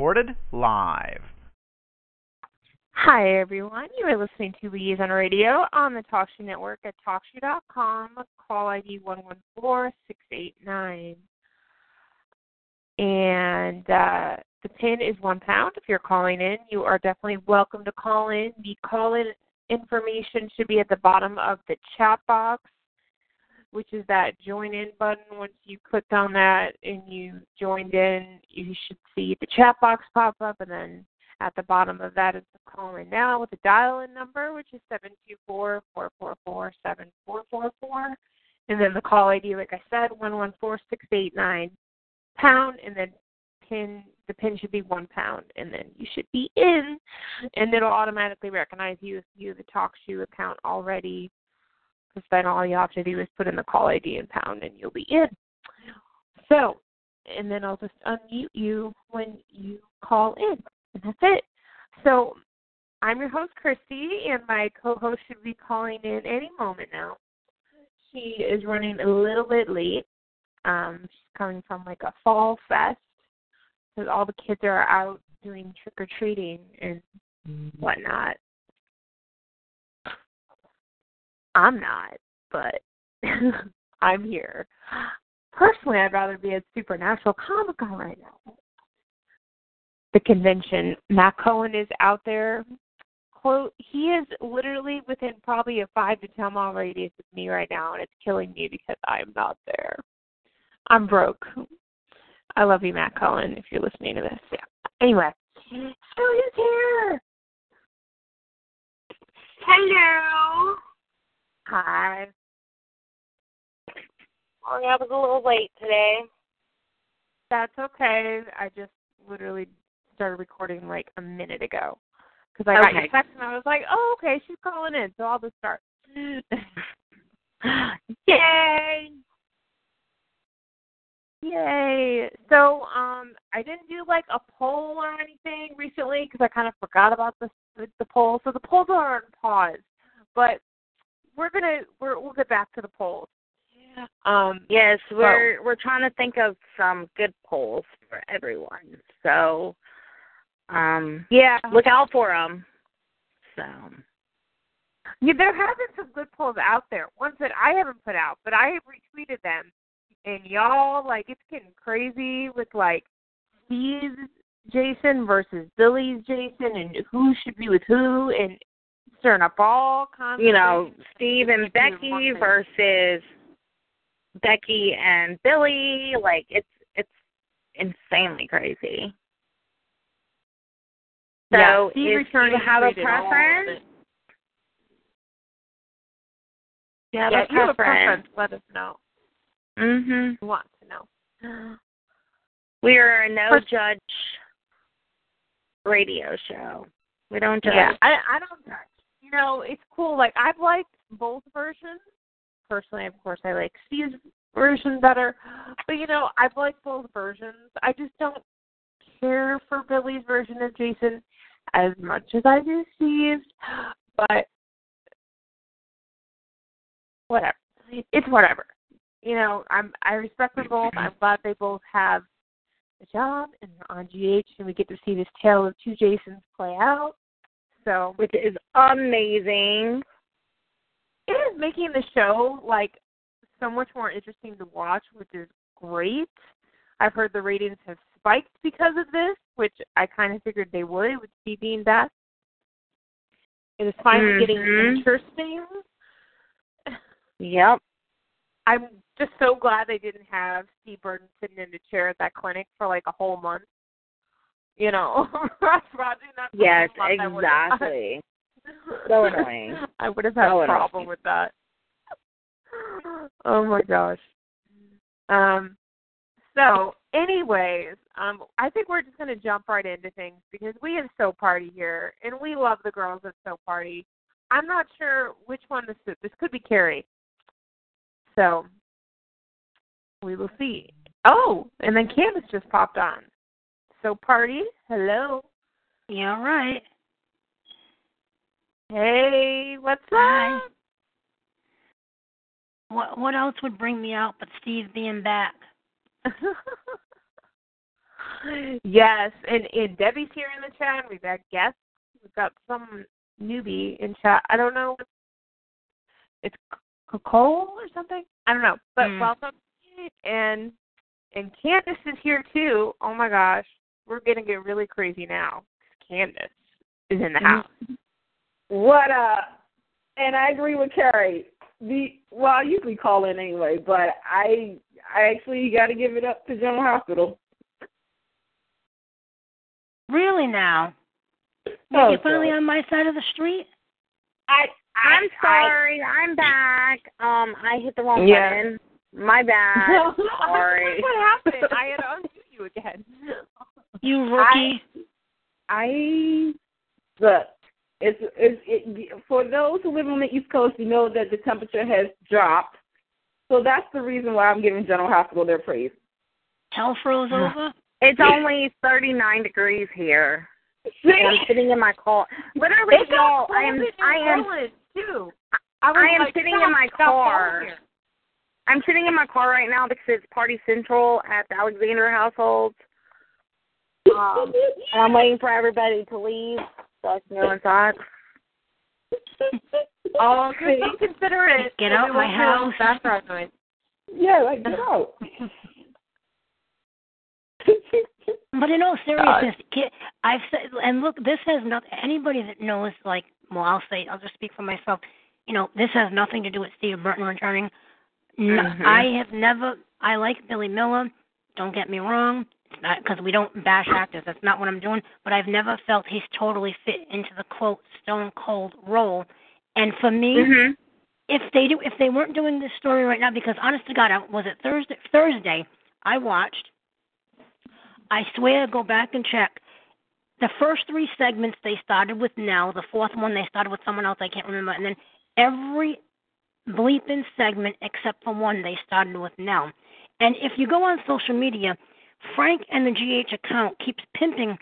Recorded live. Hi, everyone. You are listening to Liaison Radio on the TalkShoe Network at TalkShoe.com. Call ID 114689. And uh, the pin is one pound. If you're calling in, you are definitely welcome to call in. The call in information should be at the bottom of the chat box, which is that join in button. Once you clicked on that and you joined in, you should see the chat box pop up, and then at the bottom of that is the call in now with the dial in number, which is seven two four four four four seven four four four, and then the call ID, like I said, one one four six eight nine pound, and then pin the pin should be one pound, and then you should be in, and it'll automatically recognize you if you have a TalkShoe account already. Because then all you have to do is put in the call ID and pound, and you'll be in. So, and then I'll just unmute you when you call in, and that's it. So, I'm your host, Christy, and my co-host should be calling in any moment now. She is running a little bit late. Um, she's coming from like a fall fest because all the kids are out doing trick or treating and whatnot. I'm not, but I'm here. Personally, I'd rather be at Supernatural Comic Con right now. The convention. Matt Cohen is out there. Quote, he is literally within probably a five to ten mile radius of me right now, and it's killing me because I'm not there. I'm broke. I love you, Matt Cohen, if you're listening to this. Yeah. Anyway, so who's here? Hello. Hi. Sorry, I was a little late today. That's okay. I just literally started recording like a minute ago because I got your text and I was like, oh, okay, she's calling in, so I'll just start. Yay! Yay! So, um, I didn't do like a poll or anything recently because I kind of forgot about the the, the poll. So the polls are on pause, but we're gonna we're, we'll get back to the polls. Um, Yes, we're we're trying to think of some good polls for everyone. So, um, yeah, look out for them. So, yeah, there have been some good polls out there. Ones that I haven't put out, but I have retweeted them, and y'all like it's getting crazy with like Steve's Jason versus Billy's Jason, and who should be with who, and stirring up all kinds. you know. Steve and Becky versus Becky and Billy. Like it's it's insanely crazy. So, yeah, Steve if you have a tweeted all of preference, it. you have yeah, if you have a preference. let us know. Mhm. We want to know. We are a no First- judge radio show. We don't judge. Yeah, I I don't judge. You know, it's cool. Like I've liked both versions. Personally, of course, I like Steve's version better. But you know, I've liked both versions. I just don't care for Billy's version of Jason as much as I do Steve's. But whatever. It's whatever. You know, I'm I respect them both. I'm glad they both have a job and they're on GH and we get to see this tale of two Jasons play out. So Which is amazing. it is making the show like so much more interesting to watch, which is great. I've heard the ratings have spiked because of this, which I kind of figured they would with Steve being back. It is finally getting Mhm. interesting. Yep. I'm just so glad they didn't have Steve Burton sitting in the chair at that clinic for like a whole month. You know, Roger, not for a Yes, month, I would've- exactly. So annoying. I would have had So a problem annoying. with that. Oh my gosh. Um, so, anyways, um, I think we're just going to jump right into things because we have So Party here, and we love the girls at So Party. I'm not sure which one this is. This could be Carrie. So, we will see. Oh, and then Candace just popped on. So Party, hello. Yeah, all right. Hey, what's Hi. up? What what else would bring me out but Steve being back? yes, and, and Debbie's here in the chat. We've got guests. We've got some newbie in chat. I don't know. It's Cole or something. I don't know. But Mm. welcome, and and Candace is here too. Oh my gosh, we're gonna get really crazy now. Candace is in the house. What uh and I agree with Carrie. The well, I usually call in anyway, but I I actually gotta give it up to General Hospital. Really now? Oh, you finally sorry. on my side of the street? I, I I'm sorry. I'm back. Um, I hit the wrong Yeah. button. My bad. sorry. what happened? I had to undo you again. You rookie. I look. It's it's it, for those who live on the East Coast, you know that the temperature has dropped. So that's the reason why I'm giving General Hospital their praise. Hell froze over? It's only 39 degrees here. See? And I'm sitting in my car. Literally, It got y'all, I am I am too. I, I am like, sitting "Stop, in my it got cold car." I'm sitting in my car right now because it's Party Central at the Alexander household. Um, and I'm waiting for everybody to leave so I can go inside. Oh, good thing consider it. Get so out we my won't hear all house. Background noise. yeah, like get out. But in all seriousness, ki- I've said, and look, this has not anybody that knows, like, well, I'll say, I'll just speak for myself. You know, this has nothing to do with Steve Burton returning. No, Mhm. I have never. I like Billy Miller. Don't get me wrong. Because we don't bash actors. That's not what I'm doing. But I've never felt he's totally fit into the quote Stone Cold role. And for me, Mhm. if they do if they weren't doing this story right now because honest to god I, was it thursday thursday i watched i swear go back and check the first three segments they started with nelle the fourth one they started with someone else i can't remember and then every bleeping segment except for one they started with nelle and if you go on social media frank and the gh account keeps pimping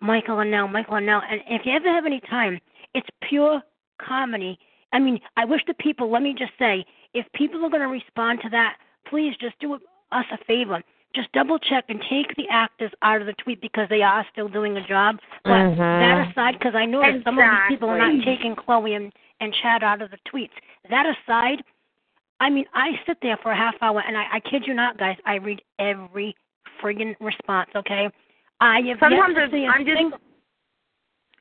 michael and nelle michael and nelle and if you ever have any time it's pure comedy I mean, I wish the people, let me just say, if people are going to respond to that, please just do us a favor. Just double check and take the actors out of the tweet because they are still doing a job. But Mhm. that aside, because I know that some of these people are not taking Chloe and, and Chad out of the tweets. That aside, I mean, I sit there for a half hour and I, I kid you not, guys, I read every friggin' response, okay? I have Sometimes yet to a I'm just- single-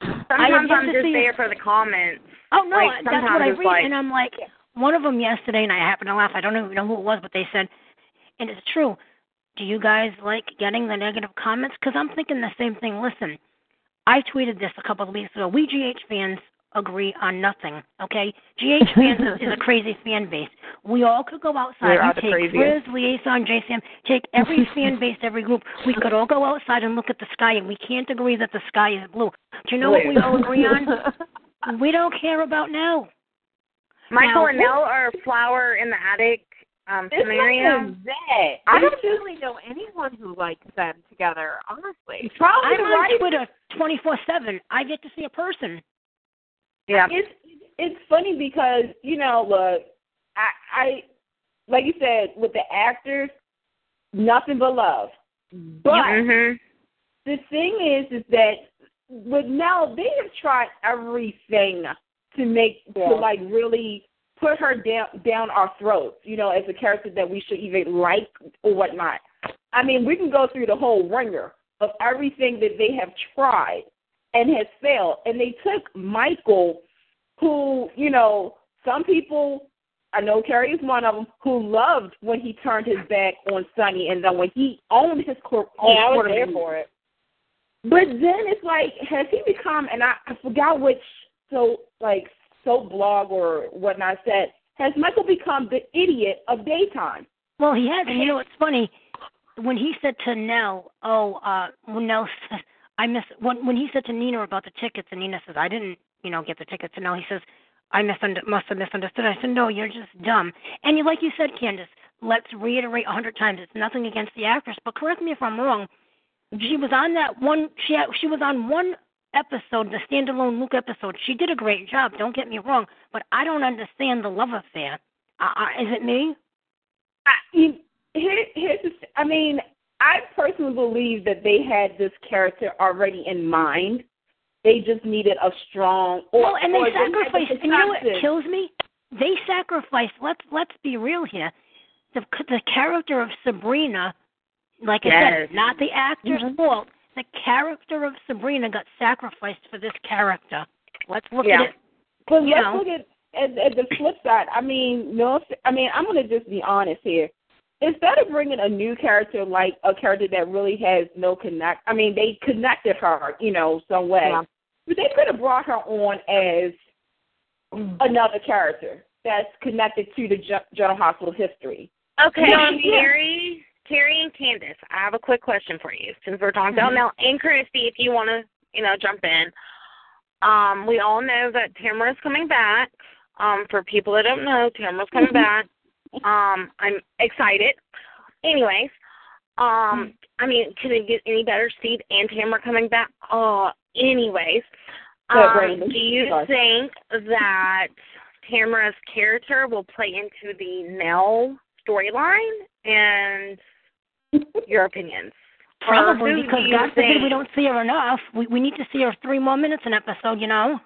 Sometimes I'm just there for the comments. Oh no, Like, that's what I read, like- and I'm like, one of them yesterday, and I happened to laugh. I don't even know who it was, but they said, and it's true. Do you guys like getting the negative comments? Because I'm thinking the same thing. Listen, I tweeted this a couple of weeks ago. We GH fans agree on nothing. Okay, GH fans is, is a crazy fan base. We all could go outside. We You are the take craziest. Frizz, Liaison, JSAM, take every fan base, every group. We could all go outside and look at the sky, and we can't agree that the sky is blue. Do you know what we all agree on? We don't care about now. Michael Now- and Nelle are flower in the attic um, It's not scenario. even that. I don't really know anyone who likes them together, honestly. Probably I'm the on right Twitter 24/7. I get to see a person. Yeah. it's it's funny because you know look i i like you said with the actors nothing but love but Mhm. the thing is is that with now they have tried everything to make to like really put her down down our throats you know as a character that we should even like or whatnot i mean we can go through the whole ringer of everything that they have tried and has failed. And they took Michael, who, you know, some people, I know Carrie is one of them, who loved when he turned his back on Sonny and then when he owned his court. Oh, I was there for it. But then it's like, has he become, and I, I forgot which, so, like, so blog or whatnot said, has Michael become the idiot of daytime? Well, he has, and you know what's funny? When he said to Nelle, "Oh, uh, when Nelle said, I miss," when when he said to Nina about the tickets, and Nina says, "I didn't, you know, get the tickets," and Nelle he says, "I must have misunderstood." I said, "No, you're just dumb." And you, like you said, Candace, let's reiterate a hundred times. It's nothing against the actress, but correct me if I'm wrong. She was on that one. She had, she was on one episode, the standalone Luke episode. She did a great job. Don't get me wrong, but I don't understand the love affair. Uh, uh, is it me? I, you, here, here's the, I mean, I personally believe that they had this character already in mind. They just needed a strong. Or, well, and they sacrificed. And you know what kills me? They sacrificed. Let's let's be real here. The the character of Sabrina, like I Yes. said, not the actor's Mhm. fault. The character of Sabrina got sacrificed for this character. Let's look Yeah. at it. But let's know. look at, at at the flip side. I mean, no, I mean, I'm gonna just be honest here. Instead of bringing a new character like a character that really has no connect, I mean, they connected her, you know, some way. Yeah. But they could have brought her on as another character that's connected to the Gen- Hospital history. Okay, Yeah. Terry, Terry and Candace, I have a quick question for you since we're talking about Mhm. now. And Christy, if you want to, you know, jump in. Um, we all know that Tamara's coming back. Um, for people that don't know, Tamara's coming back. Um, I'm excited. Anyways, um, I mean, can it get any better? Steve and Tamara coming back. Uh, anyways, um, do you think that Tamara's character will play into the Nelle storyline? And your opinions. Probably because God forbid we don't see her enough. We we need to see her three more minutes an episode. You know.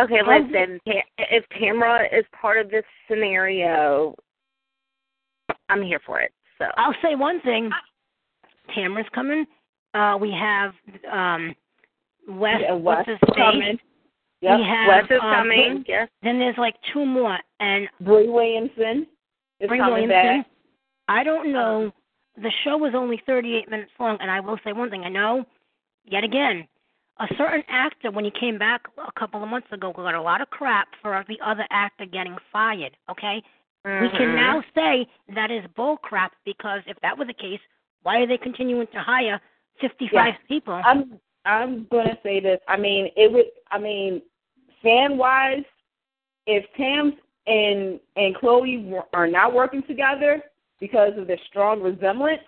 Okay, listen. If Tamara is part of this scenario, I'm here for it. So I'll say one thing. Tamara's coming. Uh, we have um, West. Yeah, what's Wes his face? coming. Yep. We have Wes is um, coming. Yes. Then there's like two more, and Bree Williamson is Bree coming Williamson. back. I don't know. The show was only 38 minutes long, and I will say one thing. I know, yet again, a certain actor, when he came back a couple of months ago, got a lot of crap for the other actor getting fired. Okay, we can Mhm. now say that is bull crap because if that were the case, why are they continuing to hire 55 people? I'm I'm gonna say this. I mean, it would. I mean, fan wise, if Tam and and Chloe are not working together because of their strong resemblance,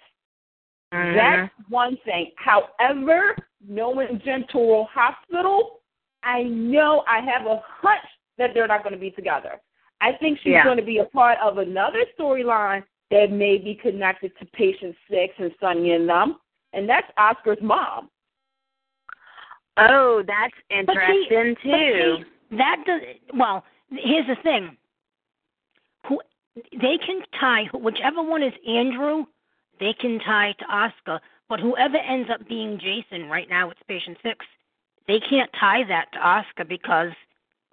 Mhm. that's one thing. However, knowing General Hospital, I know I have a hunch that they're not going to be together. I think she's Yeah. going to be a part of another storyline that may be connected to Patient Six and Sonia and them, and that's Oscar's mom. Oh, that's But see- interesting but too. see, that does well. Here's the thing. Who they can tie whichever one is Andrew, they can tie to Oscar. But whoever ends up being Jason right now, it's patient six. They can't tie that to Oscar because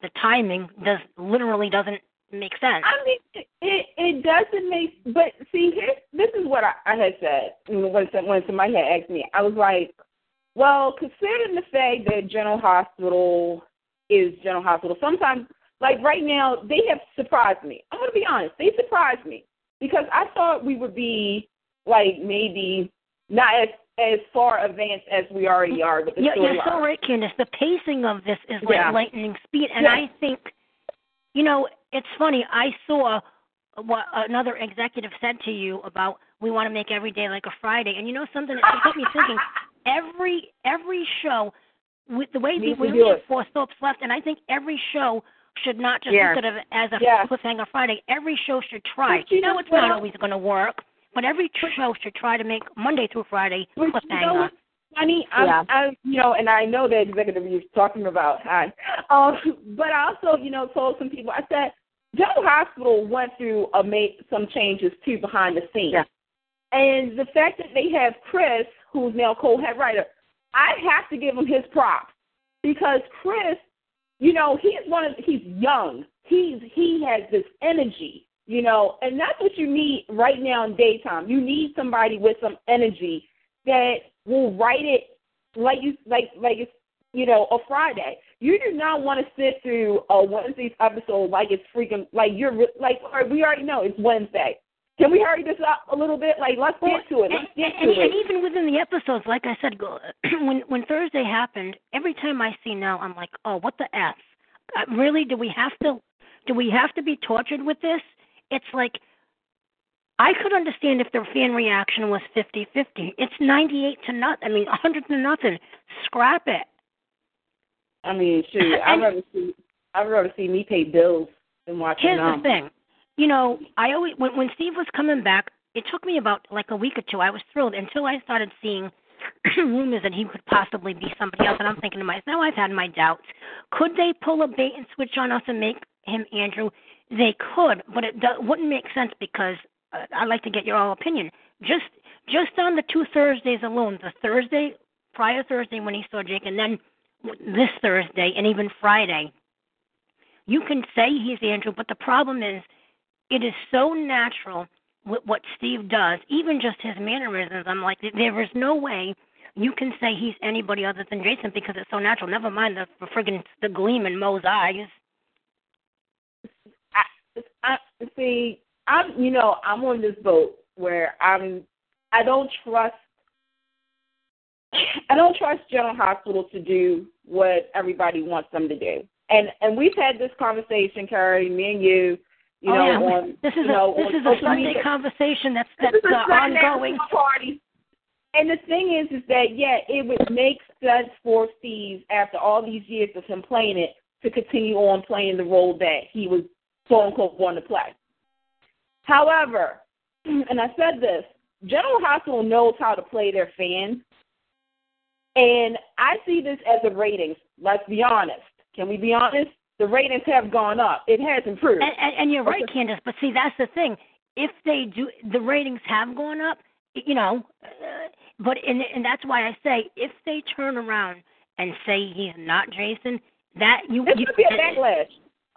the timing does literally doesn't make sense. I mean, it it doesn't make. But see, here, this is what I, I had said when some- when somebody had asked me. I was like, well, considering the fact that General Hospital is General Hospital, sometimes, like right now, they have surprised me. I'm gonna be honest, they surprised me because I thought we would be like maybe not as as far advanced as we already are with the Yeah, you're so right, Candace. The pacing of this is like Yeah. lightning speed, and Yeah. I think, you know, it's funny. I saw what another executive said to you about we want to make every day like a Friday, and you know something that got me thinking. Every every show, with the way to we have four soaps left, and I think every show should not just Yes. look at it as a Yes. cliffhanger Friday. Every show should try. But you know it's not always going to work, but every show should try to make Monday through Friday But you know cliffhanger. Funny? I'm, Yeah. I, you know, and I know the executive you're talking about. Hi. Um, but I also, you know, told some people. I said, General Hospital went through a ma- some changes too behind the scenes. Yeah. And the fact that they have Chris, who's now co-head writer, I have to give him his props because Chris, you know, he's one of he's young. He's he has this energy, you know, and that's what you need right now in daytime. You need somebody with some energy that will write it like you like like it's you know a Friday. You do not want to sit through a Wednesday's episode like it's freaking like you're like we already know it's Wednesday. Can we hurry this up a little bit? Like, let's Well, get to it. Let's and, get and, to and it. even within the episodes, like I said, go- when when Thursday happened, every time I see Nelle, I'm like, oh, what the f? Uh, really? Do we have to? Do we have to be tortured with this? It's like I could understand if their fan reaction was fifty-fifty. It's 98 to nothing. I mean, 100 to nothing. Scrap it. I mean, shoot, I'd And- rather see I'd rather see me pay bills than watch Here's the thing. You know, I always when when Steve was coming back, it took me about like a week or two. I was thrilled until I started seeing rumors that he could possibly be somebody else, and I'm thinking to myself, now I've had my doubts. Could they pull a bait and switch on us and make him Andrew? They could, but it do- wouldn't make sense because I'd like to get your all opinion. Just just on the two Thursdays alone, the Thursday prior Thursday when he saw Jake, and then this Thursday, and even Friday. You can say he's Andrew, but the problem is it is so natural with what Steve does, even just his mannerisms. I'm like, there is no way you can say he's anybody other than Jason because it's so natural. Never mind the, the friggin' the gleam in Mo's eyes. I, I see. I'm, you know, I'm on this boat where I'm. I don't trust. I don't trust General Hospital to do what everybody wants them to do. And and we've had this conversation, Carrie, me and you. You oh, know, yeah. on this is you know, a this is a Sunday media. conversation that's that's uh, ongoing. party. And the thing is, is that yeah, it would make sense for Steve after all these years of him playing it to continue on playing the role that he was quote unquote born to play. However, and I said this, General Hospital knows how to play their fans, and I see this as a ratings. Let's be honest. Can we be honest? The ratings have gone up. It has improved. And, and, and you're right, Okay. Candace. But see, that's the thing. If they do, the ratings have gone up. You know, uh, but and and that's why I say if they turn around and say he's not Jason, that you It's you be a backlash.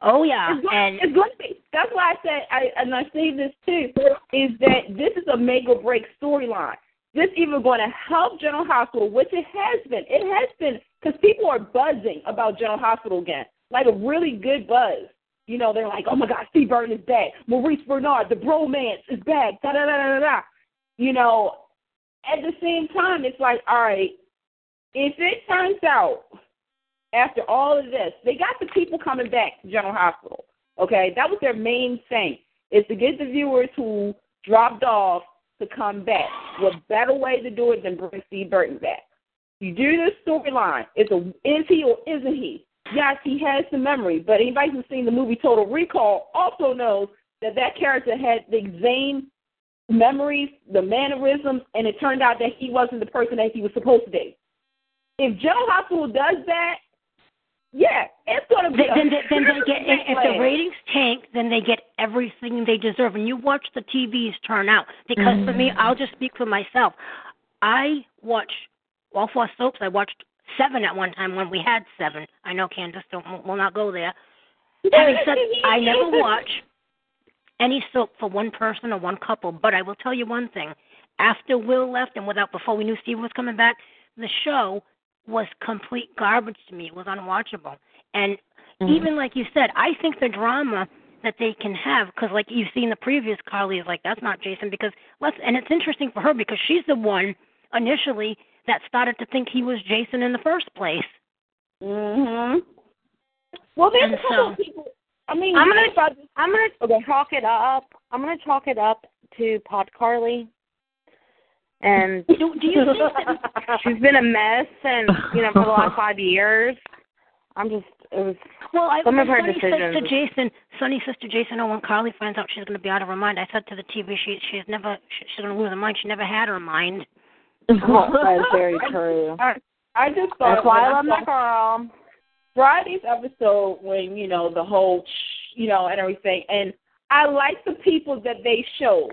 Oh yeah, It's going, and it's going to be. That's why I said, I, and I say this too, is that this is a make or break storyline. This even going to help General Hospital, which it has been. It has been because people are buzzing about General Hospital again, like a really good buzz. You know, they're like, oh my God, Steve Burton is back. Maurice Benard, the bromance is back. Da da da da da. da. You know, at the same time, it's like, all right, if it turns out after all of this, they got the people coming back to General Hospital. Okay, that was their main thing is to get the viewers who dropped off to come back. What better way to do it than bring Steve Burton back? You do this storyline. It's a is he or isn't he? Yes, he has the memory, but anybody who's seen the movie Total Recall also knows that that character had the same memories, the mannerisms, and it turned out that he wasn't the person that he was supposed to be. If General Hospital does that, yeah, it's going to be. then, a then, then they get if, if the ratings tank, then they get everything they deserve. And you watch the TVs turn out because for me, mm. I'll just speak for myself. I watch all four soaps. I watched seven at one time when we had seven. I know Candace don't will not go there. Having said, I never watch any soap for one person or one couple. But I will tell you one thing: after Will left and without before we knew Steve was coming back, the show was complete garbage to me. It was unwatchable. And even like you said, I think the drama that they can have, because like you've seen the previous Carly is like that's not Jason because let's and it's interesting for her because she's the one initially that started to think he was Jason in the first place. Mhm. Well, there's And a couple so- of people. I mean, I'm gonna- think about this- I'm gonna Okay. chalk it up. I'm gonna chalk it up to Pod Carly, and Do, do you think that? she's been a mess, and you know for the last five years. I'm just it was Well, I, Some of her Sonny said to decisions. Jason, Sonny's sister Jason, oh, when Carly finds out she's going to be out of her mind, I said to the TV, she she's never she, she's going to lose her mind. She never had her mind. oh, that's very true. I, I just thought That's why I love my saw girl. Friday's episode when you know the whole, sh- you know, and everything, and I like the people that they showed.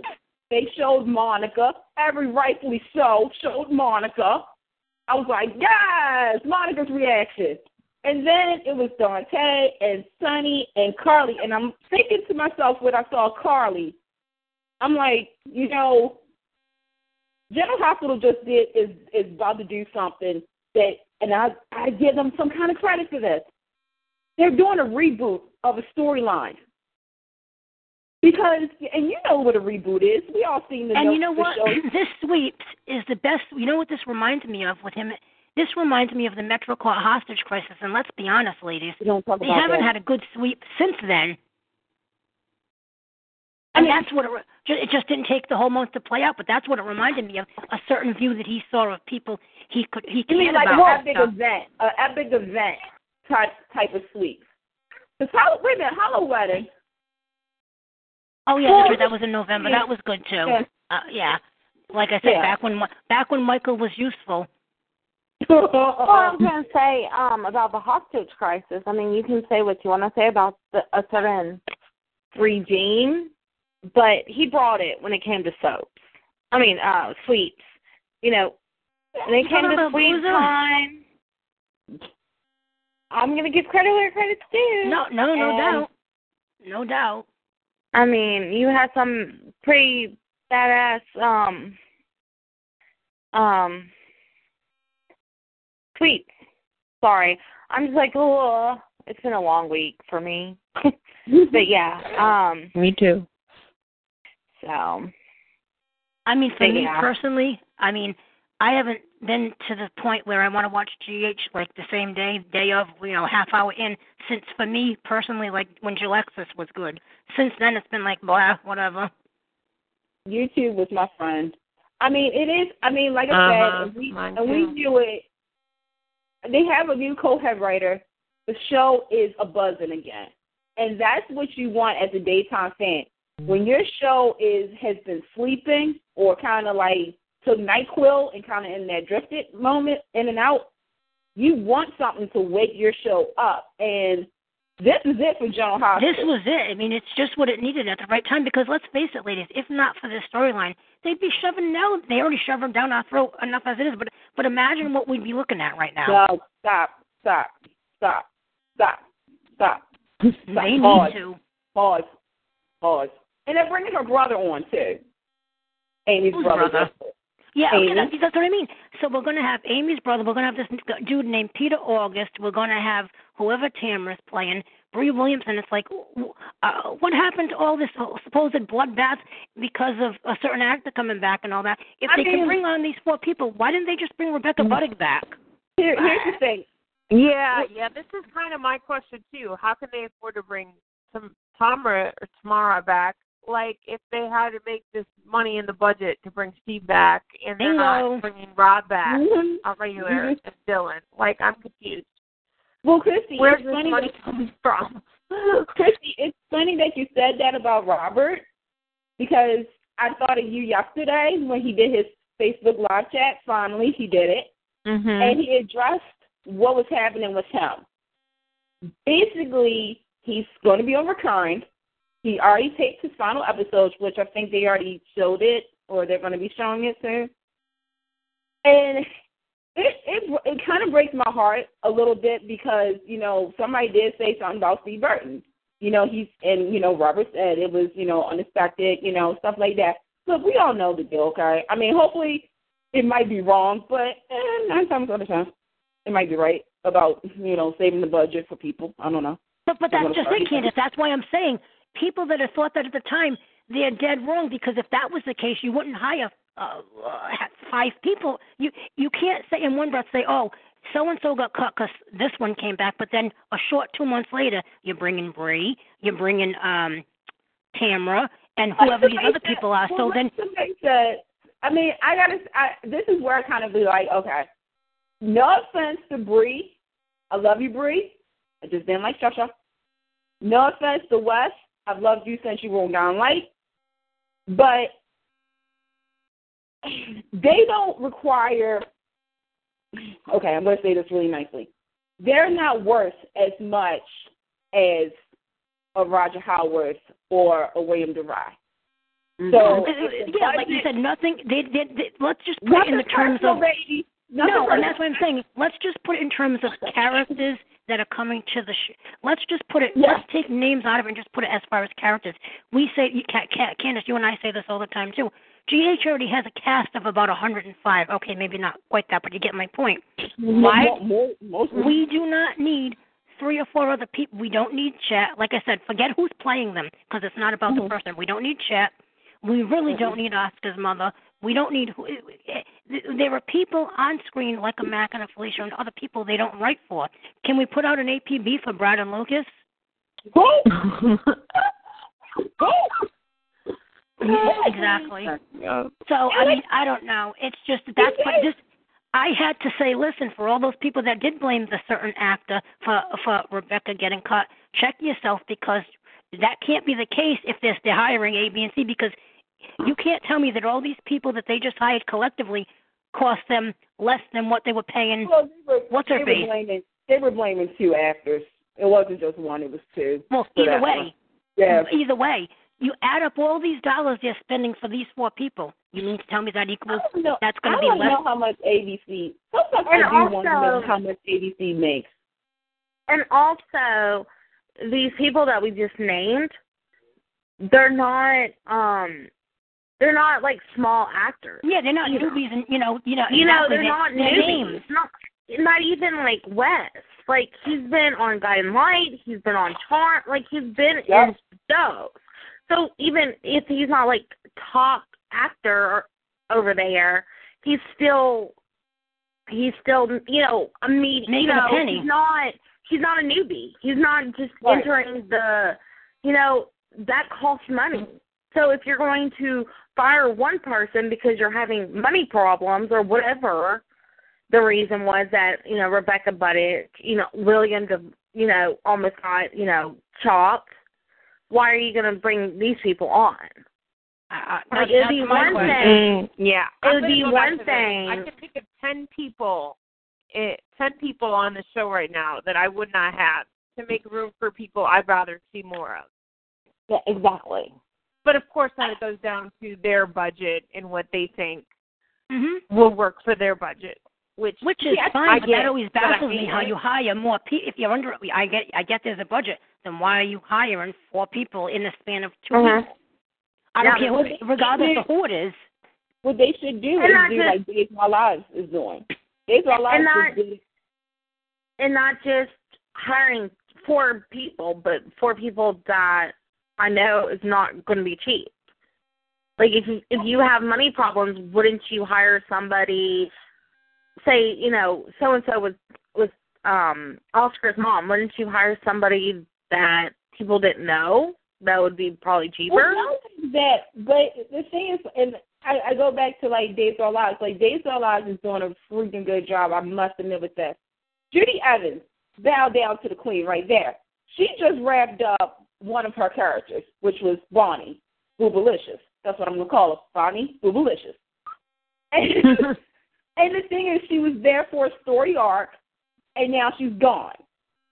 They showed Monica, every rightfully so, showed Monica. I was like, yes, Monica's reaction. And then it was Dante and Sonny and Carly, and I'm thinking to myself when I saw Carly, I'm like, you know, General Hospital just did is is about to do something that, and I I give them some kind of credit for this. They're doing a reboot of a storyline. Because and you know what a reboot is. We all seen the and you know what? this sweeps is the best. You know what this reminds me of with him? This reminds me of the Metro Court hostage crisis. And let's be honest, ladies, We don't talk they haven't that. had a good sweep since then. I And mean- that's what it, it just didn't take the whole month to play out. But that's what it reminded me of a certain view that he saw of people he could he cared mean like about. an epic stuff. event, an epic event type type of sweep? Because wait a minute, Hollow Wedding. Oh yeah, Well. That was in November. yeah. That was good too. Yeah. Uh, yeah. Like I said, Yeah. back when back when Michael was useful. Well, I was going to say um, about the hostage crisis. I mean, you can say what you want to say about the, a certain regime, but he brought it when it came to soaps. I mean, uh, sweeps. You know, when it came to sweep time, I'm going to give credit where credit's due. No, no, no And- doubt, no doubt. I mean, you had some pretty badass um um tweets. Sorry. I'm just like, oh, it's been a long week for me. but yeah, um Me too. so I mean, for me yeah. personally, I mean, I haven't been to the point where I want to watch GH like the same day, day of, you know, half hour in. Since for me personally, like when Julexis was good. Since then, it's been like blah, whatever. YouTube was my friend. I mean, it is. I mean, like I Uh-huh, said, and we and we do it. They have a new co-head writer. The show is a buzzing again, and that's what you want as a daytime fan. When your show is has been sleeping or kind of like took Nyquil and kind of in that drifted moment in and out, you want something to wake your show up. And this is it for General Hospital. This was it. I mean, it's just what it needed at the right time. Because let's face it, ladies, if not for this storyline, they'd be shoving now. They already shove them down our throat enough as it is. But but imagine what we'd be looking at right now. No, stop, stop, stop, stop, stop. they need Pause. to. Pause. Pause. And they're bringing her brother on too. Amy's Whose brother. brother? Yeah, okay, that's, that's what I mean. So we're going to have Amy's brother. We're going to have this dude named Peter August. We're going to have whoever Tamara's playing, Bree Williamson. It's like, uh, what happened to all this supposed bloodbath because of a certain actor coming back and all that? If I they mean- can bring on these four people, why didn't they just bring Rebecca Mm. Budig back? Here, here's the thing. Yeah, yeah. This is kind of my question too. How can they afford to bring some Tamara or Tamara back? Like if they had to make this money in the budget to bring Steve back, and they're not bringing Rob back, Mhm. a regular Mhm. and Dylan. Like I'm confused. Well, Christy, Where's this funny money that- coming from? Christy, it's funny that you said that about Robert because I thought of you yesterday when he did his Facebook live chat. Finally, he did it. Mm-hmm. and he addressed what was happening with him. Basically, he's going to be on recurring. He already taped his final episodes, which I think they already showed it, or they're going to be showing it soon. And it it it kind of breaks my heart a little bit because you know somebody did say something about Steve Burton. You know he's and you know Robert said it was you know unexpected, you know stuff like that. Look, we all know the deal, okay? I mean, hopefully it might be wrong, but eh, nine times out of ten, it might be right about you know saving the budget for people. I don't know. But but that's just it, Candace. That's why I'm saying people that have thought that at the time they're dead wrong because if that was the case, you wouldn't hire uh, uh, five people. You you can't say in one breath say, oh, so and so got cut because this one came back, but then a short two months later, you're bringing Bree, you're bringing um Tamara, and whoever these other said- people are. well, So then said, I mean, I gotta. I, this is where I kind of be like, okay, no offense to Bree, I love you, Bree. I just didn't like Shasha. No offense to Wes, I've loved you since you were on Down Light, but they don't require. Okay, I'm going to say this really nicely. They're not worth as much as a Roger Howarth or a William DeVry. Mm-hmm. So uh, if the yeah, like you said, nothing. They, they, they let's just put it in the terms of baby. Nothing no, and that's what I'm saying. Let's just put it in terms of characters that are coming to the. Sh- let's just put it. Yeah. Let's take names out of it and just put it as far as characters. We say, you, Ca- Ca- Candace, you and I say this all the time too. GH already has a cast of about 105. Okay, maybe not quite that, but you get my point. Why? Mo- mo- most We do not need three or four other people. We don't need chat. Like I said, forget who's playing them because it's not about Mhm. the person. We don't need chat. We really don't mm-hmm. need Oscar's mother. We don't need. who- There are people on screen like a Mac and a Felicia and other people they don't write for. Can we put out an APB for Brad and Lucas? Go. Go. Exactly. So I mean, I don't know. It's just that's what this. I had to say, listen, for all those people that did blame the certain actor for for Rebecca getting caught, check yourself because that can't be the case if they're, they're hiring A, B, and C because you can't tell me that all these people that they just hired collectively cost them less than what they were paying. Well, they were, What's her they face? were blaming they were blaming two actors. It wasn't just one; it was two. Well, either way, one. Yeah. either way, you add up all these dollars they're spending for these four people. You mean to tell me that equals know. that's going to be less. don't less? know how much ABC. Sometimes And I do want to know how much ABC makes. And also, these people that we just named, they're not um they're not like small actors. Yeah, they're not You know. newbies, and you know, you know, You know, they're They- not their newbies. names. Not not even like Wes. Like he's been on Guiding Light, he's been on Charm, like he's been Yep. in shows. So even if he's not like top actor over there, he's still he's still you know a me you Making a know penny. he's not he's not a newbie. He's not just Right. entering the you know that costs money. So if you're going to fire one person because you're having money problems or whatever, the reason was that you know Rebecca butted you know William to you know almost got you know chopped. Why are you going to bring these people on? I, I, Like, it'd be one question. thing. Mm, yeah. It would be one to this. thing. I can think of ten people, eh, ten people on the show right now that I would not have to make room for people I'd rather see more of. Yeah, exactly. But of course, then it goes down to their budget and what they think hmm will work for their budget. Which Which is yes, fine, I but get, that always baffles me how it. you hire more people. If you're under, I get, I get there's a budget. Then why are you hiring four people in the span of 2 Mhm. weeks? I don't Yeah, care, but- who, regardless of who it is. What they should do And is do just- like Days of Lives is doing. Days of Our Lives And not- is doing. and not just hiring four people, but four people that I know is not going to be cheap. Like if you, if you have money problems, wouldn't you hire somebody? Say you know so and so was was um Oscar's mom. Wouldn't you hire somebody that people didn't know? That would be probably cheaper. Well, not that, but the thing is, and I, I go back to like Days of Our Lives. Like Days of Our Lives is doing a freaking good job. I must admit with that. Judi Evans, bow down to the queen right there. She just wrapped up one of her characters, which was Bonnie Boobalicious. That's what I'm gonna call her, Bonnie Boobalicious. And, and the thing is, she was there for a story arc, and now she's gone.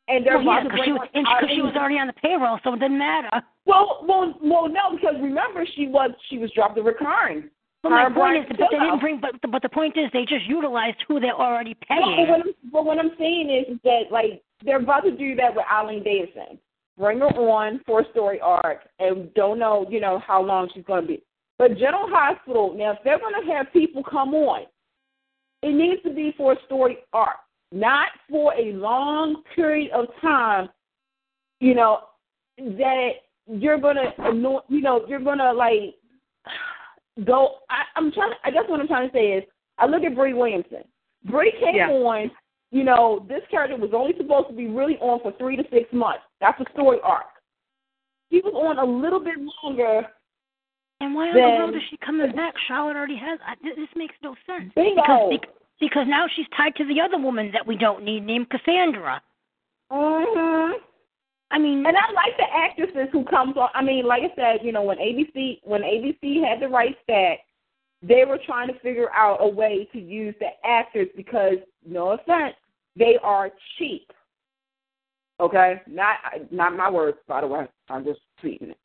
And they're Well, yeah, because she, and because she was already on the payroll, so it didn't matter. Well, well, well, no, because remember she was she was dropped the recurring. But my point is, but they didn't bring. But but the point is, they just utilized who they're already Well, but, what I'm, but what I'm saying is, is that like they're about to do that with Eileen Davidson. Bring her on for a story arc, and don't know, you know, how long she's going to be. But General Hospital, now if they're going to have people come on, it needs to be for a story arc, not for a long period of time. You know that you're gonna, annoy, you know, you're gonna like go. I, I'm trying. To, I guess what I'm trying to say is, I look at Bree Williamson. Bree came Yeah. on. You know, this character was only supposed to be really on for three to six months. That's a story arc. She was on a little bit longer. And why in the world is she coming back? Charlotte already has. I, this this makes no sense. Bingo. Because bec- because now she's tied to the other woman that we don't need, named Cassandra. Hmm I mean, And I like the actresses who comes on. I mean, like I said, you know, when ABC when ABC had the right stack, they were trying to figure out a way to use the actors because, no offense, they are cheap. Okay, not not my words, by the way. I'm just tweeting it.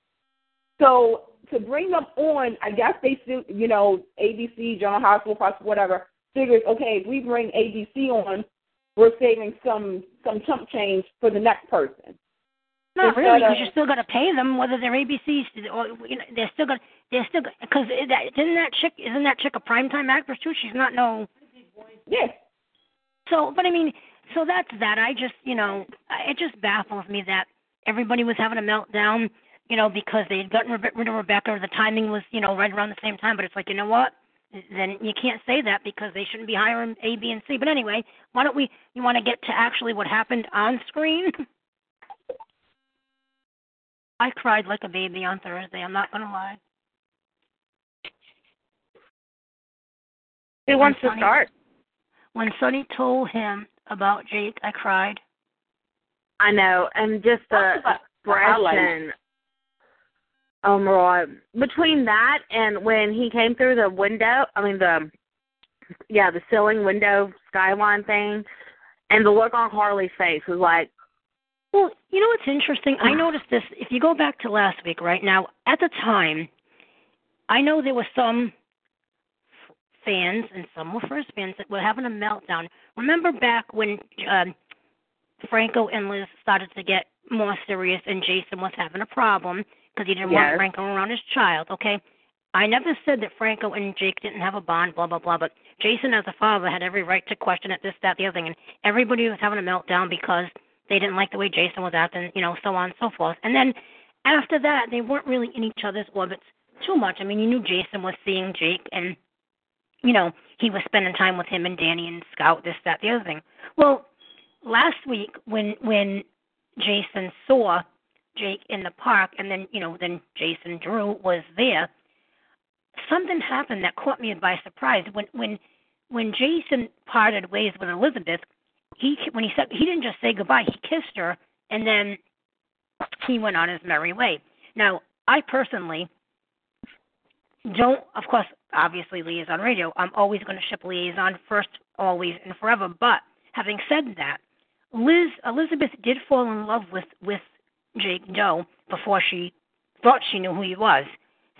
So to bring them on, I guess they still, you know, ABC, General Hospital, whatever, figures okay, if we bring ABC on, we're saving some some chump change for the next person. not instead really, because you're still going to pay them whether they're ABCs or you know they're still going to they're still because that isn't that chick isn't that chick a primetime actress too? She's not no. Yeah. So, but I mean, so that's that. I just, you know, it just baffles me that everybody was having a meltdown, you know, because they had gotten rid of Rebecca. The timing was, you know, right around the same time. But it's like, you know what? Then you can't say that because they shouldn't be hiring A, B, and C. But anyway, why don't we? You want to get to actually what happened on screen? I cried like a baby on Thursday. I'm not gonna lie. Who wants to start? When Sonny told him about Jake, I cried. I know, and just the expression. Oh my god! Between that and when he came through the window, I mean the, yeah, the ceiling window skyline thing, and the look on Harley's face was like, well, you know what's interesting? I noticed this. If you go back to last week, right now, at the time, I know there was some fans and some were Frizz fans that were having a meltdown. Remember back when um, Franco and Liz started to get more serious and Jason was having a problem because he didn't Yes. want Franco around his child, okay? I never said that Franco and Jake didn't have a bond, blah, blah, blah, but Jason, as a father, had every right to question it, this, that, the other thing, and everybody was having a meltdown because they didn't like the way Jason was acting, you know, so on and so forth. And then after that, they weren't really in each other's orbits too much. I mean, you knew Jason was seeing Jake, and you know, he was spending time with him and Danny and Scout, this, that, the other thing. Well, last week when when Jason saw Jake in the park, and then you know, then Jason Drew was there. Something happened that caught me by surprise. When when when Jason parted ways with Elizabeth, he when he said he didn't just say goodbye, he kissed her, and then he went on his merry way. Now, I personally don't, of course, obviously liaison radio. I'm always going to ship liaison first, always and forever. But having said that, Liz Elizabeth did fall in love with with Jake Doe before she thought she knew who he was.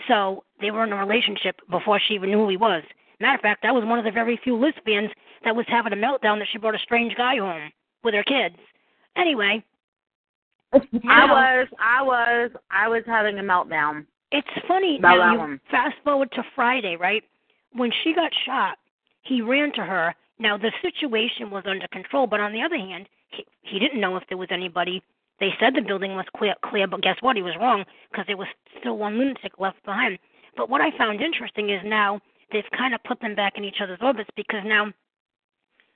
So they were in a relationship before she even knew who he was. Matter of fact, I was one of the very few Liz fans that was having a meltdown that she brought a strange guy home with her kids. Anyway, I was, I was, I was having a meltdown. It's funny About now. You one. fast forward to Friday, right? When she got shot, he ran to her. Now the situation was under control, but on the other hand, he, he didn't know if there was anybody. They said the building was clear, clear, but guess what? He was wrong because there was still one lunatic left behind. But what I found interesting is now they've kind of put them back in each other's orbits because now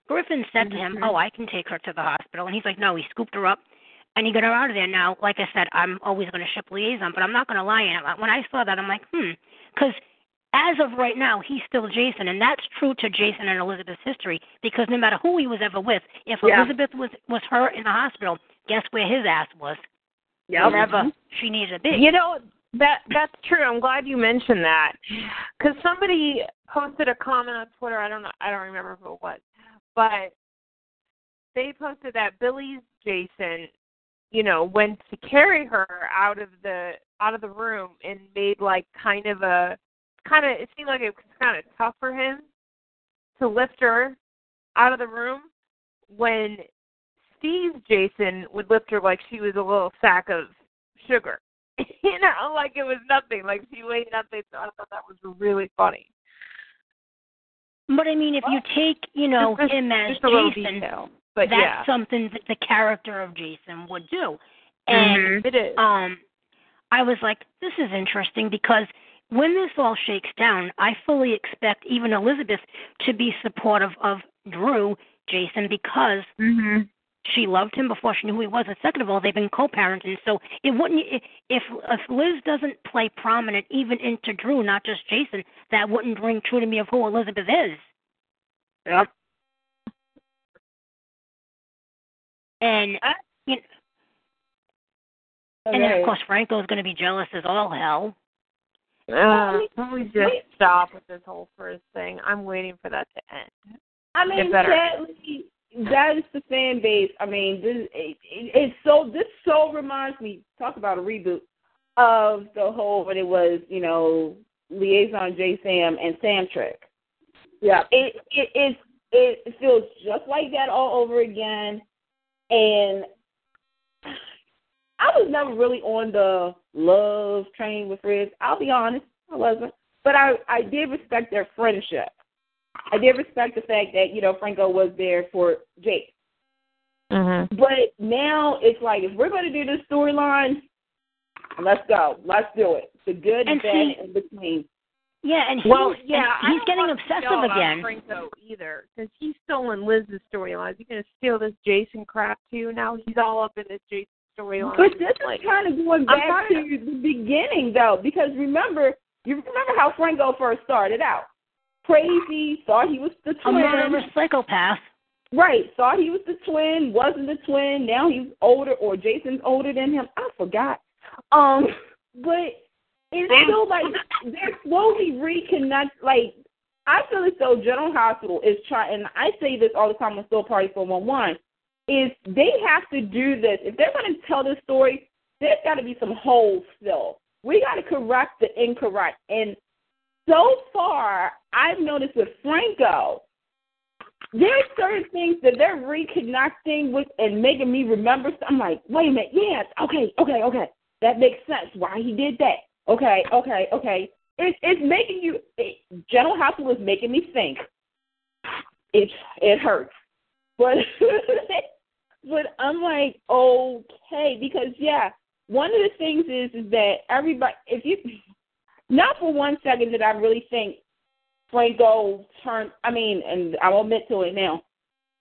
Griffin said to him, Mhm. "Oh, I can take her to the hospital," and he's like, "No." He scooped her up and he got her out of there. Now, like I said, I'm always going to ship liaison, but I'm not going to lie. And when I saw that, I'm like, hmm, because as of right now, he's still Jason, and that's true to Jason and Elizabeth's history. Because no matter who he was ever with, if Yeah. Elizabeth was was hurt in the hospital, guess where his ass was? Yep. Wherever she needed to be. You know that that's true. I'm glad you mentioned that because somebody posted a comment on Twitter. I don't know. I don't remember who it was, but they posted that Billy's Jason, you know, went to carry her out of the out of the room and made like kind of a kind of it seemed like it was kind of tough for him to lift her out of the room when Steve's Jason would lift her like she was a little sack of sugar. you know, like it was nothing. Like she weighed nothing. So I thought that was really funny. But I mean, if you take, you know, Just- him as a Jason, detail. But that's yeah, something that the character of Jason would do. And Mhm. it is. um I was like, this is interesting because when this all shakes down, I fully expect even Elizabeth to be supportive of Drew, Jason, because Mhm. she loved him before she knew who he was. And second of all, they've been co-parenting, so it wouldn't if if Liz doesn't play prominent even into Drew, not just Jason, that wouldn't ring true to me of who Elizabeth is. Yep. And you know, and then of course Franco's going to be jealous as all hell. Uh, can we just stop with this whole Frizz thing? I'm waiting for that to end. I mean, It better. sadly, that is the fan base. I mean, this it, it, it's so. This so reminds me. Talk about a reboot of the whole when it was, you know, liaison J Sam and Sam Trick. Yep. It it it it feels just like that all over again, and I was never really on the love train with Frizz. I'll be honest, I wasn't, but I I did respect their friendship. I did respect the fact that you know Franco was there for Jake. Mhm. But now it's like if we're going to do this storyline, let's go. Let's do it. The good, And bad, see- in between. Yeah, and he's, Well, yeah, and he's getting obsessive again. Franco either, because he's stolen Liz's storyline. He's gonna steal this Jason crap too. Now he's all up in this Jason storyline. But this Like, is kind of going back to the beginning, though, because remember, you remember how Franco first started out? Crazy, thought he was the A twin. murderous psychopath. Right, thought he was the twin, wasn't the twin. Now he's older, or Jason's older than him. I forgot. Um, but it's still like they're slowly reconnect. Like I feel as though General Hospital is trying. And I say this all the time on Soap Party Four One One. Is they have to do this if they're going to tell this story. There's got to be some holes still. We got to correct the incorrect. And so far, I've noticed with Franco, there's certain things that they're reconnecting with and making me remember. I'm like, wait a minute, yes, okay, okay, okay, that makes sense. Why he did that? Okay, okay, okay. It's it's making you. It, General Hospital is making me think. It it hurts, but but I'm like okay because yeah, one of the things is is that everybody if you not for one second did I really think Franco turned. I mean, and I'll admit to it now.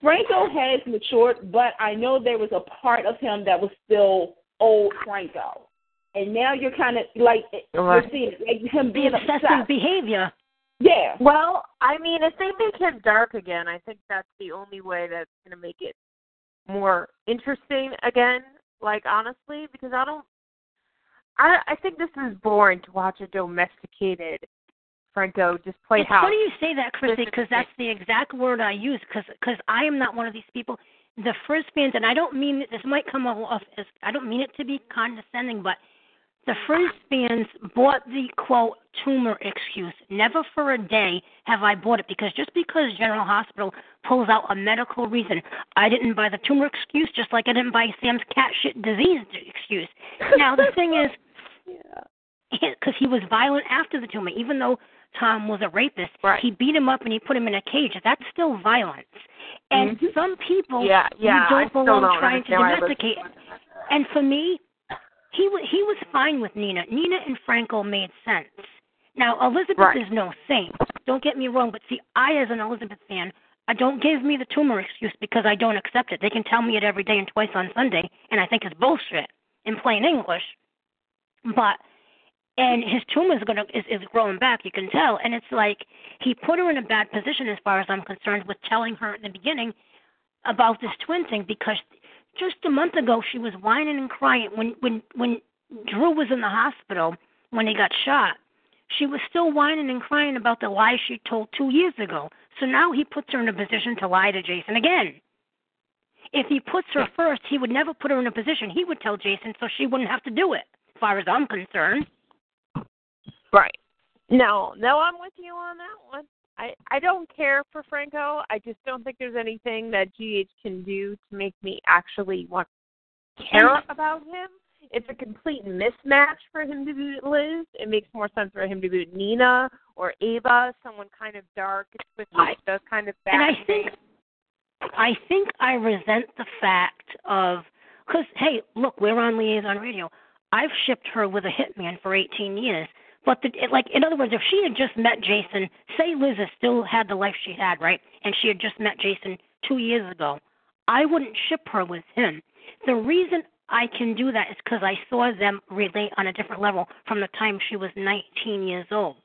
Franco has matured, but I know there was a part of him that was still old Franco, and now you're kind of like you're Right. seeing it, like him The being obsessive obsessed. behavior. Yeah, Well, I mean, if they make him dark again, I think that's the only way that's going to make it more interesting again. Like honestly, because I don't, I I think this is boring to watch a domesticated Franco just play it's house. funny you say that, Chrissy, because that's the exact word I use. Because I am not one of these people. The Frizz fans, and I don't mean this might come off as I don't mean it to be condescending, but the Frizz fans bought the quote tumor excuse. Never for a day have I bought it because just because General Hospital pulls out a medical reason, I didn't buy the tumor excuse, just like I didn't buy Sam's cat shit disease excuse. Now the thing is, because he was violent after the tumor, even though Tom was a rapist. Right. He beat him up and he put him in a cage. That's still violence. And Mhm. some people Yeah, yeah, you don't belong don't trying to domesticate. And for me, he wa he was fine with Nina. Nina and Franco made sense. Now Elizabeth Right. is no saint. Don't get me wrong, but see, I as an Elizabeth fan, I don't give me the tumor excuse because I don't accept it. They can tell me it every day and twice on Sunday, and I think it's bullshit in plain English. But and his tumor is gonna is, is growing back, you can tell. And it's like he put her in a bad position as far as I'm concerned with telling her in the beginning about this twin thing because just a month ago she was whining and crying when when when Drew was in the hospital when he got shot. She was still whining and crying about the lie she told two years ago. So now he puts her in a position to lie to Jason again. If he puts her first, he would never put her in a position. He would tell Jason so she wouldn't have to do it, as far as I'm concerned. Right. No, no, I'm with you on that one. I I don't care for Franco. I just don't think there's anything that GH can do to make me actually want to care about him. It's a complete mismatch for him to be Liz. It makes more sense for him to be Nina or Ava, someone kind of dark with like the kind of And I think I think I resent the fact of because hey, look, we're on liaison radio. I've shipped her with a hitman for 18 years. But the, it, like in other words, if she had just met Jason, say Liz still had the life she had, right, and she had just met Jason two years ago, I wouldn't ship her with him. The reason I can do that is because I saw them relate on a different level from the time she was 19 years old.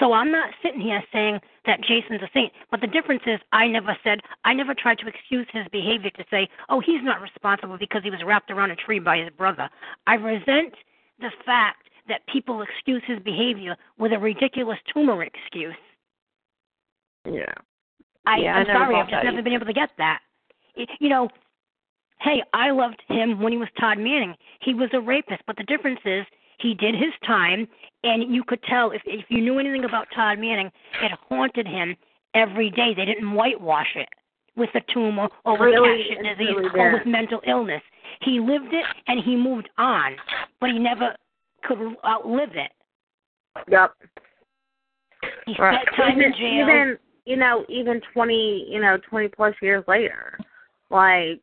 So I'm not sitting here saying that Jason's a saint, but the difference is I never said I never tried to excuse his behavior to say, "Oh, he's not responsible because he was wrapped around a tree by his brother." I resent the fact that people excuse his behavior with a ridiculous tumor excuse. Yeah. I, Yeah, I I'm never sorry, I've just that never been able to get that. You know, hey, I loved him when he was Todd Manning. He was a rapist, but the difference is he did his time, and you could tell if if you knew anything about Todd Manning, it haunted him every day. They didn't whitewash it with a tumor or with Really, disease really or with mental illness. He lived it and he moved on, but he never could outlive it. Yep. He Right. spent time even, in jail. even you know even twenty you know twenty plus years later like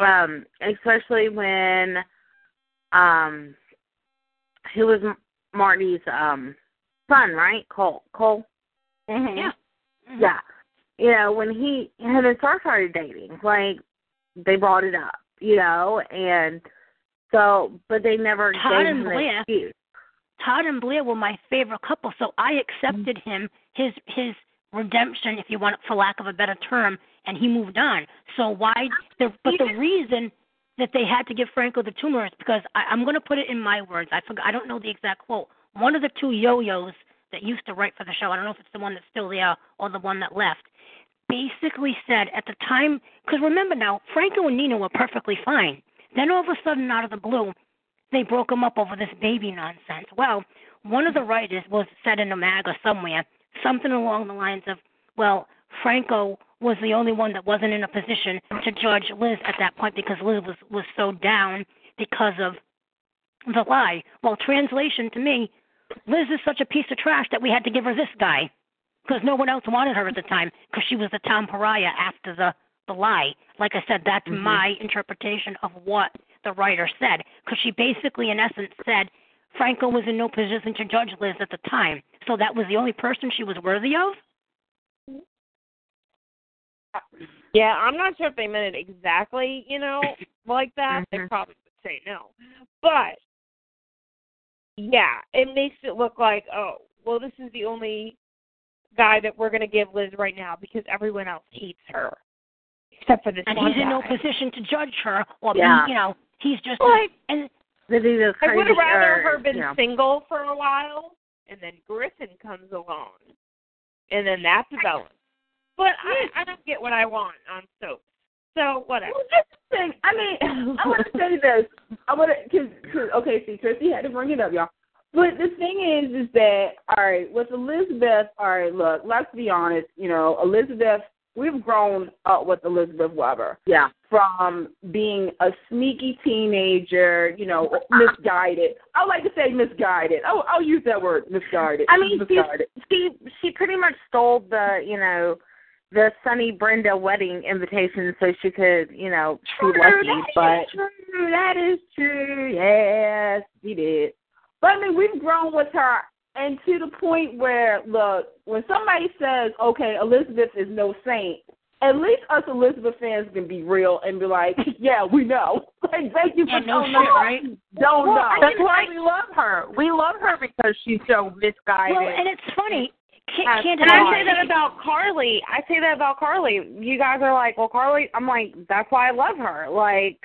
um, especially when um, who was Marty's um son, right? Cole. Cole. Mm-hmm. Yeah. Mm-hmm. Yeah. You know, when he him and Starr started dating, like they brought it up, you know, and so but they never Todd gave and him Blair. excuse. Todd and Blair were my favorite couple, so I mm-hmm. accepted him his his redemption, if you want, for lack of a better term, and he moved on. So why? The, but the reason that they had to give Franco the tumor is because I, I'm going to put it in my words. I forgot. I don't know the exact quote. One of the two yo-yos that used to write for the show. I don't know if it's the one that's still there or the one that left. Basically said at the time, because remember now, Franco and Nina were perfectly fine. Then all of a sudden, out of the blue, they broke them up over this baby nonsense. Well, one of the writers was said in a mag or somewhere something along the lines of, well, Franco was the only one that wasn't in a position to judge Liz at that point because Liz was was so down because of the lie. Well, translation to me, Liz is such a piece of trash that we had to give her this guy because no one else wanted her at the time because she was the town pariah after the the lie. Like I said, that's Mhm. my interpretation of what the writer said because she basically, in essence, said Franco was in no position to judge Liz at the time, so that was the only person she was worthy of. Yeah, I'm not sure if they meant it exactly, you know, like that. They Mhm. probably would say no. But yeah, it makes it look like, oh, well this is the only guy that we're gonna give Liz right now because everyone else hates her. Except for this and one he's in no position to judge her, or Yeah. be, you know, he's just Like and That he's would have rather or, her been you know. single for a while, and then Griffin comes along, and then that develops. But I, I don't get what I want on soap. So whatever. Well, that's the thing. I mean, I want to say this. I want to, cause, cause, okay, see, Chrissy had to bring it up, y'all. But the thing is, is that all right with Elizabeth. All right, look, let's be honest. You know, Elizabeth. We've grown up with Elizabeth Webber Yeah. from being a sneaky teenager. You know, misguided. I like to say misguided. I'll, I'll use that word, misguided. I mean, she misguided. she she pretty much stole the you know the Sonny Brenda wedding invitation so she could you know be True, lucky. that But is true. That is true. Yes, she did. But I mean, we've grown with her, and to the point where, look, when somebody says, "Okay, Elizabeth is no saint," at least us Elizabeth fans can be real and be like, "Yeah, we know." Like, thank you for Yeah, no telling shit, us. right? Don't Well, know. that's why we love her. We love her because she's so misguided. well, and it's funny. Can, Uh, can't and I I say that about Carly. I say that about Carly. You guys are like, well, Carly. I'm like, that's why I love her. Like,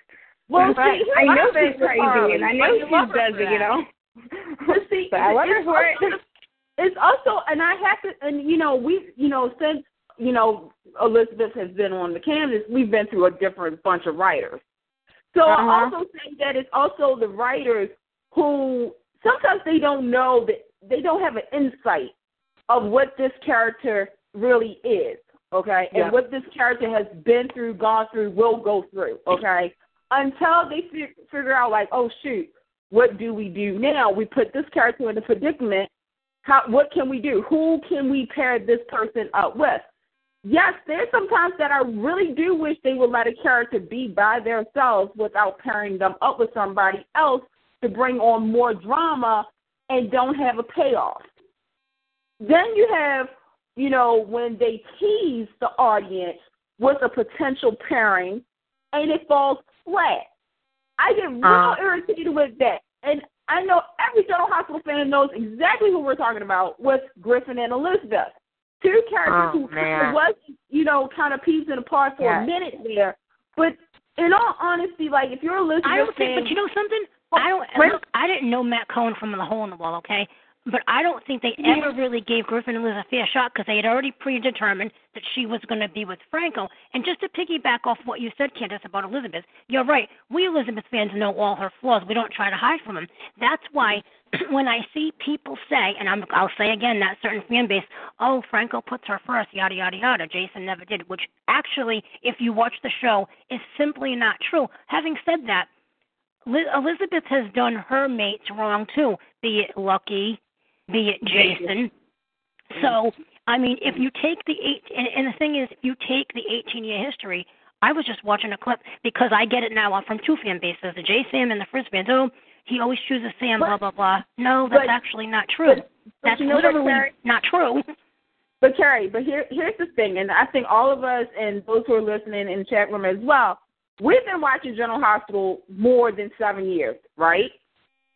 Well, but see, I know she's crazy, Carly. and I know you love she's her for busy. You know. But see, But I love her it's it. also- It's also, and I have to, and you know, we, you know, since you know Elizabeth has been on the canvas, we've been through a different bunch of writers. So I Uh-huh. also think that it's also the writers who sometimes they don't know that they don't have an insight of what this character really is, okay, Yeah. and what this character has been through, gone through, will go through, okay, until they fi- figure out like, oh shoot, what do we do now? We put this character in a predicament. How? What can we do? Who can we pair this person up with? Yes, there's sometimes that I really do wish they would let a character be by themselves without pairing them up with somebody else to bring on more drama and don't have a payoff. Then you have, you know, when they tease the audience with a potential pairing and it falls flat. I get real Uh. irritated with that. And I know every General Hospital fan knows exactly who we're talking about with Griffin and Elizabeth. Two characters Oh, who kind man. of was, you know, kind of pieced apart for Yeah. a minute there. But in all honesty, like if you're a Elizabeth I don't fan, think, but you know something? I don't. Look, I didn't know Matt Cohen from the hole in the wall. Okay, but I don't think they ever really gave Griffin and Liz a fair shot because they had already predetermined that she was going to be with Franco. And just to piggyback off what you said, Candace, about Elizabeth, you're right. We Elizabeth fans know all her flaws. We don't try to hide from them. That's why when I see people say, and I'm, I'll say again, that certain fan base, oh, Franco puts her first, yada yada yada. Jason never did, which actually, if you watch the show, is simply not true. Having said that. Liz- Elizabeth has done her mates wrong too, be it Lucky, be it Jason. So, I mean, if you take the eight, and, and the thing is, if you take the 18 year history I was just watching a clip because I get it now I'm from two fan bases, the J Sam and the Frizz fans. Oh, he always chooses Sam, But- blah blah blah. No, that's but- actually not true. but that's you know what, literally Carrie? not true. But Carrie, but here here's the thing, and I think all of us and those who are listening in the chat room as well, we've been watching General Hospital more than seven years, right?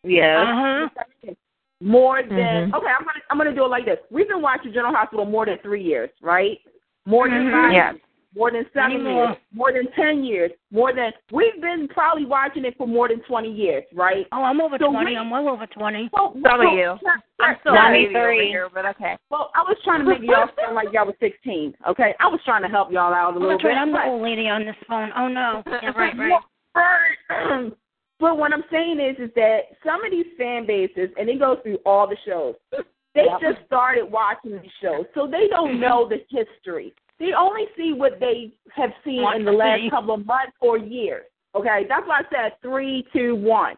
Yeah. Uh-huh. More than Mhm. okay, I'm gonna I'm gonna do it like this. We've been watching General Hospital more than three years, right? More than Mhm. five Yeah. more than seven Anymore. years, more than ten years, more than we've been probably watching it for more than twenty years, right? Oh, I'm over So twenty. we- I'm well over twenty. Well, So are you. I'm still Carrie, a baby over 93. here, but okay. Well, I was trying to make y'all sound like y'all was 16. Okay, I was trying to help y'all out a little that's bit. right. I'm the old lady on this phone. Oh no. Yeah, right, right. Right. but what I'm saying is, is that some of these fan bases, and it goes through all the shows. They Yep. just started watching these shows, so they don't mm-hmm. know the history. They only see what they have seen Want in the last see. couple of months or years. Okay, that's why I said three, two, one.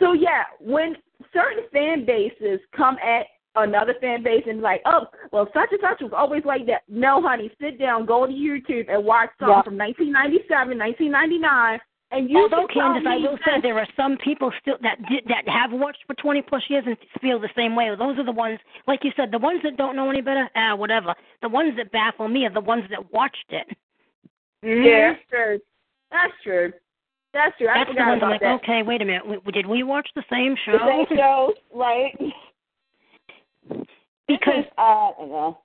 So yeah, when certain fan bases come at another fan base and like, oh, well, such and such was always like that. No, honey, sit down, go to YouTube and watch something Yep. from 1997, 1999, and you Although Candace, I will say there are some people still that did, that have watched for 20 plus years and feel the same way. Those are the ones, like you said, the ones that don't know any better. Ah, whatever. The ones that baffle me are the ones that watched it. Yeah, that's true. That's true. That's true. I That's the forgot ones I'm about like, that. okay, wait a minute. We, did we watch the same show? The same shows, right? Because uh, I don't know.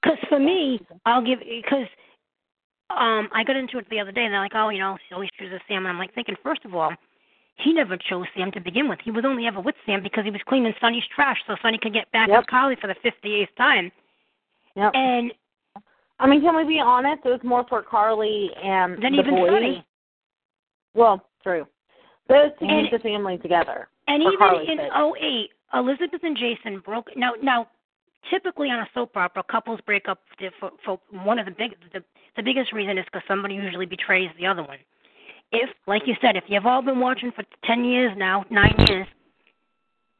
Because for me, I'll give because um I got into it the other day and they're like, oh, you know, she always chooses Sam, and I'm like thinking, first of all, he never chose Sam to begin with. He was only ever with Sam because he was cleaning Sonny's trash so Sonny could get back Yep. with Carly for the 58th time. Yep. And I mean, can we be honest? It was more for Carly and then the even boys. Sonny. Well, true. Those to keep the family together. And even Carly's in sake. '08, Elizabeth and Jason broke. Now, now, typically on a soap opera, couples break up for, for one of the big. The, the biggest reason is because somebody usually betrays the other one. If, like you said, if you've all been watching for ten years now, nine years,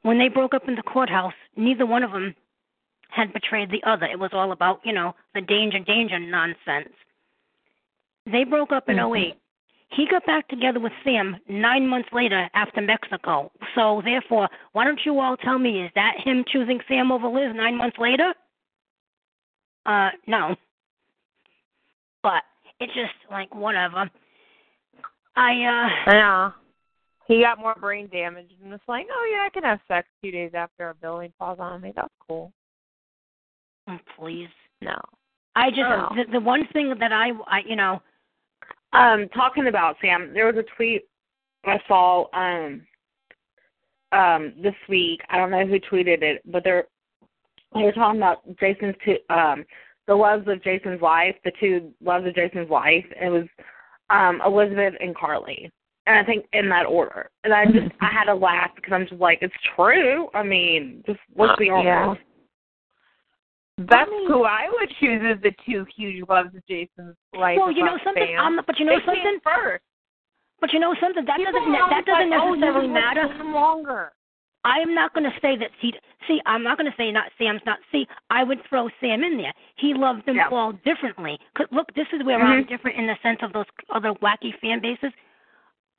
when they broke up in the courthouse, neither one of them had betrayed the other. It was all about, you know, the danger, danger nonsense. They broke up in Mhm. '08. He got back together with Sam nine months later after Mexico. So therefore, why don't you all tell me is that him choosing Sam over Liz nine months later? Uh, no. But it's just like whatever. I uh Yeah. He got more brain damage and it's like, oh yeah, I can have sex two days after a building falls on me. That's cool. oh, please. No. I just Oh. the, the one thing that I I you know Um, talking about Sam, there was a tweet I saw um um this week. I don't know who tweeted it, but they're they were talking about Jason's two um the loves of Jason's wife, the two loves of Jason's wife. It was um Elizabeth and Carly. And I think in that order. And I just I had to laugh because I'm just like, it's true. I mean, just let's be honest. Yeah. That's who I would choose as the two huge loves of Jason's life. well you know something I'm um, but you know They something first. but you know something that People doesn't that doesn't like, oh, necessarily you matter. Longer. I am not going to say that he. See, I'm not going to say not Sam's not. See, I would throw Sam in there. He loved them Yeah. all differently. 'Cause look, this is where I'm mm-hmm. different in the sense of those other wacky fan bases.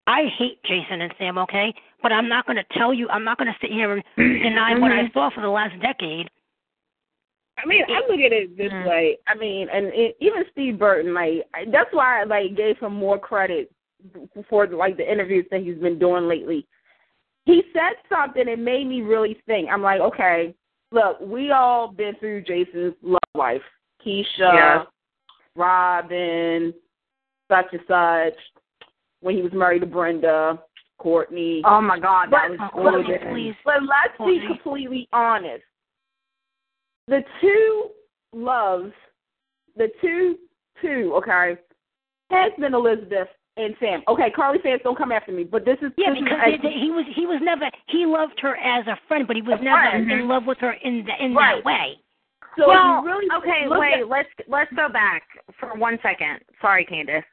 I hate Jason and Sam, okay, but I'm not going to tell you. I'm not going to sit here and deny what I mm-hmm. saw for the last decade. I mean, I look at it this Mm. way. I mean, and it, even Steve Burton, like that's why I like gave him more credit for like the interviews that he's been doing lately. He said something that made me really think. I'm like, okay, look, we all been through Jason's love life. Keesha, Yeah. Robin, such and such. When he was married to Brenda, Courtney. Oh my God, that But- was gorgeous. please. But let's be completely honest. The two loves, the two, two, okay, has been Elizabeth and Sam. Okay, Carly fans, don't come after me, but this is Yeah, this is because they, they, he was he was never he loved her as a friend, but he was never friend. in love with her in the, in Right. that way. so well, really okay, wait. at- let's let's go back for one second. Sorry, Candace.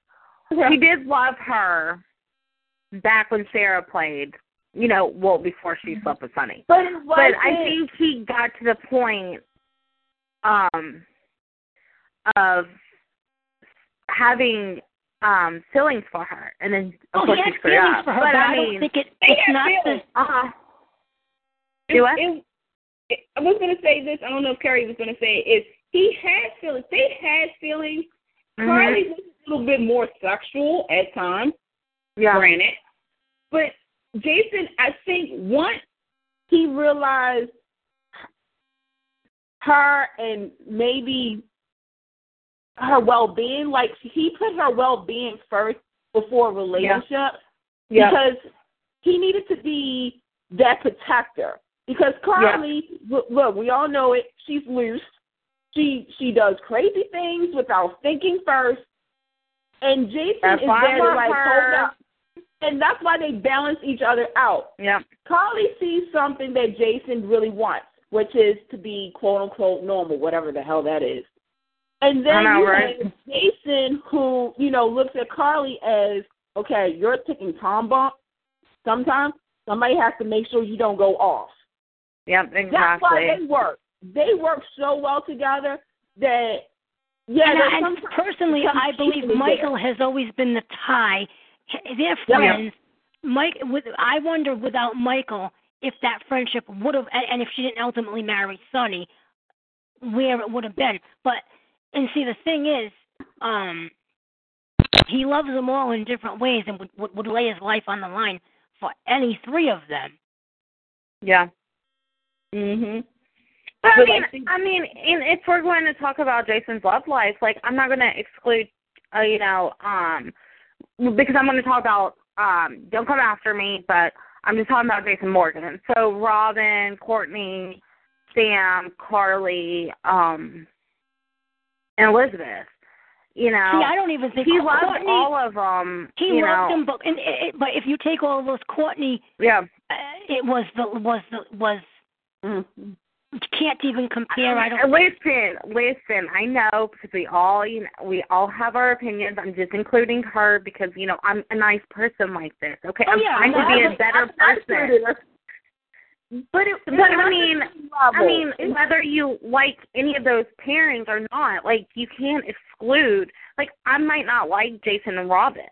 Okay. He did love her back when Sarah played. You know, well before she mm-hmm. slept with Sonny. but But I think he got to the point um of having um feelings for her, and then of oh, course he has screwed feelings up. for her, but but I I mean, don't think it, it's not the uh huh. It- Do what? it- it- I was going to say this. I don't know if Carrie was going to say it. Is he had feelings? They had feelings. Mhm. Carly was a little bit more sexual at times, Yeah. granted. But Jason, I think once he realized her and maybe her well being, like he put her well being first before a relationship Yeah. because he needed to be that protector. Because Carly, look, look, we all know it. She's loose. She she does crazy things without thinking first. And Jason That's is there to like hold up. And that's why they balance each other out. Yeah. Carly sees something that Jason really wants, which is to be quote unquote normal, whatever the hell that is. And then know, you right? have Jason who, you know, looks at Carly as, okay, you're taking Tom bump. Sometimes somebody has to make sure you don't go off. Yep. That's why Exactly. they work. They work so well together that yeah, and, I, and personally, I believe cheating is Michael has always been the tie. They're friends. Mike, with, I wonder without Michael if that friendship would have, and and if she didn't ultimately marry Sonny, where it would have been. But and see, the thing is, um, he loves them all in different ways, and would would, would lay his life on the line for any three of them. Yeah. Mhm. But I But, mean, like, I mean, in, if we're going to talk about Jason's love life, like I'm not going to exclude, uh, you know, um, because I'm going to talk about, um, don't come after me, but I'm just talking about Jason Morgan. So Robin, Courtney, Sam, Carly, um, and Elizabeth. You know, See, I don't even think he loved Courtney, all of them. He you loved know, them, but and, it, but if you take all of those Courtney, yeah. uh, it was the was the was Mhm. Can't even compare. I don't. Listen, listen. I know because we all, you know, we all have our opinions. I'm just including her because you know I'm a nice person like this. Okay, Oh, I'm yeah, trying to be a better I- I person. But it, But I mean, I mean, whether you like any of those pairings or not, like you can't exclude. Like I might not like Jason and Robin,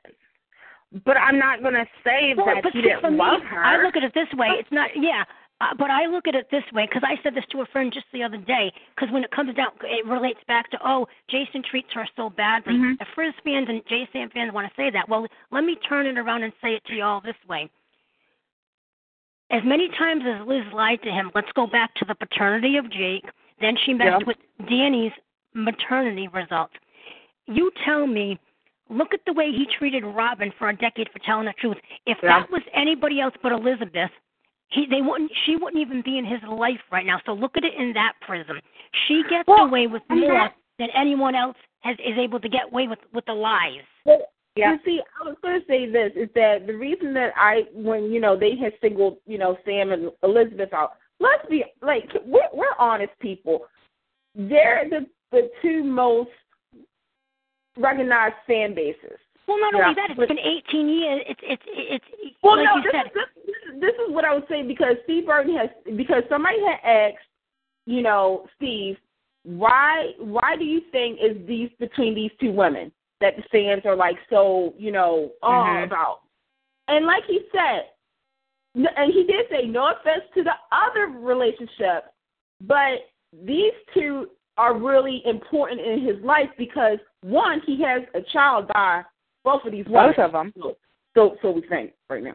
but I'm not going to say Well, that he didn't for me, love her. I look at it this way. It's not. Yeah. Uh, but I look at it this way because I said this to a friend just the other day. Because when it comes down, it relates back to oh, Jason treats her so badly. Mhm. The Frizz fans and Jason fans want to say that. Well, let me turn it around and say it to you all this way. As many times as Liz lied to him, let's go back to the paternity of Jake. Then she messed Yeah. with Danny's maternity results. You tell me, look at the way he treated Robin for a decade for telling the truth. If Yeah. that was anybody else but Elizabeth, he they wouldn't she wouldn't even be in his life right now. So look at it in that prism. She gets Well, away with more that- than anyone else has is able to get away with with the lies. But, Yeah. You see, I was going to say this is that the reason that I, when you know they had singled, you know, Sam and Elizabeth out. Let's be like we're we're honest people. They're the the two most recognized fan bases. Well, not Yeah, only that, it's been 18 years. It's it's it's Well, like no, you this, said. is, this, this, is what I would say because Steve Burton has because somebody had asked, you know, Steve, why why do you think is these between these two women that the fans are like so you know all Mhm. about? And like he said, and he did say no offense to the other relationship, but these two are really important in his life because one, he has a child by both of these women. Both of them. So, so we think right now.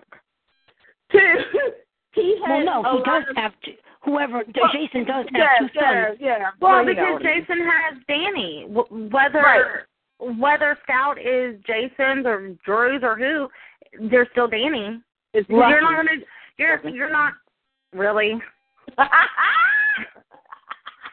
He has Well, no, he does of, have two. Whoever Well, Jason does have yeah, two sons. Yeah, Well, because Jason has Danny. Whether Right. whether Scout is Jason's or Drew's or who, they're still Danny. It's You're not gonna. You're you're not really.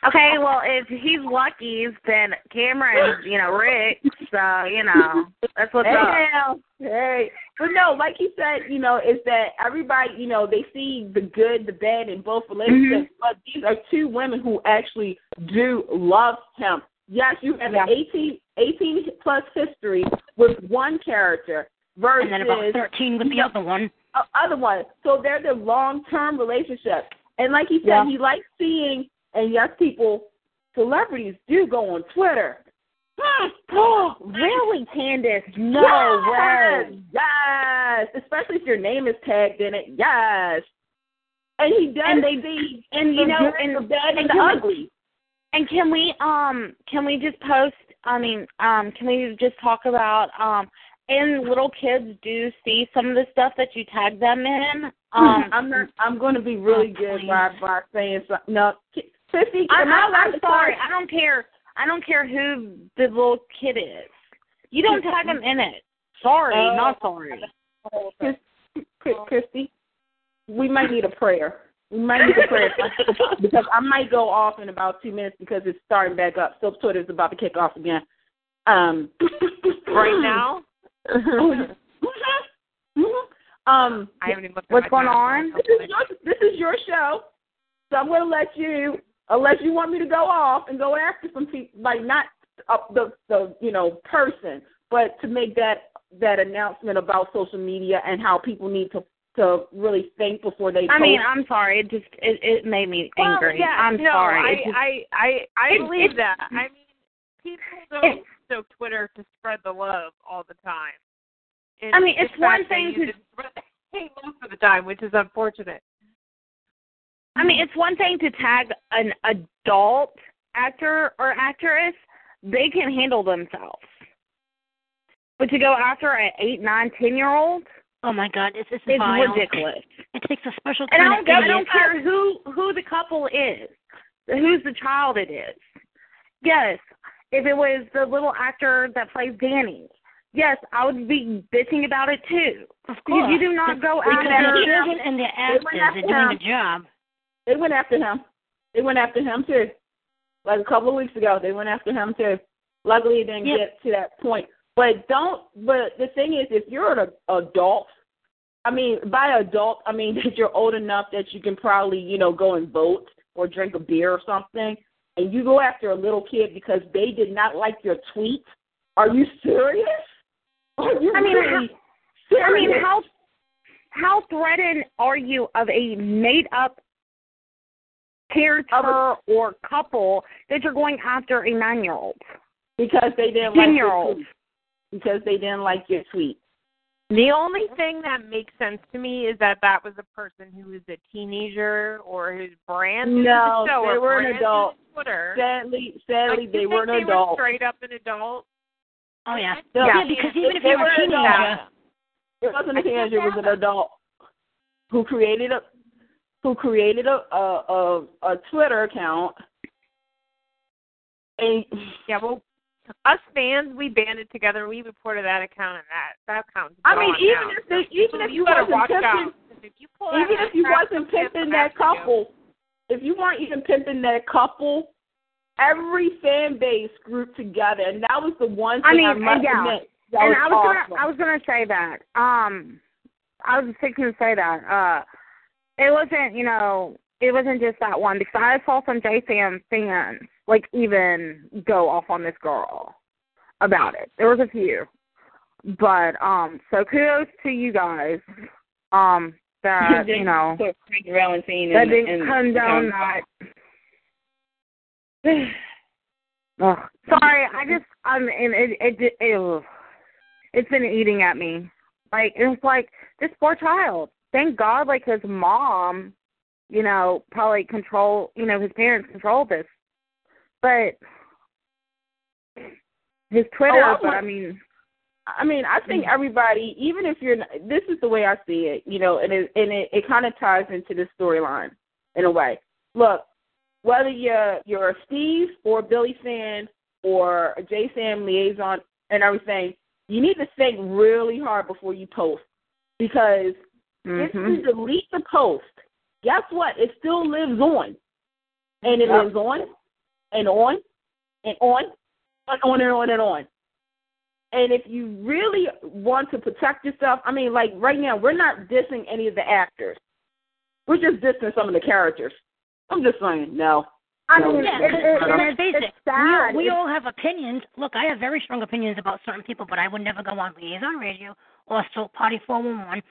Okay, well, if he's Lucky's, then Cameron's, you know, Rick. So you know, that's what's up. Hell, hey. But no, like he said, you know, is that everybody, you know, they see the good, the bad in both relationships, Mm-hmm. but these are two women who actually do love him. Yes, you have Yeah. an 18, 18 plus history with one character versus And then about 13 with the other one. other one. So they're the long term relationship. And like he said, Yeah. he likes seeing and yes, people celebrities do go on Twitter really, Candace? No yes! way. Yes. Especially if your name is tagged in it. Yes. And he does And they- see and you know, good, and the bad, and and the ugly. And can we um can we just post? I mean, um, can we just talk about um and little kids do see some of the stuff that you tag them in? Um, I'm not. I'm going to be really Oh, good please. by by saying something. No, Sissy, I'm, I I'm, I'm to sorry. I don't care. I don't care who the little kid is. You don't tag them in it. Sorry, Oh. not sorry. Chris- Chris- Christy, we might need a prayer. We might need a prayer because I might go off in about two minutes because it's starting back up. So Twitter's about to kick off again. Um, Right now? Um, I haven't even What's my going this is your this is your show, so I'm going to let you, unless you want me to go off and go after some people, like not uh, the the you know person, but to make that that announcement about social media and how people need to to really think before they. I mean. I'm sorry. It just it, it made me Well, angry. yeah, I'm no, sorry. I, just- I, I, I It- believe it- that. I mean, people don't soak Twitter to spread the love all the time. I mean, it's one thing to- spread the hate most of the time, which is unfortunate. I mean, it's one thing to tag an adult actor or actress; they can handle themselves. But to go after an eight, nine, ten year old Oh my God, it's it's is vile. ridiculous. It takes a special And kind I don't, of go, I don't care who who the couple is, who's the child it is. Yes, if it was the little actor that plays Danny, yes, I would be bitching about it too. Of Because course. you do not go because after. the children and the actors went are doing him. the job. They went after him. They went after him too. Like a couple of weeks ago, they went after him too. Luckily, it didn't Yep. get to that point. But don't. But the thing is, if you're an adult, I mean, by adult, I mean that you're old enough that you can probably, you know, go and vote or drink a beer or something, and you go after a little kid because they did not like your tweet. Are you serious? Are you I mean, really I mean, how how threatened are you of a made up character or couple that you're going after a nine year old? because they didn't like your 10-year-old. tweet. Because they didn't like your tweet. The only thing that makes sense to me is that that was a person who was a teenager or whose brand new No, to the show they were an adult. to Twitter. Sadly, sadly, like, they were think an they adult. Were straight up an adult. Oh yeah. No, Yeah, because even if they you're were a teenager, adult. It wasn't a teenager; it was an adult who created a who created a a a, a Twitter account. And Yeah, well, us fans, we banded together. We reported that account and that that account's I mean, even now. if they, even if you better wasn't out. If you even if you wasn't pimping that after you, couple, if you weren't even pimping that couple, every fan base grouped together, and that was the one I thing mean, I must yeah. admit. That and was I was awesome. gonna I was gonna say that. Um I was just thinking to say that. Uh it wasn't, you know, it wasn't just that one because I saw some JSAM fans like even go off on this girl about it. There was a few. But um so kudos to you guys. Um that, you know that didn't and condone that. Ugh. Sorry, I just I'm and it it, it, it it's been eating at me. Like it's like this poor child. Thank God, like his mom, you know, probably control. You know, his parents control this, but his Twitter. Oh, I but I mean, I mean, I think mm. everybody, even if you're, not, this is the way I see it, you know, and it and it, it kind of ties into this storyline in a way. Look, whether you're you're a Steve or a Billy fan or a J Sam liaison and everything, you need to think really hard before you post because if mhm. you delete the post, guess what? It still lives on, and it Yep. lives on and on and on and on and on and on. And if you really want to protect yourself, I mean, like right now, we're not dissing any of the actors. We're just dissing some of the characters. I'm just saying, no. I No, mean, Yeah, it, it, and it, let's face it's sad. we, we It's- all have opinions. Look, I have very strong opinions about certain people, but I would never go on liaison radio or Soap Party 411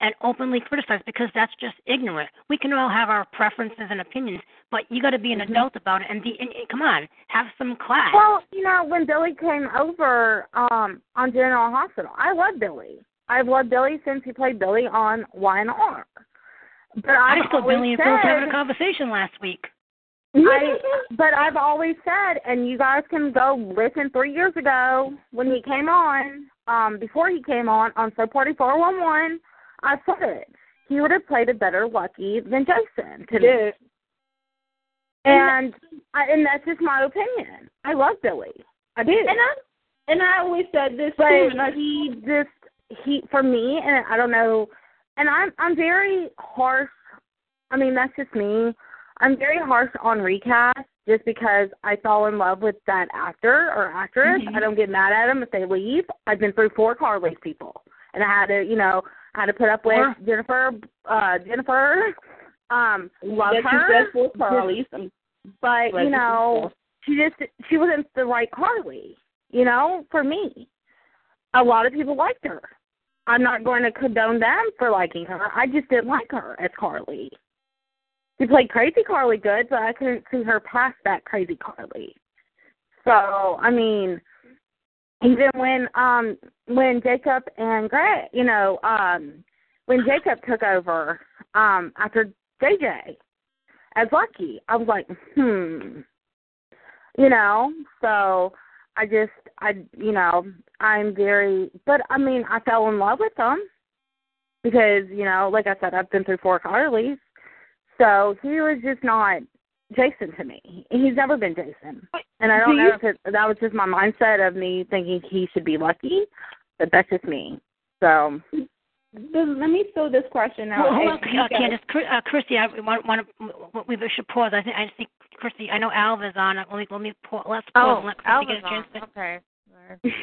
and openly criticize because that's just ignorant. We can all have our preferences and opinions, but you got to be an Mm-hmm. adult about it and be. And, and- come on, have some class. Well, you know, when Billy came over um on General Hospital, I love Billy. I've loved Billy since he played Billy on Y and R. But I I've saw always Billy and Phil having a conversation last week. I, but I've always said, and you guys can go listen three years ago when he came on, um, before he came on on Soap Party 411, I said it. He would have played a better Lucky than Jason to me. Yes. And I, and that's just my opinion. I love Billy. I did. And I and I always said this but too. And he just he for me and I don't know and I'm I'm very harsh I mean that's just me. I'm very harsh on recast just because I fell in love with that actor or actress. Mhm. I don't get mad at them if they leave. I've been through four Carly's people. And I had to, you know, I had to put up with Four? Jennifer uh Jennifer um love that her. for Carly's. But you know, she just she wasn't the right Carly, you know, for me. A lot of people liked her. I'm not going to condone them for liking her. I just didn't like her as Carly. She played crazy Carly good, but I couldn't see her past that crazy Carly. So, I mean, even when um when Jacob and Greg, you know, um when Jacob took over um after JJ as Lucky, I was like, hmm. You know, so I just I you know, I'm very but I mean, I fell in love with them because, you know, like I said, I've been through four Carlys. So he was just not Jason to me. He's never been Jason. And I don't Do know you- if it, that was just my mindset of me thinking he should be lucky, but that's just me. So let me throw this question out. Well, hold at on, you uh, guys. Candace, Chris- uh, Christy, I want, want to, we should pause. I think, I think, Christy, I know Alva's on. Let me, let me pause. Let's pause. Oh, and let Christy Alva's get a chance on. to. Okay.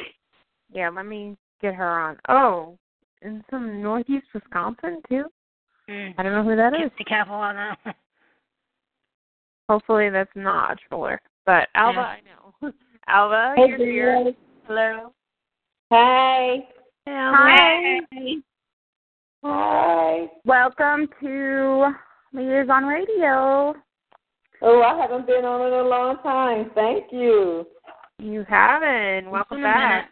yeah, let me get her on. Oh, in some northeast Wisconsin too. Mm. I don't know who that is. Be careful on that. Hopefully that's not a troller. But Alva, Yeah. I know. Alva, Hey, you're here. Julia. Hello. Hi. Hi. Hi. welcome to Leaders on Radio. Oh, I haven't been on in a long time. Thank you. You haven't. Welcome back.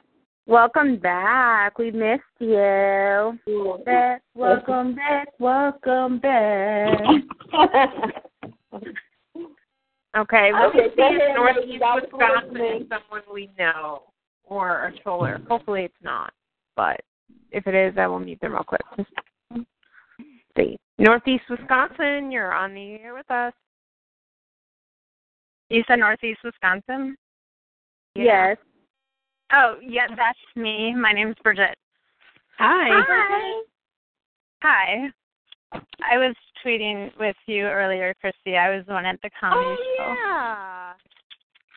Welcome back. We missed you. Back, welcome back, welcome back. Okay, let me Okay, see go if ahead, northeast ladies. I'll Wisconsin is someone we know or a troller. Hopefully it's not. But if it is, I will mute them real quick. Just see. Northeast Wisconsin, you're on the air with us. You said Northeast Wisconsin? Yes. Oh, yeah, that's me. My name's Bridget. Hi. Hi. Hi. I was tweeting with you earlier, Christy. I was the one at the comedy Oh show. yeah.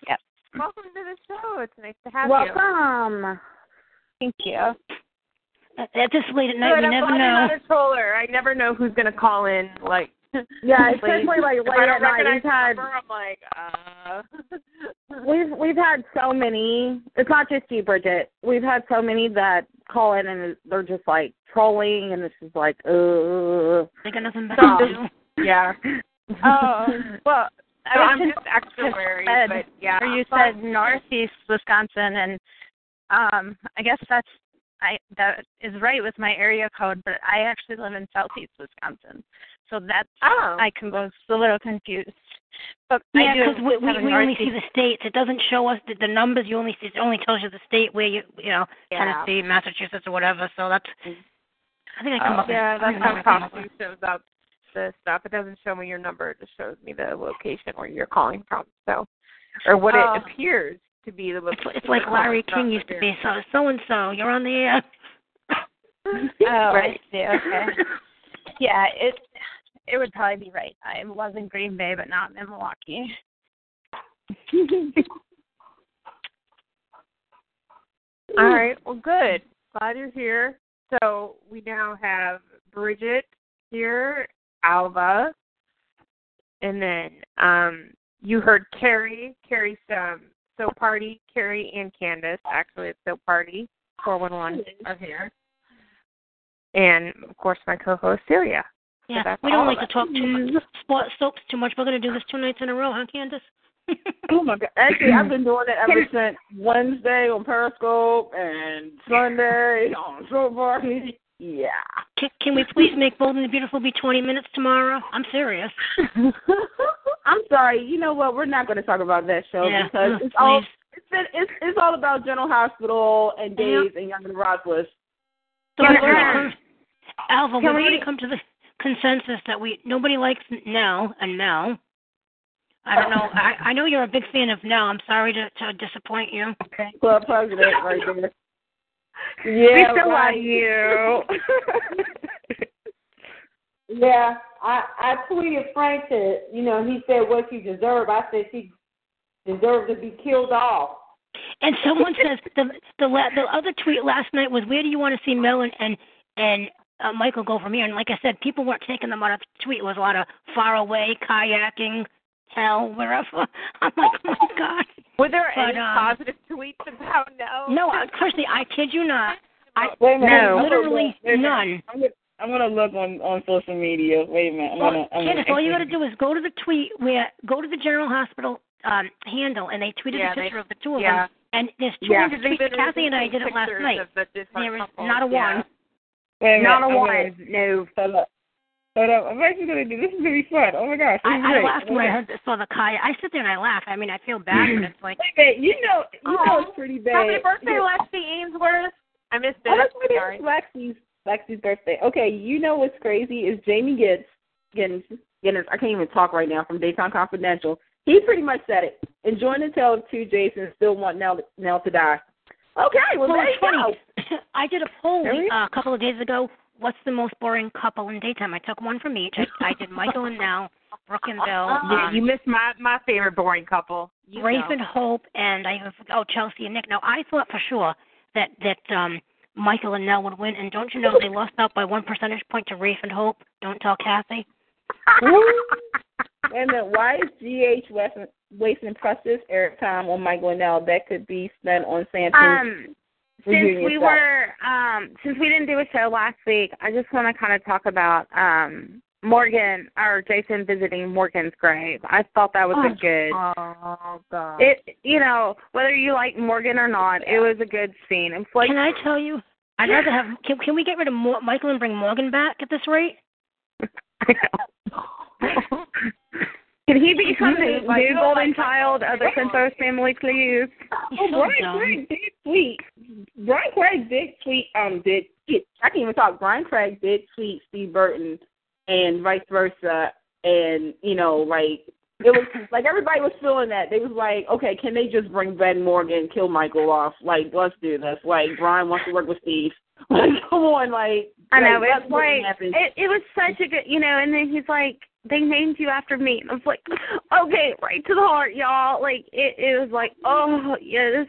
Yep. Welcome to the show. It's nice to have you. Welcome. Thank you. At at this late at night, Good, we I'm never glad you're know. not a troller. I never know who's gonna call in. Like, Yeah, Like, especially like if late I don't at night. recognize We've the had number, I'm like, uh. we've we've had so many. It's not just you, Bridget. We've had so many that call in and they're just like trolling, and it's just like, uh. They got nothing better Stop. to do. yeah. Oh, well, I So was I'm just just extra wary, said- but yeah. or you but- said Northeast Wisconsin, and um, I guess that's I that is right with my area code, but I actually live in Southeast Wisconsin, so that's Oh. I can was a little confused. But Yeah, because we, we, we only see the states. It doesn't show us the, the numbers. You only see it only tells you the state where you you know Yeah. Tennessee, Massachusetts, or whatever. So that's. I think I come Oh, up. Yeah, that's how come up Coxie shows up the stuff. It doesn't show me your number, it just shows me the location where you're calling from. So or what Oh. it appears to be the It's, it's like Larry King used to be. So so and so, you're on the air. Oh, right. I see. Okay. yeah, it it would probably be right. I was in Green Bay, but not in Milwaukee. All right. Well, good. Glad you're here. So we now have Bridget here, Alva, and then um you heard Carrie. Carrie's um Soap Party. Carrie and Candace. Actually, it's Soap Party. Four one one are here. and of course my co-host Celia. Yeah, that's we don't like to talk too us. much sport soaps too much. We're gonna do this two nights in a row, huh, Candace? Oh my god! Actually, I've been doing it ever since Wednesday on Periscope and Sunday on Soap Party. Yeah. Can, can we please make Bold and the Beautiful be 20 minutes tomorrow? I'm serious. I'm sorry. You know what? We're not going to talk about that show Yeah, because ugh, it's all please. it's been it's it's all about General Hospital and Yeah. Days and Young and Restless. So we've already I- come, Alva, we've already we- come to the consensus that we nobody likes Nelle and Mel. I don't know. I I know you're a big fan of Nelle. I'm sorry to to disappoint you. Club president right there. We Yeah, still right. love you. Yeah, I I tweeted Frank to you know he said what you deserve. I said she deserved to be killed off. And someone says the the la- the other tweet last night was where do you want to see Mel and and, and uh, Michael go from here? And like I said, people weren't taking them out of the tweet. It was a lot of far away kayaking, hell, wherever. I'm like, oh my god. Were there But, any um, positive tweets about no? No, I, Kirsty, I kid you not. I Wait a minute. No. Literally look. Wait a minute. none. I'm gonna, I'm gonna look on on social media. Wait a minute. I'm gonna. I'm Candace, gonna all you got to do is go to the tweet where go to the General Hospital um handle, and they tweeted Yeah, a they- picture of the two of yeah. them. And there's two Yeah, of them. because they've been Kathy and I did it last night. The There is not a yeah. one. Wait a minute. Not a I'm one. Gonna, No. hold up. Hold up. I'm actually gonna do. This is gonna be fun. Oh my gosh. This I, I laughed when I heard saw the kayak. I sit there and I laugh. I mean, I feel bad, but it's like Wait. You know. You know it's pretty bad. Happy birthday, Yeah. Lexi Ainsworth. I missed it. Oh, that's what Sorry. is. Lexi's Lexi's birthday. Okay, you know what's crazy is Jamie Gibbs, Giddens, Giddens, I can't even talk right now from Daytime Confidential. He pretty much said it. Enjoying the tale of two Jason still want Nelle, Nelle to die. Okay, well, well, there you funny. go. I did a poll uh, a couple of days ago. What's the most boring couple in daytime? I took one from each. I, I did Michael and Nelle, Brooke and Bill, Yeah, um, you missed my my favorite boring couple. You Rafe know. and Hope, and I have oh Chelsea and Nick. Now I thought for sure that that um Michael and Nelle would win, and don't you know they lost out by one percentage point to Rafe and Hope? Don't tell Kathy. Wait a minute. Why is GH wasting, wasting precious airtime on Michael and Nelle that could be spent on Santa's Um, since we stuff? were um since we didn't do a show last week, I just want to kind of talk about um Morgan or Jason visiting Morgan's grave. I thought that was a good Oh God. it you know, whether you like Morgan or not, it was a good scene. It's like Can I tell you? I'd rather have. Can, can we get rid of Mo- Michael and bring Morgan back at this rate? Can he become the You- like, new golden child of the Santos family, please? Oh, Brian dumb. Craig did tweet. Bryan Craig did tweet. Um, did I can't even talk. Bryan Craig did tweet Steve Burton, and vice versa. And you know, like it was like everybody was feeling that. They was like, okay, can they just bring Ben Morgan, kill Michael off? Like, let's do this. Like, Bryan wants to work with Steve. Like, come on, like. I know like, it's let's make it like it. It was such a good, you know. And then he's like, "They named you after me." And I was like, "Okay, right to the heart, y'all." Like it. It was like, oh yeah, this.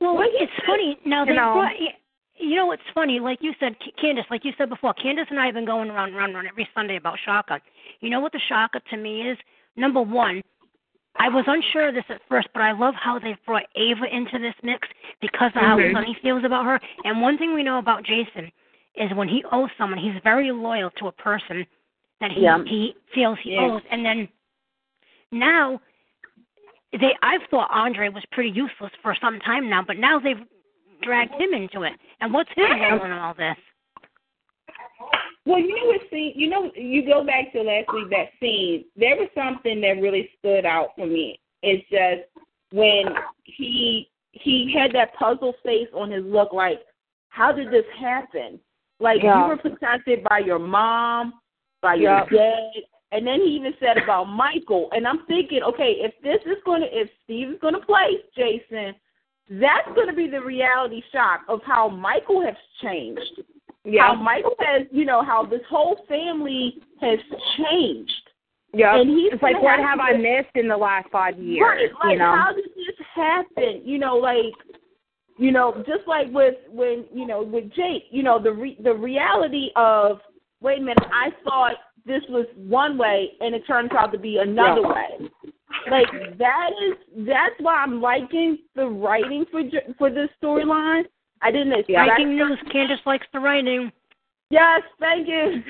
Well, Well, it's funny now. you They know. brought. You know what's funny? Like you said, Candace, like you said before, Candace and I have been going around, run, run every Sunday about Shaka. You know what the Shaka to me is? Number one, I was unsure of this at first, but I love how they've brought Ava into this mix because of Mhm. how Sonny feels about her. And one thing we know about Jason is when he owes someone, he's very loyal to a person that he Yeah. he feels he Yeah. owes. And then now they I've thought Andre was pretty useless for some time now, but now they've dragged him into it. And what's his role in all this? Well, you know what scene? You know, you go back to last week that scene. There was something that really stood out for me. It's just when he he had that puzzle face on his look, like, how did this happen? Like Yeah. you were protected by your mom, your Yep. and then he even said about Michael. And I'm thinking, okay, if this is going to, if Steve is going to play Jason, that's going to be the reality shock of how Michael has changed how Michael has, you know, how this whole family has changed. Yeah. And he's It's like, what have have I missed in the last five years? Right, like you know. how did this happen? You know, like you know, just like with when you know with Jake, you know, the re- the reality of wait a minute, I thought this was one way and it turns out to be another Yeah. way. Like that is that's why I'm liking the writing for J- for this storyline. I didn't expect Breaking news: Candace likes the writing. Yes, thank you.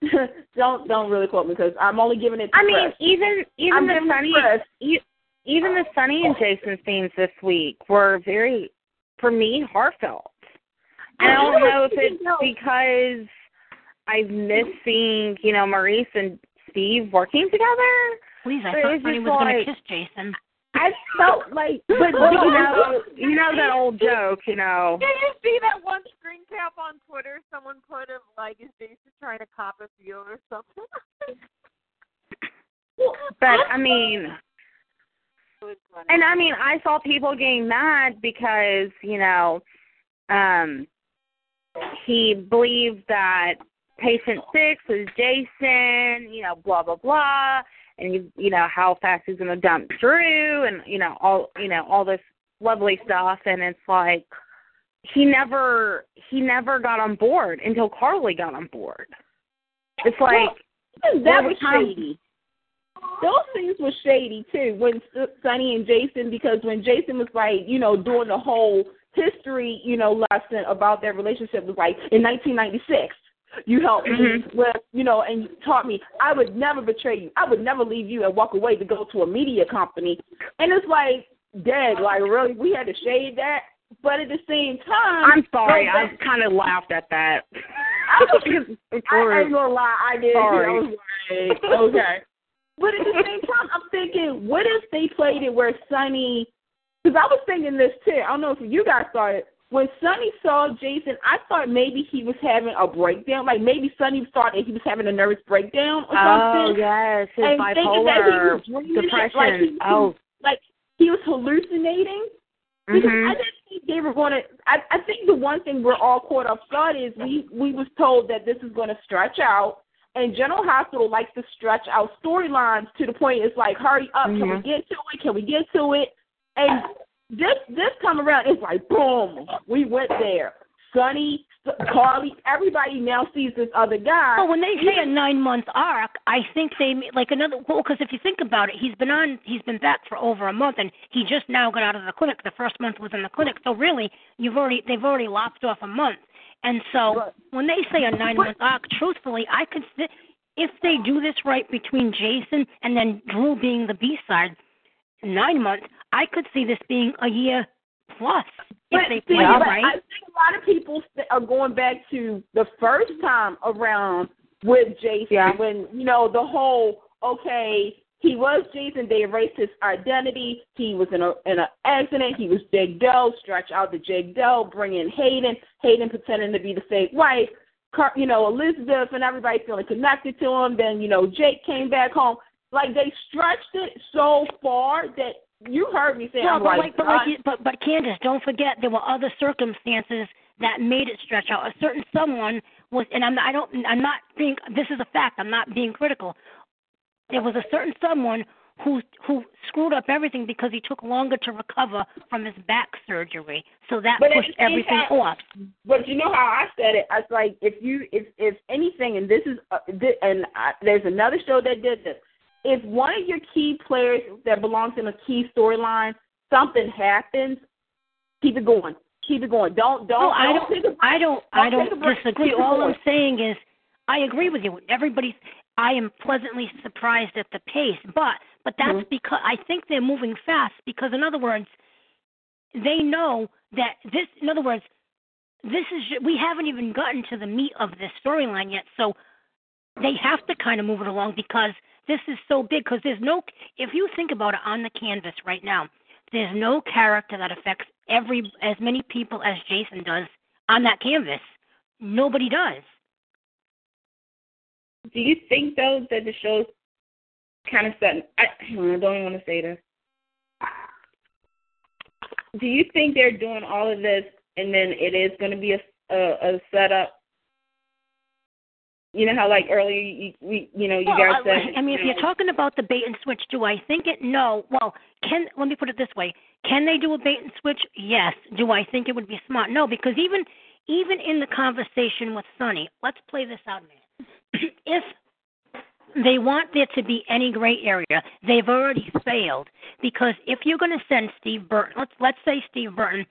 don't don't really quote me because I'm only giving it. To I mean, Chris. even even I'm the giving it Sunny, e- even the Sonny and Jason scenes this week were very, for me, heartfelt. And I don't know if it's because I've missed seeing, you know, Maurice and Steve working together. Please, I But thought it's Sonny just was going to kiss Jason. I felt like, but But you know, you know that old joke, you know. Did you see that one screen cap on Twitter? Someone put of like is Jason trying to cop a feel or something? But I mean, and I mean, I saw people getting mad because you know, um, he believed that patient six is Jason. You know, blah blah blah, and you you know how fast he's gonna dump Drew, and you know all you know all this lovely stuff, and it's like he never he never got on board until Carly got on board. It's like that was shady. Those things were shady too. When Sonny and Jason, because when Jason was like, you know, doing the whole history, you know, lesson about their relationship was like in 1996. You helped me Mhm. with, you know, and you taught me I would never betray you. I would never leave you and walk away to go to a media company. And it's like, dead. Like really, we had to shade that. But at the same time, I'm sorry, I kind of laughed at that. I, was, I, I ain't gonna lie, I did. Sorry. I was like, okay. But at the same time, I'm thinking, what if they played it where Sonny? Because I was thinking this too. I don't know if you guys saw it. When Sonny saw Jason, I thought maybe he was having a breakdown. Like maybe Sonny thought that he was having a nervous breakdown or something. Oh something. yes, his and thinking that he bipolar was depression. Like he, oh, like he was hallucinating. Because Mhm. I didn't think they were going to. I, I think the one thing we're all caught off guard is we we was told that this is going to stretch out, and General Hospital likes to stretch out storylines to the point it's like, hurry up, can we get to it? Can we get to it? And this this time around, it's like boom, we went there. Sonny, Carly, everybody now sees this other guy. Well, when they say a nine month arc, I think they like another. Well, because if you think about it, he's been on, he's been back for over a month, and he just now got out of the clinic. The first month was in the clinic, so really, you've already they've already lopped off a month. And so when they say a nine month arc, truthfully, I could if they do this right between Jason and then Drew being the B side, nine months, I could see this being a year plus if But they see, play but right. I think a lot of people are going back to the first time around with Jason Yeah. when you know the whole okay he was Jason they erased his identity he was in a in an accident he was Jake Doe stretch out the Jake Doe bring in Hayden Hayden pretending to be the fake wife Car- you know Elizabeth and everybody feeling connected to him then you know Jake came back home like they stretched it so far that you heard me say Well, I'm but like, like, but like, you- but but Candace, don't forget there were other circumstances that made it stretch out. A certain someone was, and I'm I don't I'm not being this is a fact. I'm not being critical. There was a certain someone who who screwed up everything because he took longer to recover from his back surgery, so that But pushed everything time- off. But you know how I said it? I was like, if you, if if anything, and this is, uh, thi- and I, there's another show that did this. If one of your key players that belongs in a key storyline, something happens, keep it going, keep it going. Don't don't. No, I don't think about- I don't. I don't don't disagree. All I'm saying is, I agree with you. Everybody's. I am pleasantly surprised at the pace, but but that's Mhm. because I think they're moving fast. Because in other words, they know that this. In other words, this is we haven't even gotten to the meat of this storyline yet. So they have to kind of move it along because this is so big. Because there's no. If you think about it on the canvas right now, there's no character that affects every as many people as Jason does on that canvas. Nobody does. Do you think though that the show's kind of setting? I, I don't even want to say this. Do you think they're doing all of this and then it is going to be a, a, a setup? You know how like earlier you we you know you Well, guys I, said. I mean, if you you're talking about the bait and switch, do I think it? No. Well, can let me put it this way: Can they do a bait and switch? Yes. Do I think it would be smart? No, because even even in the conversation with Sonny, let's play this out a minute. if they want there to be any gray area, they've already failed. Because if you're going to send Steve Burton, let's let's say Steve Burton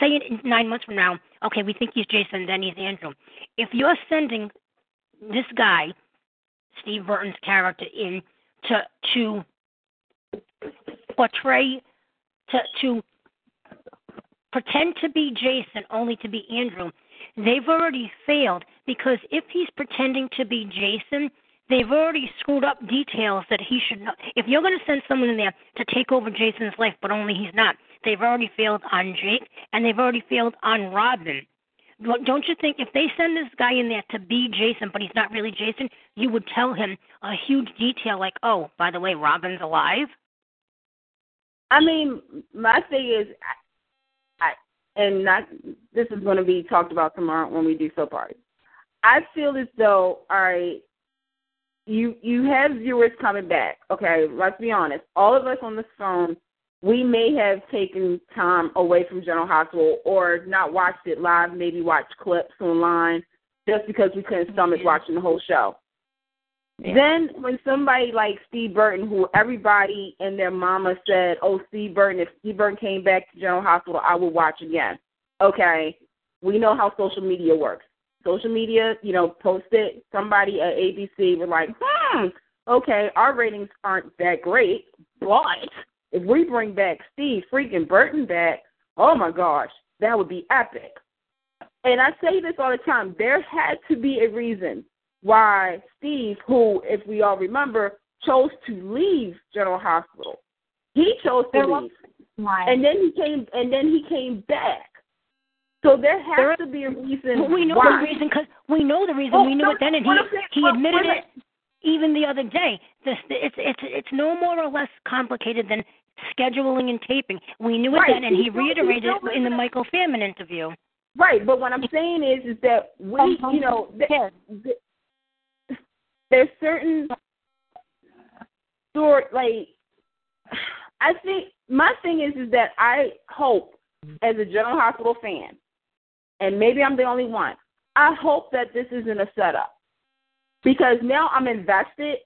say in nine months from now, okay, we think he's Jason, then he's Andrew. If you're sending this guy, Steve Burton's character, in to to portray to to pretend to be Jason only to be Andrew, they've already failed because if he's pretending to be Jason, they've already screwed up details that he should know. If you're going to send someone in there to take over Jason's life, but only he's not, they've already failed on Jake and they've already failed on Robin. Don't you think if they send this guy in there to be Jason, but he's not really Jason, you would tell him a huge detail like, "Oh, by the way, Robin's alive." I mean, my thing is, I, I and not this is going to be talked about tomorrow when we do soap parties. I feel as though, all right, you you have viewers coming back. Okay, let's be honest. All of us on this phone we may have taken time away from General Hospital or not watched it live, maybe watched clips online just because we couldn't stomach watching the whole show. Yeah. Then when somebody like Steve Burton, who everybody and their mama said, "Oh, Steve Burton, if Steve Burton came back to General Hospital, I would watch again." Okay, we know how social media works. Social media, you know, posted somebody at ABC were like, "Hmm, okay, our ratings aren't that great, but if we bring back Steve freaking Burton back, oh my gosh, that would be epic. And I say this all the time. There had to be a reason why Steve, who, if we all remember, chose to leave General Hospital. He chose to there leave. Why? And then he came and then he came back. So there has there, to be a reason. Well, we know why. the reason because we know the reason. Oh, we knew no, it then, and he he admitted it even the other day. This it's it's it's no more or less complicated than scheduling and taping. We knew it right. then, and he reiterated it in the Michael Fairman interview. Right, but what I'm saying is, is that we, um, you know, um, there, there's certain sort like I think my thing is is that I hope as a General Hospital fan, and maybe I'm the only one. I hope that this isn't a setup because now I'm invested,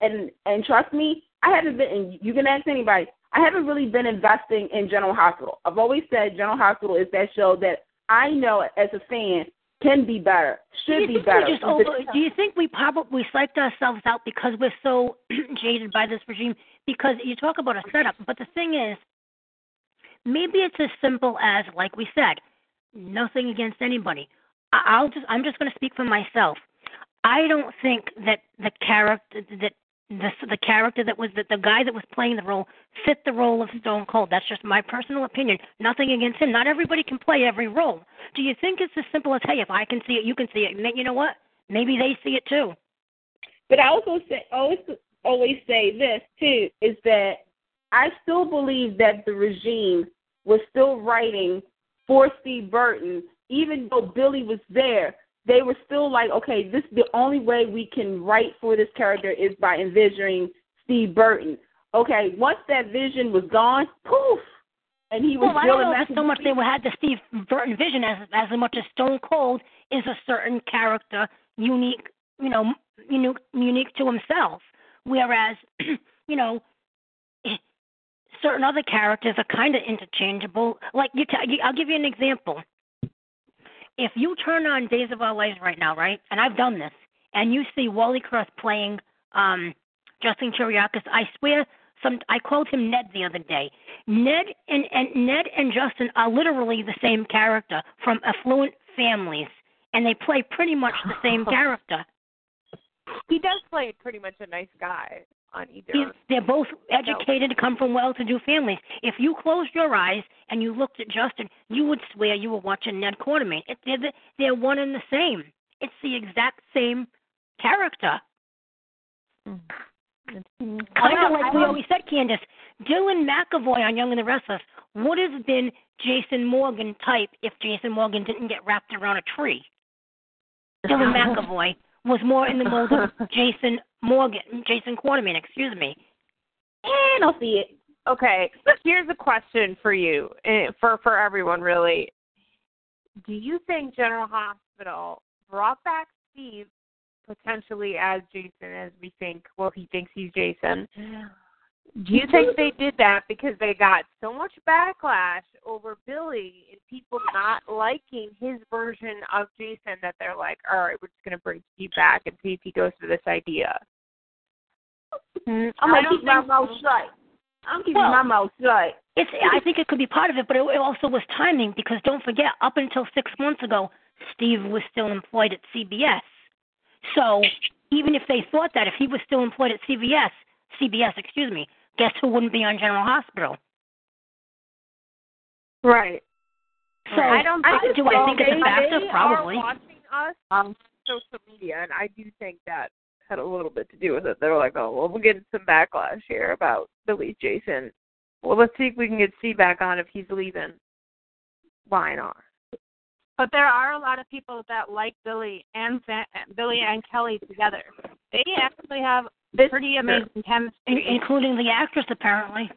and and trust me, I haven't been. And you can ask anybody. I haven't really been investing in General Hospital. I've always said General Hospital is that show that I know as a fan can be better, should be better. Over, do you think we probably psyched ourselves out because we're so jaded by this regime? Because you talk about a setup, but the thing is, maybe it's as simple as, like we said, nothing against anybody. I'll just, I'm just going to speak for myself. I don't think that the character that the the character that was the, the guy that was playing the role fit the role of Stone Cold. That's just my personal opinion. Nothing against him. Not everybody can play every role. Do you think it's as simple as hey, if I can see it, you can see it? And you know what? Maybe they see it too. But I also say always always say this too is that I still believe that the regime was still writing for Steve Burton, even though Billy was there they were still like, okay, this the only way we can write for this character is by envisioning Steve Burton. Okay, once that vision was gone, poof, and he was well, I don't know if so much they had the Steve Burton vision as as much as Stone Cold is a certain character unique, you know, unique unique to himself. Whereas, you know, eh, certain other characters are kind of interchangeable. Like you, t- I'll give you an example if you turn on Days of Our Lives right now, right, and I've done this, and you see Wally Kurth playing um, Justin Kiriakis, I swear, some I called him Ned the other day. Ned and, and Ned and Justin are literally the same character from affluent families, and they play pretty much the same character. He does play pretty much a nice guy on either. He's, they're both educated, no. come from well-to-do families. If you closed your eyes and you looked at Justin, you would swear you were watching Ned Quartermaine. It, they're, the, they're one and the same. It's the exact same character. Mm-hmm. Kind of like we always said, Candace. Dylan McAvoy on Young and the Restless would have been Jason Morgan type if Jason Morgan didn't get wrapped around a tree. Dylan McAvoy was more in the mold of Jason Morgan, Jason Quartermaine, excuse me. And I'll see it. Okay, here's a question for you, eh, for for everyone really. Do you think General Hospital brought back Steve potentially as Jason, as we think? Well, he thinks he's Jason. Do you think they did that because they got so much backlash over Billy and people not liking his version of Jason that they're like, all right, we're just going to bring Steve back and see if he goes for this idea? Mm-hmm. I'm I gonna keep my mouth so. shut. I'm keeping Well- my mouth shut. It's. I think it could be part of it, but it, it also was timing because don't forget, up until six months ago, Steve was still employed at CBS. So even if they thought that if he was still employed at CBS, CBS, excuse me, guess who wouldn't be on General Hospital? Right. So I don't I- do I think it's a they- factor? They Probably. are watching us on social media, and I do think that had a little bit to do with it. They were like, "Oh, well, we're getting some backlash here about Billy Jason. Well, let's see if we can get Steve back on if he's leaving. Why not?" But there are a lot of people that like Billy and Sa- Billy and Kelly together. They actually have pretty amazing In- chemistry. including the actress, apparently.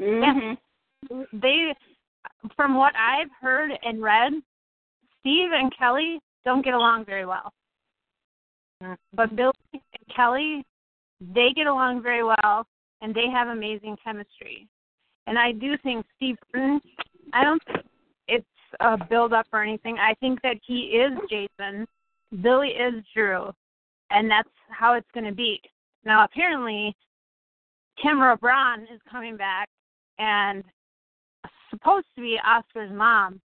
Mm-hmm. They, from what I've heard and read, Steve and Kelly don't get along very well. But Billy and Kelly, they get along very well, and they have amazing chemistry. And I do think Steve Burton, I don't think it's a build up or anything. I think that he is Jason, Billy is Drew, and that's how it's going to be. Now, apparently, Tamara Braun is coming back and supposed to be Oscar's mom,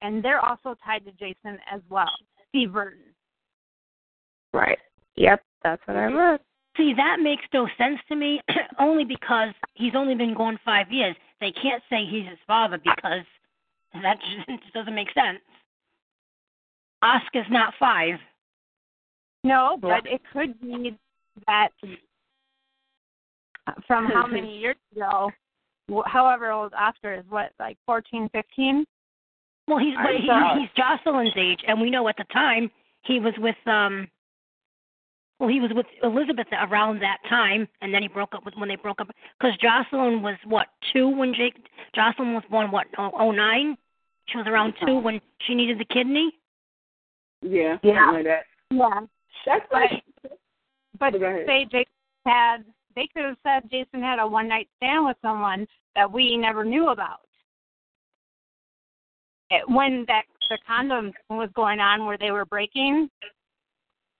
and they're also tied to Jason as well, Steve Burton. Right. Yep, that's what I read. See, that makes no sense to me, only because he's only been gone five years. They can't say he's his father because that just doesn't make sense. Oscar's not five. No, but it could be that from how many years ago, however old Oscar is, what, like fourteen, fifteen? Well, he's I he, he's Josslyn's age, and we know at the time he was with um. Well, he was with Elizabeth around that time, and then he broke up with when they broke up because Josslyn was what two when Jake Josslyn was born what oh oh nine. She was around two when she needed the kidney. Yeah. Yeah. Like that. Yeah. That's But right. but Go ahead. say Jason had they could have said Jason had a one night stand with someone that we never knew about. It, when that the condom was going on where they were breaking.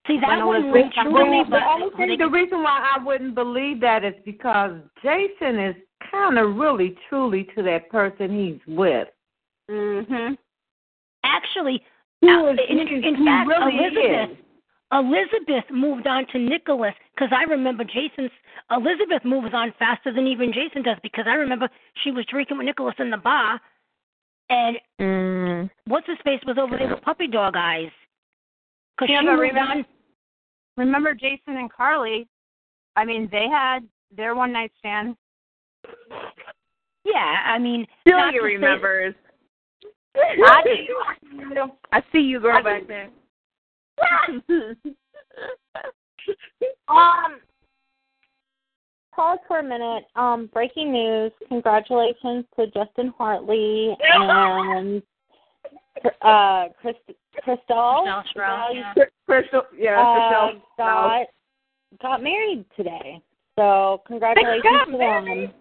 See, that wouldn't to me, The but only thing, the reason why I wouldn't believe that is because Jason is kind of really truly to that person he's with. Mhm. actually, He uh, was- in, in fact, really Elizabeth is. Elizabeth moved on to Nikolas because I remember Jason's Elizabeth moves on faster than even Jason does because I remember she was drinking with Nikolas in the bar, and Mm. what's his face was over there with puppy dog eyes. Because she moved remember- on. Remember Jason and Carly? I mean, they had their one night stand. Yeah, I mean, not Celia to say- remembers. I do. I see you, girl, back there. Um, pause for a minute. Um, breaking news. Congratulations to Justin Hartley and uh, Chris, Crystal. Crystal Stroud, yeah. Crystal, yeah, uh, Crystal. got got married today. So congratulations got to them.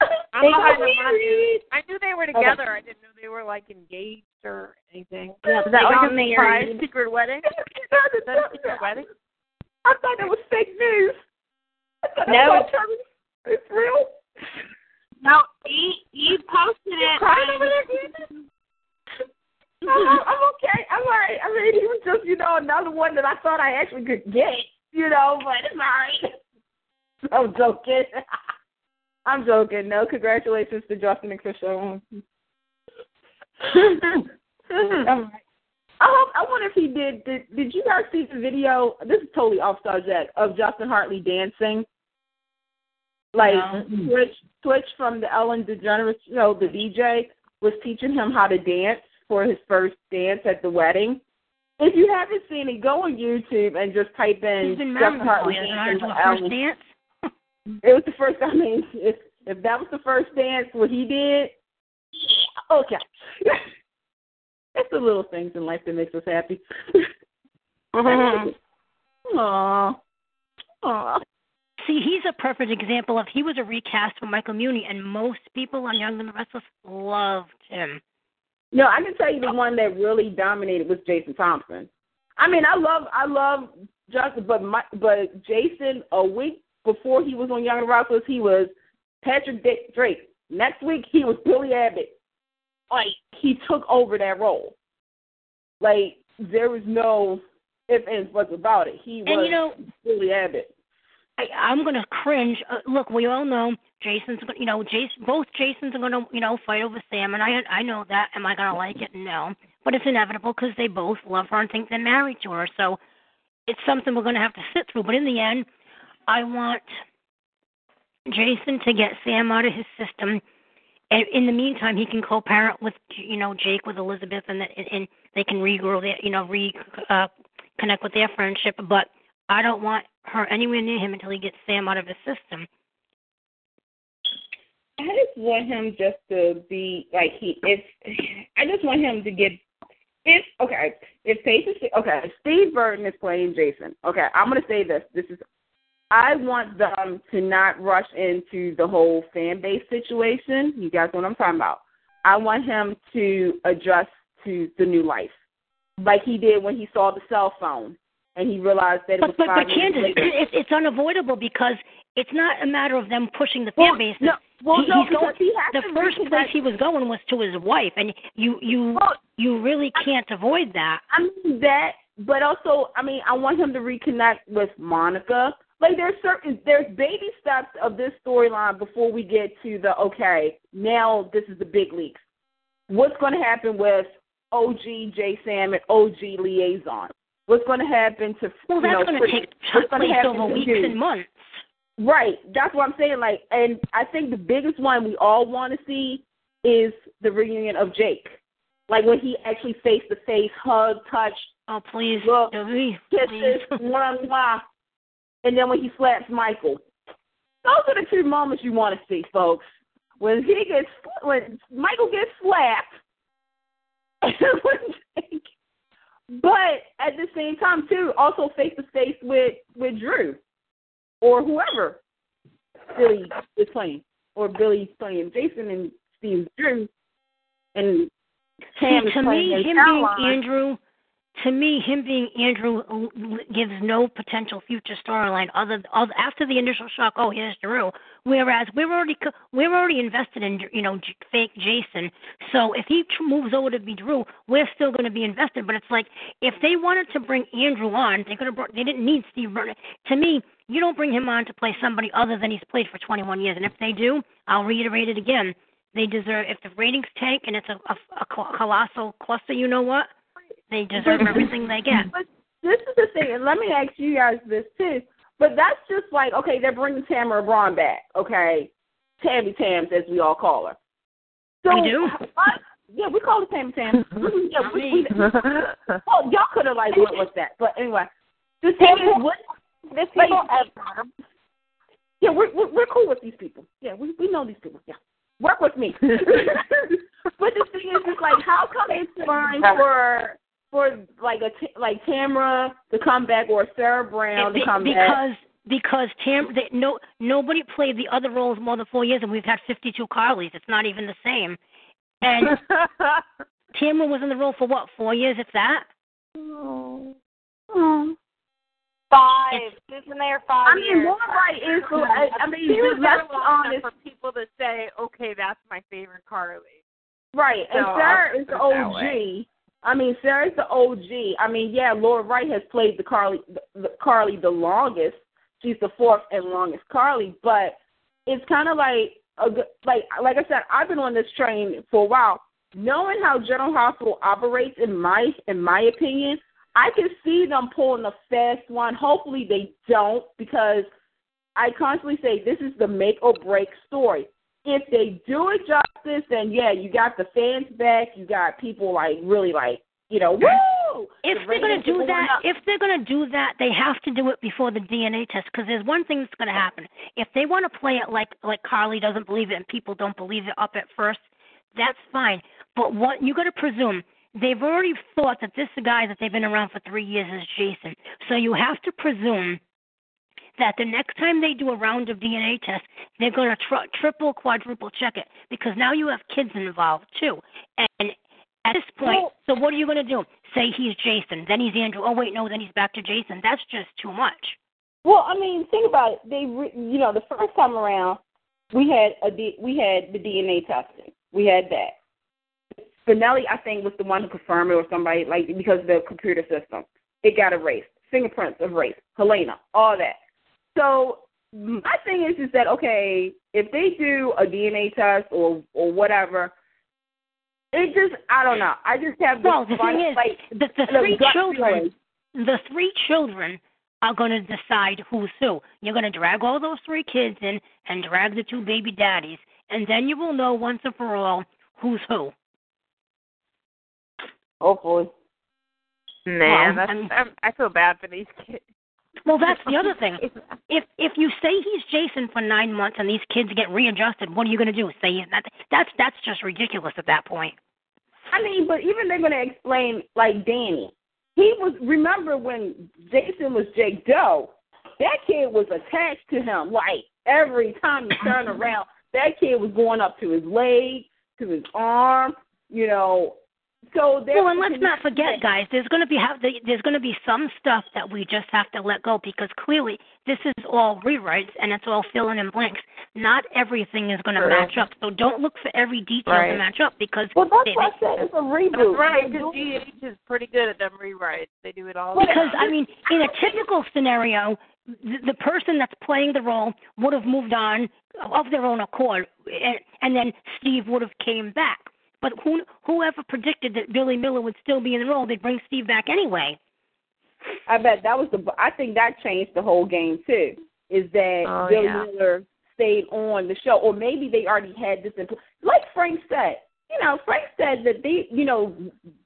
I'm They not got married. I knew they were together. I didn't know they were like engaged or anything. Yeah, Is that like a surprise secret wedding? Is that a secret wedding? I thought that was fake news. I thought that No. was. It's real. No, he he posted it. Crying over there, I'm, I'm okay. I'm all right. I mean, he was just, you know, another one that I thought I actually could get, you know, but it's all right. I'm joking. I'm joking. No, congratulations to Justin and Crystal. Um, I hope. I wonder if he did, did. Did you guys see the video? This is totally off subject of Justin Hartley dancing. Like No. Twitch, Twitch from the Ellen DeGeneres show, the DJ was teaching him how to dance for his first dance at the wedding. If you haven't seen it, go on YouTube and just type in He's been Justin married before. Hartley He doesn't know how to dancing do for a first dance. It was the first. I mean, if if that was the first dance, what he did, yeah, okay. It's the little things in life that makes us happy. Aww. Aww. Aww. See, he's a perfect example of he was a recast for Michael Muhney, and most people on Young and the Restless loved him. No, I can tell you the one that really dominated was Jason Thompson. I mean, I love I love Justin, but my, but Jason a week before he was on Young and the Restless, he was Patrick Drake. Next week he was Billy Abbott. Like he took over that role. Like there was no if and buts about it. He was and you know, Billy Abbott. I, I'm gonna cringe. Uh, look, we all know Jason's. You know, Jason. Both Jasons are gonna, you know, fight over Sam, and I, I know that. Am I gonna like it? No, but it's inevitable because they both love her and think they're married to her. So it's something we're gonna have to sit through. But in the end, I want Jason to get Sam out of his system. And in the meantime, he can co-parent with, you know, Jake with Elizabeth, and that and they can regrow their, you know, re uh, with their friendship. But I don't want her anywhere near him until he gets Sam out of his system. I just want him just to be like he if I just want him to get if okay if is okay Steve Burton is playing Jason okay I'm gonna say this this is I want them to not rush into the whole fan base situation. You guys know what I'm talking about. I want him to adjust to the new life like he did when he saw the cell phone and he realized that it but, was but, five but years Candace, it, it's unavoidable because it's not a matter of them pushing the fan base. no, well, he, no, he's going, he the first place he was going was to his wife, and you you Well, you really can't avoid that. I mean that, but also, I mean, I want him to reconnect with Monica. Like there's certain there's baby steps of this storyline before we get to the okay. Now this is the big leagues. What's going to happen with OG JaSam and OG Liason? What's going to happen to Well, you that's know, going to take what's gonna place happen over weeks and months. Right. That's what I'm saying. Like, and I think the biggest one we all want to see is the reunion of Jake. Like when he actually face to face, hug, touch, Oh please, look, kisses, please. mwah, mwah. and then when he slaps Michael. Those are the two moments you want to see, folks. When he gets, when Michael gets slapped, when Jake- but at the same time too, also face to face with with Drew or whoever Billy is playing, or Billy's playing Jason and Steve's Drew, and Tam See, is to playing me, him being Andrew, to me, him being Andrew gives no potential future storyline other, other after the initial shock. Oh, here's Drew. Whereas we're already we're already invested in you know fake Jason. So if he moves over to be Drew, we're still going to be invested. But it's like if they wanted to bring Andrew on, they could have brought. They didn't need Steve Burton. To me, you don't bring him on to play somebody other than he's played for 21 years. And if they do, I'll reiterate it again. They deserve if the ratings tank and it's a, a, a colossal cluster. You know what? They deserve But- everything they get. But this is the thing, and let me ask you guys this too. But that's just like, okay, they're bringing Tamara Braun back, okay? Tammy Tams, as we all call her. So, We do? What? Yeah, we call her Tammy Tams. Mm-hmm, yeah, we, we, well, y'all could have like went with that, but anyway, the thing is, what? There's Like- people ever. Yeah, we're, we're we're cool with these people. Yeah, we we know these people. Yeah, work with me. but the thing is, it's like, how come it's fine for for like a t- like Tamara to come back or Sarah Brown to Be- come back? because because Tam they, no nobody played the other roles more than four years, and we've had 52 Carlys. It's not even the same. And Tamara was in the role for what four years, if that. Oh. Five. It's- She's been there five I mean, years. more right is the. I, I mean, She was let's there be long honest. for people to say, "Okay, that's my favorite Carly." Right, and So, Sarah I'll is the put OG. I mean, Sarah's the OG. I mean, yeah, Laura Wright has played the Carly, the, the Carly the longest. She's the fourth and longest Carly, but it's kind of like a like like I said, I've been on this train for a while. Knowing how General Hospital operates, in my in my opinion, I can see them pulling a fast one. Hopefully, they don't because I constantly say this is the make or break story. If they do it justice, then yeah, you got the fans back. You got people like really like you know, woo! If The they're gonna do that, if they're going to do that, they have to do it before the DNA test because there's one thing that's going to happen. If they want to play it like like Carly doesn't believe it and people don't believe it up at first, that's fine. But what you got to presume they've already thought that this guy that they've been around for three years is Jason. So you have to presume that the next time they do a round of DNA tests, they're going to tr- triple, quadruple check it because now you have kids involved too. And at this point, Well- so what are you going to do? Say he's Jason, then he's Andrew. Oh wait, no, then he's back to Jason. That's just too much. Well, I mean, think about it. They, re- you know, the first time around, we had a D- we had the DNA testing. We had that. Spinelli, I think, was the one who confirmed it, or somebody like because of the computer system. It got erased. Fingerprints erased. Helena, all that. So my thing is, is that okay? If they do a DNA test or or whatever, it just I don't know. I just have this Well, the fun, thing is, like the, the the three children, feeling. the three children are going to decide who's who. You're going to drag all those three kids in and drag the two baby daddies, and then you will know once and for all who's who. Oh, Hopefully. Nah, Well, that's, I'm- I'm, I feel bad for these kids. Well, that's the other thing. If if you say he's Jason for nine months and these kids get readjusted, what are you going to do? Say that? That's that's just ridiculous at that point. I mean, but even they're going to explain like Danny. He was remember when Jason was Jake Doe. That kid was attached to him. Like every time you turn around, that kid was going up to his leg, to his arm. You know. So there Well, and let's not forget, guys. There's going to be have there's going to be some stuff that we just have to let go because clearly this is all rewrites and it's all filling in blanks. Not everything is going to Sure. match up. So don't look for every detail Right. to match up because Well, that's they, why I said it's a reboot. That's right, They're because GH is pretty good at them rewrites. They do it all the Because time. I mean, in a typical scenario, the, the person that's playing the role would have moved on of their own accord, and, and then Steve would have came back. But who whoever predicted that Billy Miller would still be in the role, they'd bring Steve back anyway. I bet that was the. I think that changed the whole game too. Is that Oh, Billy yeah. Miller stayed on the show, or maybe they already had this in. pl- Like Frank said, you know, Frank said that they, you know,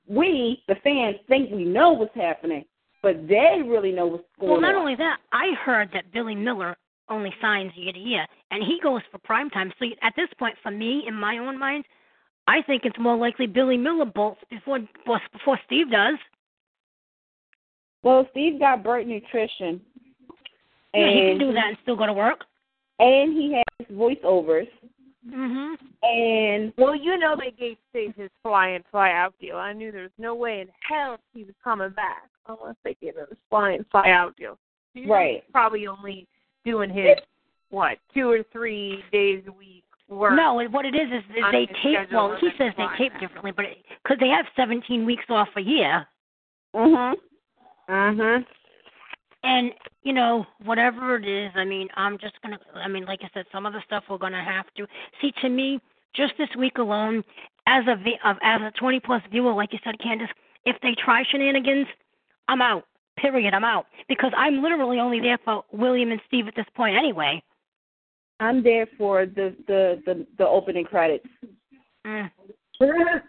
we the fans think we know what's happening, but they really know what's going on. Well, not on. only that, I heard that Billy Miller only signs year to year, and he goes for prime time. So at this point, for me, in my own mind, I think it's more likely Billy Miller bolts before before Steve does. well, Steve got Burt Nutrition, Yeah, he can do that and still go to work. and he has voiceovers, Mhm. and Well, you know they gave Steve his fly and fly out deal. I knew there was no way in hell he was coming back unless they gave him his fly and fly out deal. You Right. probably only doing his what two or three days a week work. No, what it is is they tape. Well, he says they tape differently, but because they have 17 weeks off a year, mhm, Mhm. and you know whatever it is, I mean, I'm just gonna. I mean, like I said, some of the stuff we're gonna have to see. To me, just this week alone, as a as a 20 plus viewer, like you said, Candace, if they try shenanigans, I'm out. Period. I'm out because I'm literally only there for William and Steve at this point anyway. I'm there for the the the, the opening credits. Mm.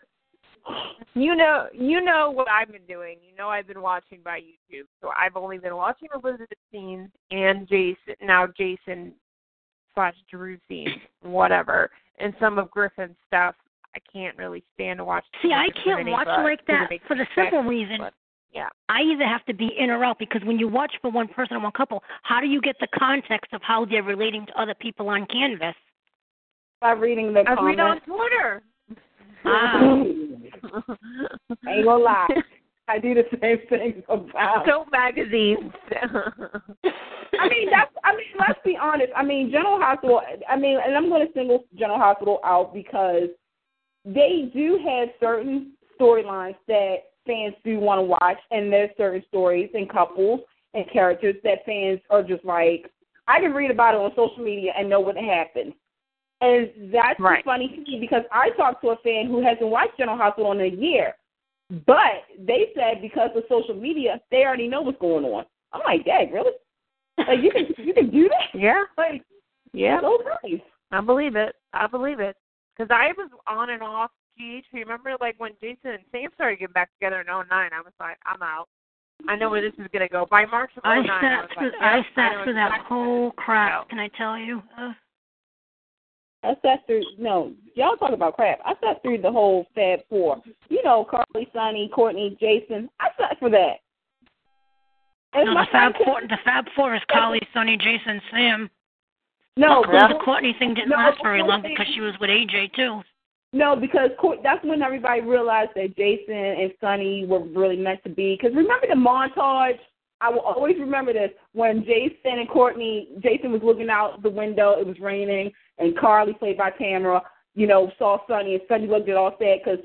You know, you know what I've been doing. You know, I've been watching by YouTube. So I've only been watching Elizabeth scenes and Jason now Jason slash Drew scenes, whatever, and some of Griffin's stuff. I can't really stand to watch. See, I can't watch like that for the simple sick, reason. but, yeah. I either have to be in or out because when you watch for one person or one couple, how do you get the context of how they're relating to other people on canvas? By reading the I read on. Twitter. Ah. Ain't gonna lie. I do the same thing about. Soap magazines. I mean, that's. I mean, let's be honest. I mean, General Hospital. I mean, and I'm going to single General Hospital out because they do have certain storylines that fans do want to watch, and there's certain stories and couples and characters that fans are just like, I can read about it on social media and know what happened. And that's Right. funny to me because I talked to a fan who hasn't watched General Hospital in a year, but they said because of social media, they already know what's going on. I'm like, Dad, really? Like you can you can do that? yeah. Like Yeah. so nice. I believe it. I believe it. Because I was on and off GH. Remember, like when Jason and Sam started getting back together in '09, I was like, I'm out. I know where this is gonna go. By March of I 09, I sat was through like, I sat know through that exactly whole crap. Can I tell you? Uh, I sat through no, y'all talk about crap. I sat through the whole Fab Four. You know, Carly, Sonny, Courtney, Jason. I sat for that. And No, my the Fab friend Four. The Fab Four is Carly, Sonny, Jason, Sam. No, Luckily, the Courtney thing didn't No, last very long because she was with AJ too. No, because that's when everybody realized that Jason and Sonny were really meant to be. Because remember the montage? I will always remember this when Jason and Courtney. Jason was looking out the window. It was raining, and Carly, played by Tamara, you know, saw Sonny, and Sonny looked at all sad because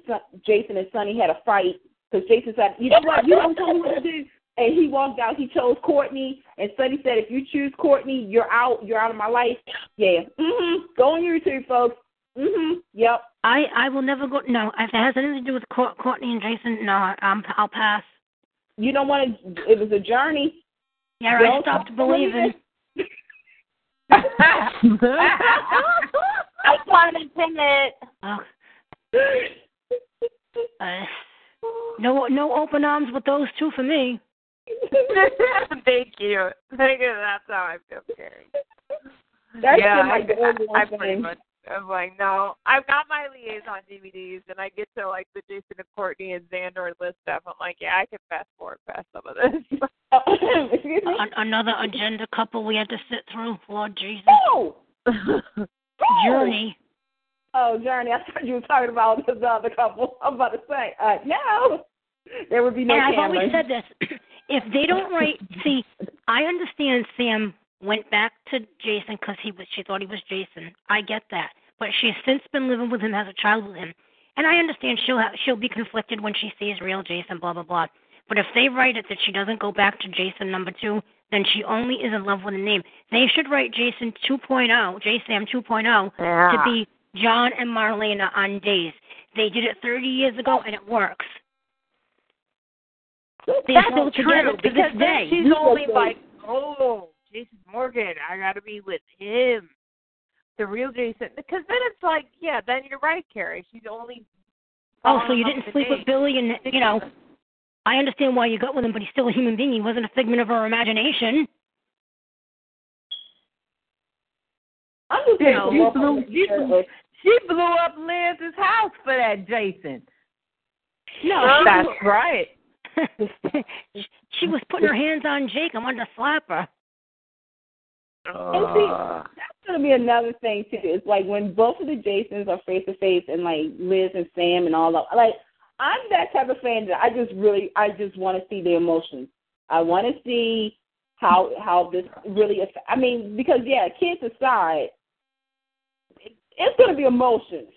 Jason and Sonny had a fight. Because Jason said, "You know what? You don't tell me what to do." And he walked out. He chose Courtney, and Sonny said, "If you choose Courtney, you're out. You're out of my life." Yeah. Mhm. Go on YouTube, folks. Mhm. Yep. I I will never go. No, if it has anything to do with Cour- Courtney and Jason, no, I'm I'll pass. You don't want to. It was a journey. Yeah, Don't I stopped believing. I want to pin it. Oh. Uh, no no open arms with those two for me. Thank you. Thank you. That's how I feel, Carrie. That's yeah, I, I, I pretty much. I'm like, no, I've got my Liason DVDs, and I get to like the Jason and Courtney and Zander Liz stuff. I'm like, yeah, I can fast forward past some of this. Excuse me. An- another agenda couple we had to sit through. Lord Jesus. Oh. Journey. Oh, Journey. I thought you were talking about the other couple. I'm about to say, uh, no, there would be no and I've Cameron. always said this. if they don't write, see, I understand Sam went back to Jason because he was she thought he was Jason. I get that, but she's since been living with him, has a child with him, and I understand she'll have, she'll be conflicted when she sees real Jason. Blah blah blah. But if they write it that she doesn't go back to Jason number two, then she only is in love with a name. They should write Jason 2.0, JaSam 2.0, Yeah. to be John and Marlena on days. They did it 30 years ago, and it works. They're That's still true together to because this day. she's only like, oh, Jason Morgan, I got to be with him, the real Jason. Because then it's like, yeah, then you're right, Carrie. She's only. Oh, so you didn't the sleep with. Billy, and you know, I understand why you got with him, but he's still a human being. He wasn't a figment of her imagination. I'm just You She blew, she, blew, she blew up Liz's house for that Jason. No, That's right. she, she was putting her hands on Jake. I wanted to slap her. And see, that's gonna be another thing too. It's like when both of the Jasons are face to face, and like Liz and Sam and all that. Like I'm that type of fan that I just really, I just want to see the emotions. I want to see how how this really. Affect, I mean, because yeah, kids aside, it, it's gonna be emotions,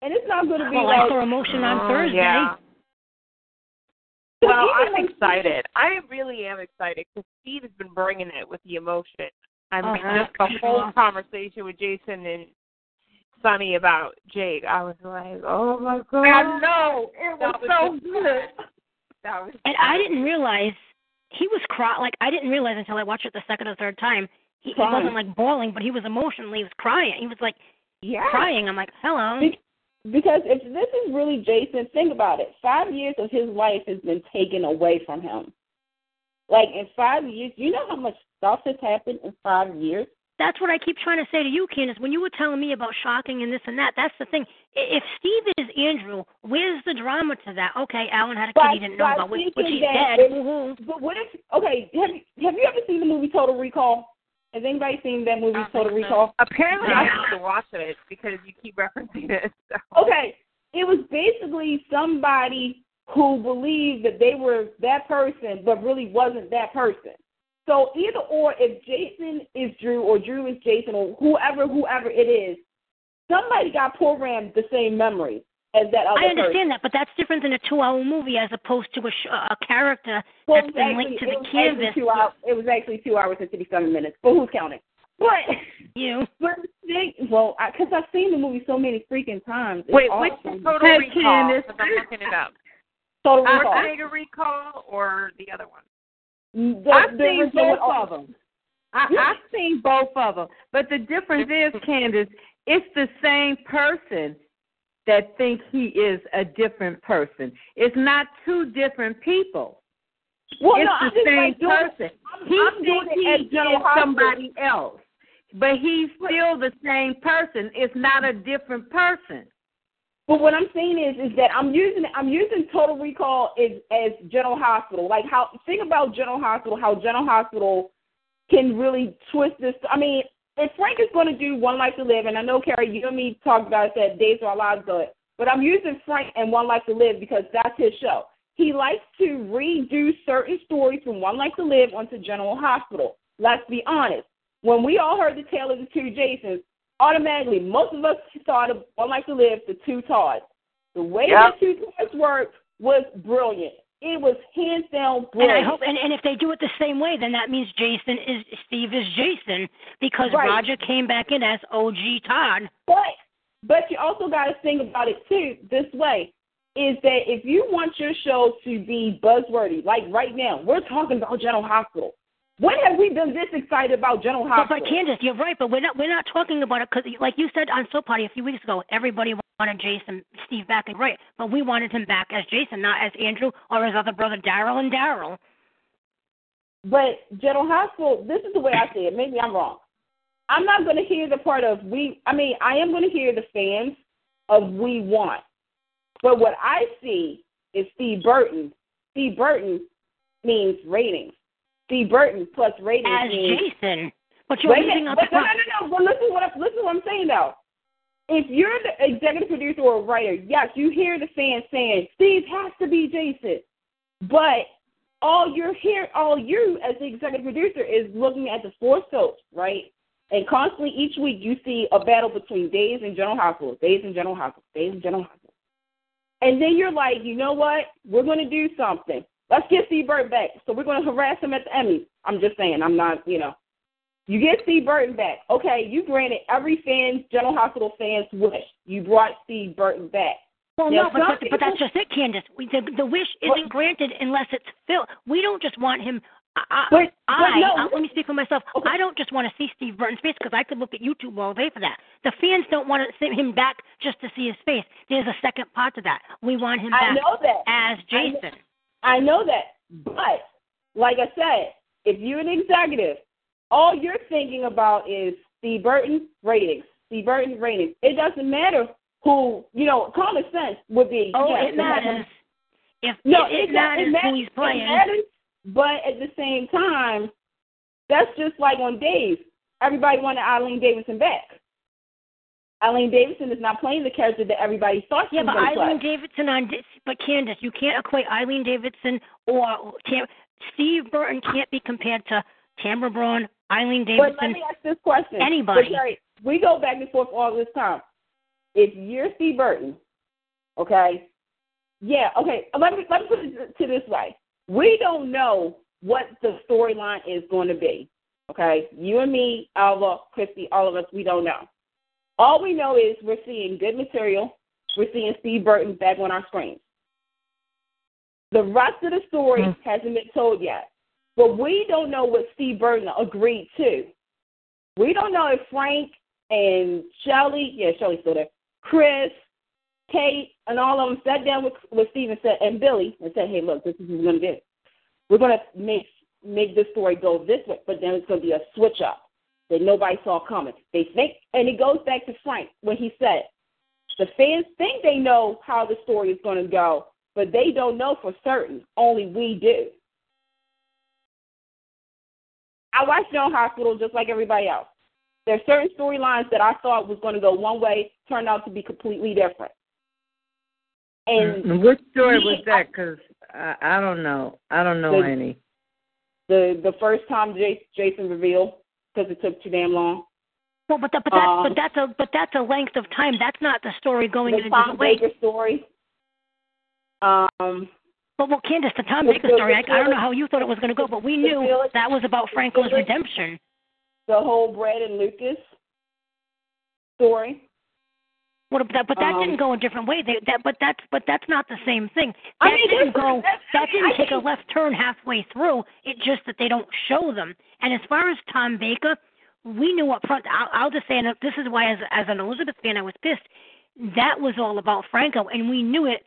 and it's not gonna be Well, like I saw emotion on Oh, Thursday. yeah. Well, I'm excited. I really am excited because Steve has been bringing it with the emotion. I mean, Uh-huh. just the whole conversation with Jason and Sonny about Jake. I was like, oh my god. I know. It was was so just- good. That was. And I didn't realize he was cry like I didn't realize until I watched it the second or third time. He, he wasn't like bawling, but he was emotional. He was crying. He was like Yeah. crying. I'm like, hello. Be- Because if this is really Jason, think about it. Five years of his life has been taken away from him. Like in five years, you know how much stuff has happened in five years? That's what I keep trying to say to you, Candace. When you were telling me about shocking and this and that, that's the thing. If Steve is Andrew, where's the drama to that? Okay, Alan had a kid But- he didn't know about, which, thinking which he's that dead. it- Woohoo. But what if? Okay, have you have you ever seen the movie Total Recall? Has anybody seen that movie oh, Total Recall? Apparently, I have to watch it because you keep referencing it. So. Okay, it was basically somebody who believed that they were that person, but really wasn't that person. So either or, if Jason is Drew or Drew is Jason or whoever, whoever it is, somebody got programmed the same memory as that other I understand person. that, but that's different than a two-hour movie as opposed to a, sh- a character Well, that's it was been actually- linked to the was actually canvas. Two hours, it was actually two hours and fifty-seven minutes. But who's counting? But You. but they, well, because I've seen the movie so many freaking times. It's Wait, which awesome. is Total Hey, Recall? Candace. 'Cause I'm looking it up. Total Recall. Ortega Recall or the other one? Mm, the- I've the seen both of them. I, I've seen both of them, but the difference is, Candace, it's the same person that thinks he is a different person. It's not two different people. Well, it's no, the same like doing, person. I'm, He I'm thinks he is somebody else, but he's still the same person. It's not a different person. But what I'm saying is, is that I'm using I'm using Total Recall as as General Hospital. Like how think about General Hospital, how General Hospital can really twist this. I mean, if Frank is going to do One Life to Live, and I know Carrie, you and me talked about that Days of Our Lives good, but I'm using Frank and One Life to Live because that's his show. He likes to redo certain stories from One Life to Live onto General Hospital. Let's be honest. When we all heard the tale of the two Jasons, automatically most of us thought of One Life to Live, the two Todds. The way Yep. the two Todds worked was brilliant. It was hands down brilliant. And I hope, and, and if they do it the same way, then that means Jason is Steve is Jason because Right. Roger came back in as OG Todd. But but you also got to think about it too this way is that if you want your show to be buzzworthy, like right now, we're talking about General Hospital. When have we been this excited about General But, Hospital? but Candace, you're right. But we're not we're not talking about it because, like you said on Soap Party a few weeks ago, everybody wanted Jason Steve back, and right. But we wanted him back as Jason, not as Andrew or his other brother Daryl and Daryl. But General Hospital, this is the way I see it. Maybe I'm wrong. I'm not going to hear the part of we. I mean, I am going to hear the fans of we want. But what I see is Steve Burton. Steve Burton means ratings. Steve Burton plus ratings As Jason. But you're Wait leaving out the no, no, no, no. But listen what I, listen what I'm saying though. If you're the executive producer or writer, yes, you hear the fans saying Steve has to be Jason, but all you're here, all you as the executive producer is looking at the four soaps, right? And constantly each week you see a battle between Days and General Hospital, Days and General Hospital, Days and General Hospital. And then you're like, you know what? We're going to do something. Let's get Steve Burton back. So we're going to harass him at the Emmy. I'm just saying. I'm not, you know. You get Steve Burton back. Okay, you granted every fan's General Hospital fan's wish. You brought Steve Burton back. Well, Now, no, but, but, but that's just it, Candace. We, the, the wish isn't granted unless it's filled. We don't just want him. I, I, But- but I no. uh, let me speak for myself. I don't just want to see Steve Burton's face because I could look at YouTube all day for that. The fans don't want to see him back just to see his face. There's a second part to that. We want him I back know that. as I know- Jason. I know that. But, like I said, if you're an executive, all you're thinking about is Steve Burton ratings. Steve Burton ratings. It doesn't matter who, you know, common sense would be. Oh, yes, it matters. If No, it, it, it, matters it matters. who he's playing. It matters, but at the same time, that's just like on Days. Everybody wanted Eileen Davidson back. Eileen Davidson is not playing the character that everybody thought she Yeah, but Eileen play. Davidson on, but Candace, you can't equate Eileen Davidson or Tam, Steve Burton can't be compared to Tamara Braun, Eileen Davidson. But let me ask this question. Anybody. Terry, we go back and forth all this time. If you're Steve Burton, okay, yeah, okay. Let me let me put it to this way: we don't know what the storyline is going to be. Okay, you and me, Alva, Christy, all of us, we don't know. All we know is we're seeing good material. We're seeing Steve Burton back on our screens. The rest of the story hmm. hasn't been told yet. But we don't know what Steve Burton agreed to. We don't know if Frank and Shelly, yeah, Shelly's still there, Chris, Kate, and all of them sat down with with Steve and said, and Billy and said, hey, look, this is what we're gonna do. We're gonna make make this story go this way, but then it's gonna be a switch up that nobody saw coming. They think, and it goes back to Frank when he said, the fans think they know how the story is gonna go, but they don't know for certain. Only we do. I watched General Hospital just like everybody else. There are certain storylines that I thought was going to go one way, turned out to be completely different. And Mm, Which story me, was that? Because I, I don't know. I don't know The- any. the the first time Jas- Jason revealed because it took too damn long. Well, but that, but that's Um, but that's a but that's a length of time. That's not the story going in the a Tom different way. Baker story. Um, But well, Candace, the Tom The- Baker the- story. I, the I don't know how you thought it was going to go, but we the knew that was about Franco's Felix- redemption. the whole Brad and Lucas story. Well, but that, but that Um, didn't go a different way. They, that, but that's but that's not the same thing. That I mean, didn't go. That didn't I take a left turn halfway through. It's just that they don't show them. And as far as Tom Baker, we knew up front. I'll, I'll just say, and this is why, as as an Elizabeth fan, I was pissed. That was all about Franco, and we knew it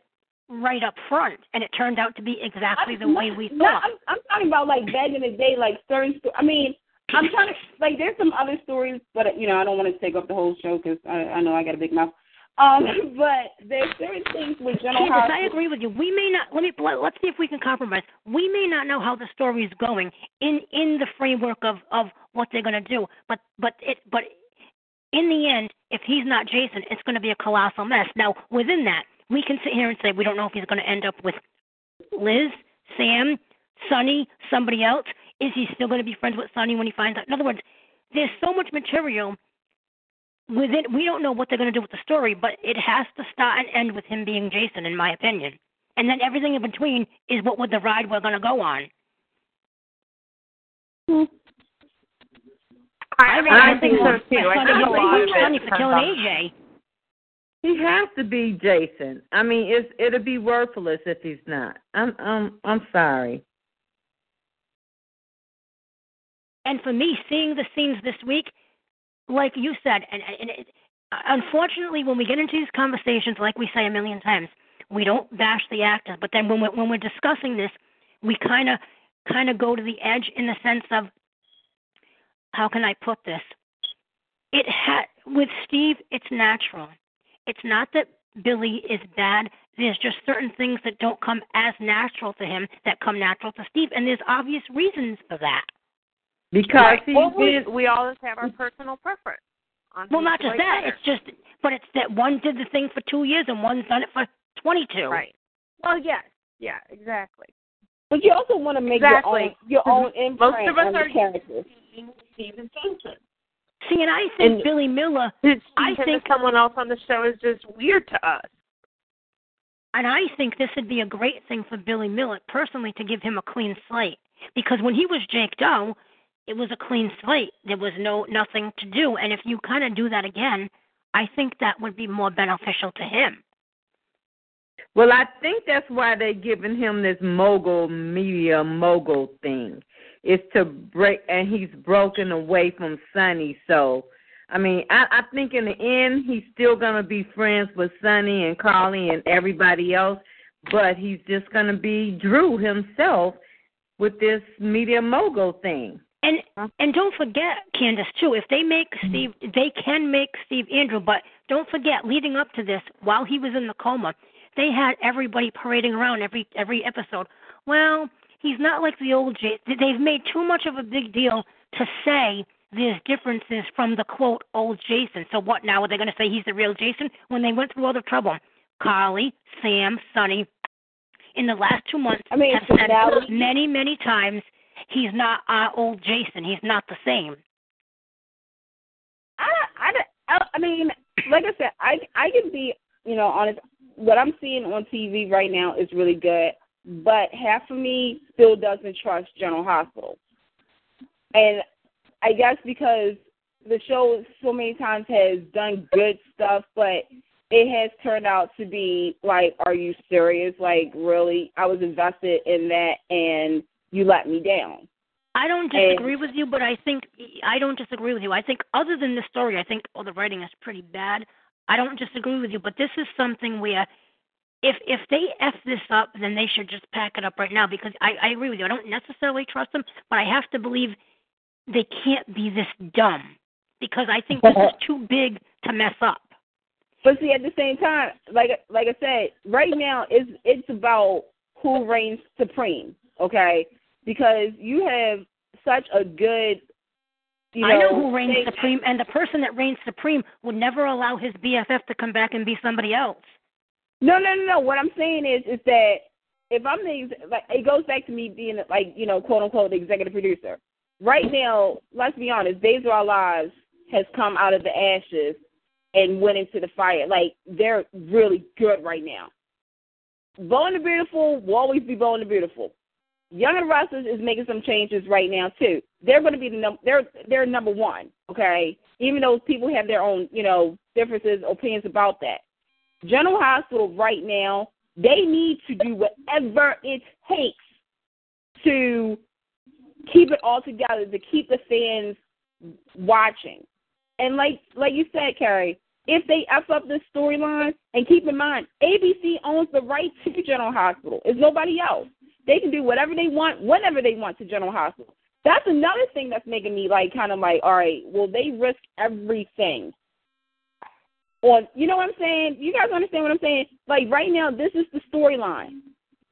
right up front, and it turned out to be exactly the way we thought. I'm, I'm talking about like back in the day, like certain. I mean, I'm trying to like. There's some other stories, but you know, I don't want to take up the whole show because I, I know I got a big mouth. Um, but there's certain things with General Candace. I agree with you. We may not. Let me. Let, let's see if we can compromise. We may not know how the story is going in in the framework of of what they're going to do, but but it but in the end, if he's not Jason, it's going to be a colossal mess. Now, within that, we can sit here and say we don't know if he's going to end up with Liz, Sam, Sonny, somebody else. Is he still going to be friends with Sonny when he finds out? In other words, there's so much material within. We don't know what they're going to do with the story, but it has to start and end with him being Jason, in my opinion. And then everything in between is what would the ride we're going to go on. I mean, I, think so too. I Sonny, think a lot of Sonny it for killing AJ. He has to be Jason. I mean, it's it'll be worthless if he's not. I'm I'm I'm sorry. And for me, seeing the scenes this week, like you said, and, and it, unfortunately, when we get into these conversations, like we say a million times, we don't bash the actors. But then when we're, when we're discussing this, we kind of kind of go to the edge in the sense of how can I put this? It had with Steve, it's natural. It's not that Billy is bad. There's just certain things that don't come as natural to him that come natural to Steve, and there's obvious reasons for that. Because Right. well, we, been we all just have our personal preference. On Well, not just that. better. It's just, but it's that one did the thing for two years and one's done it for twenty-two. right. Well, yes, yeah, exactly. But you also want to make Exactly. your own your own imprint Most of us on are the characters. seeing Stephen Jason. See, and I think And- Billy Miller, I think- someone else on the show is just weird to us. and I think this would be a great thing for Billy Miller personally to give him a clean slate because when he was Jake Doe, it was a clean slate. There was no nothing to do, and if you kind of do that again, I think that would be more beneficial to him. Well, I think that's why they're giving him this mogul media mogul thing. Is to break, and he's broken away from Sonny. So, I mean, I, I think in the end he's still gonna be friends with Sonny and Carly and everybody else, but he's just gonna be Drew himself with this media mogul thing. And and don't forget, Candace, too. If they make mm-hmm. Steve, they can make Steve Andrew. But don't forget, leading up to this, while he was in the coma, they had everybody parading around every every episode. Well, he's not like the old Jason. They've made too much of a big deal to say there's differences from the quote old Jason. So what now? Are they going to say he's the real Jason when they went through all the trouble? Carly, Sam, Sonny, in the last two months I mean, have said many, many times he's not our old Jason. He's not the same. I, I, I, mean, like I said, I, I can be, you know, honest. What I'm seeing on TV right now is really good, but half of me still doesn't trust General Hospital, and I guess because the show so many times has done good stuff, but it has turned out to be like, are you serious? Like, really? I was invested in that, and you let me down. I don't And- disagree with you, but I think I don't disagree with you. I think other than the story, I think all the writing is pretty bad. I don't disagree with you, but this is something where if if they f this up, then they should just pack it up right now because I, I agree with you. I don't necessarily trust them, but I have to believe they can't be this dumb because I think this is too big to mess up. But see, at the same time, like like I said, right now it's it's about who reigns supreme, okay? Because you have such a good, you know, I know who reigns thing- supreme, and the person that reigns supreme would never allow his BFF to come back and be somebody else. No, no, no, no. What I'm saying is, is that if I'm the like, it goes back to me being like, you know, quote unquote, the executive producer. Right now, let's be honest, Days of Our Lives has come out of the ashes and went into the fire. Like they're really good right now. Bold and the Beautiful will always be Bold and the Beautiful. Young and Restless is making some changes right now too. They're going to be the num- they're they're number one. Okay, even though people have their own you know differences, opinions about that. General Hospital right now, they need to do whatever it takes to keep it all together, to keep the fans watching. And like like you said, Carrie, if they f up this storyline, and keep in mind, ABC owns the right to General Hospital. It's nobody else. They can do whatever they want, whenever they want to General Hospital. That's another thing that's making me like kind of like, all right, will they risk everything on. You know what I'm saying? You guys understand what I'm saying? Like right now, this is the storyline.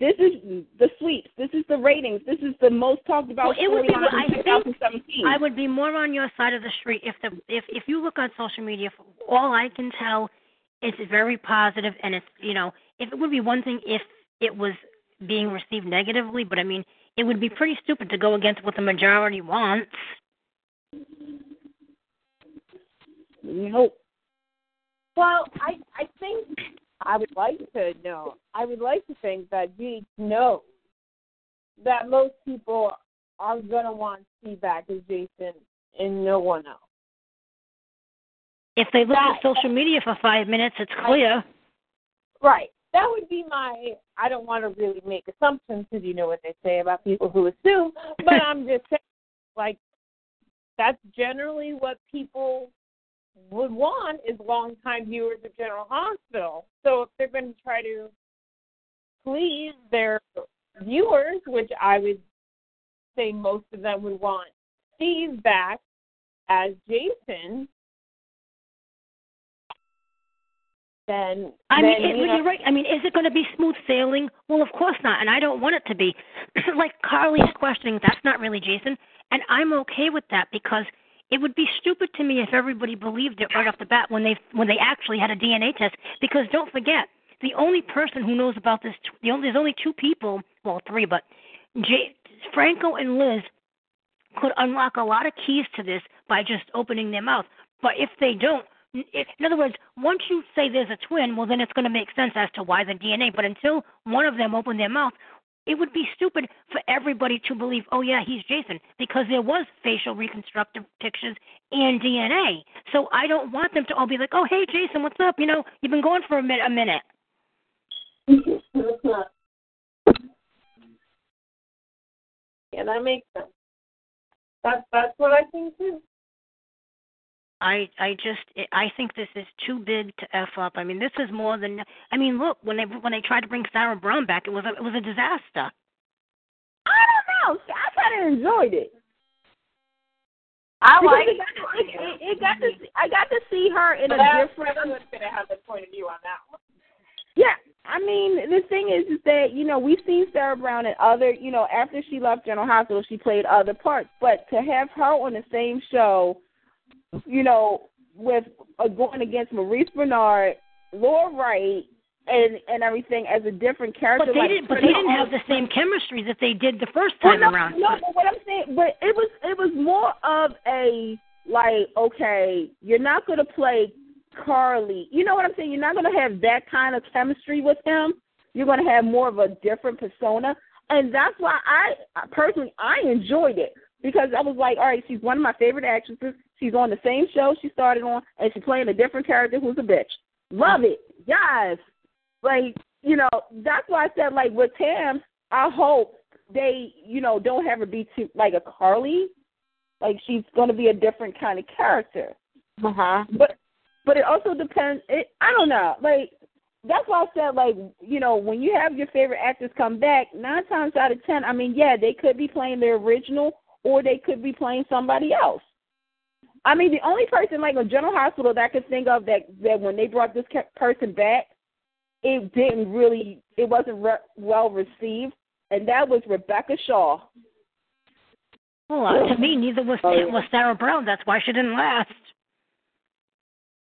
This is the sweeps. This is the ratings. This is the most talked about Well, it would be. I think I would be more on your side of the street if the if if you look on social media. All I can tell, it's very positive, and it's you know if it would be one thing if it was being received negatively, but I mean it would be pretty stupid to go against what the majority wants. We hope. Well, I I think I would like to know. I would like to think that G knows that most people are gonna want feedback back as Jason and no one else. If they look That- at social media for five minutes, it's clear. Right. That would be my. I don't want to really make assumptions because you know what they say about people who assume. But I'm just saying, like, that's generally what people would want is longtime viewers of General Hospital. So if they're going to try to please their viewers, which I would say most of them would want Steve back as Jason, then I then, mean, it, you know, you're right. I mean, is it going to be smooth sailing? Well, of course not, and I don't want it to be. like Carly's questioning, that's not really Jason, and I'm okay with that because it would be stupid to me if everybody believed it right off the bat when they when they actually had a DNA test. Because don't forget, the only person who knows about this, the only there's only two people, well, three, but J, Franco and Liz could unlock a lot of keys to this by just opening their mouth. But if they don't, in other words, once you say there's a twin, well, then it's going to make sense as to why the DNA. But until one of them opened their mouth, it would be stupid for everybody to believe, oh yeah, he's Jason, because there was facial reconstructive pictures and DNA. So I don't want them to all be like, oh hey Jason, what's up? You know, you've been going for a minute. A minute. yeah, that makes sense. That's that's what I think too. I I just eh, I think this is too big to f up. I mean, this is more than. I mean, look when they when they tried to bring Sarah Brown back, it was a, it was a disaster. I don't know. I kind of enjoyed it. I like it got, to, it, it, it got to see, I got to see her in a But different. Everyone's gonna have a point of view on that one. Yeah, I mean the thing is, is that you know we've seen Sarah Brown in other, you know, after she left General Hospital, she played other parts, but to have her on the same show, you know, with uh, going against Maurice Benard, Laura Wright, and and everything as a different character. But they like, didn't. But they didn't have the same chemistry that they did the first Well, time no, around. No, but what I'm saying, but it was it was more of a like, okay, you're not gonna play Carly. You know what I'm saying? You're not gonna have that kind of chemistry with him. You're gonna have more of a different persona, and that's why I personally I enjoyed it because I was like, all right, she's one of my favorite actresses. She's on the same show she started on, and she's playing a different character who's a bitch. Love it, yes. Like you know, that's why I said like with Tam, I hope they you know don't have her be too like a Carly. Like she's going to be a different kind of character. Uh huh. But but it also depends. It I don't know. Like that's why I said like you know when you have your favorite actors come back, nine times out of ten, I mean yeah they could be playing their original or they could be playing somebody else. I mean the only person like a General Hospital that I could think of that that when they brought this person back, it didn't really it wasn't re- well received, and that was Rebecca Shaw. Well, to me, neither was Oh, yeah. was Sarah Brown. That's why she didn't last.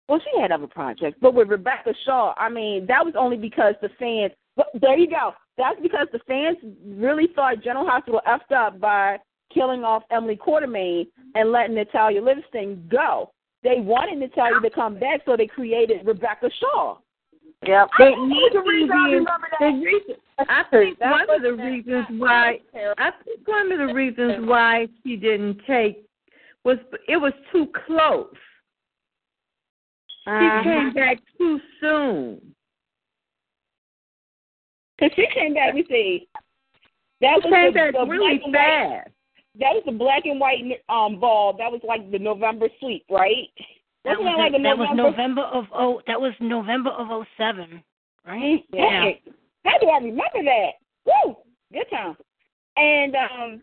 Well, she had other projects, but with Rebecca Shaw, I mean, that was only because the fans. But there you go. That's because the fans really thought General Hospital effed up by killing off Emily Quartermaine and letting Natalia Livingston go. They wanted Natalia to come back, so they created Rebecca Shaw. Yep. But I think the reason I maybe remember that. the reason I think one of the the- reasons why I think one of the reasons why she didn't take was it was too close. She Uh-huh. came back too soon. Cause she came back. We see that She was came the, back the really black fast. That was the black and white um ball. That was like the November sweep, right? That Wasn't was, that like a that was November? November of oh that was November of oh seven, right? Yeah. How do I remember that? Woo! Good time. And um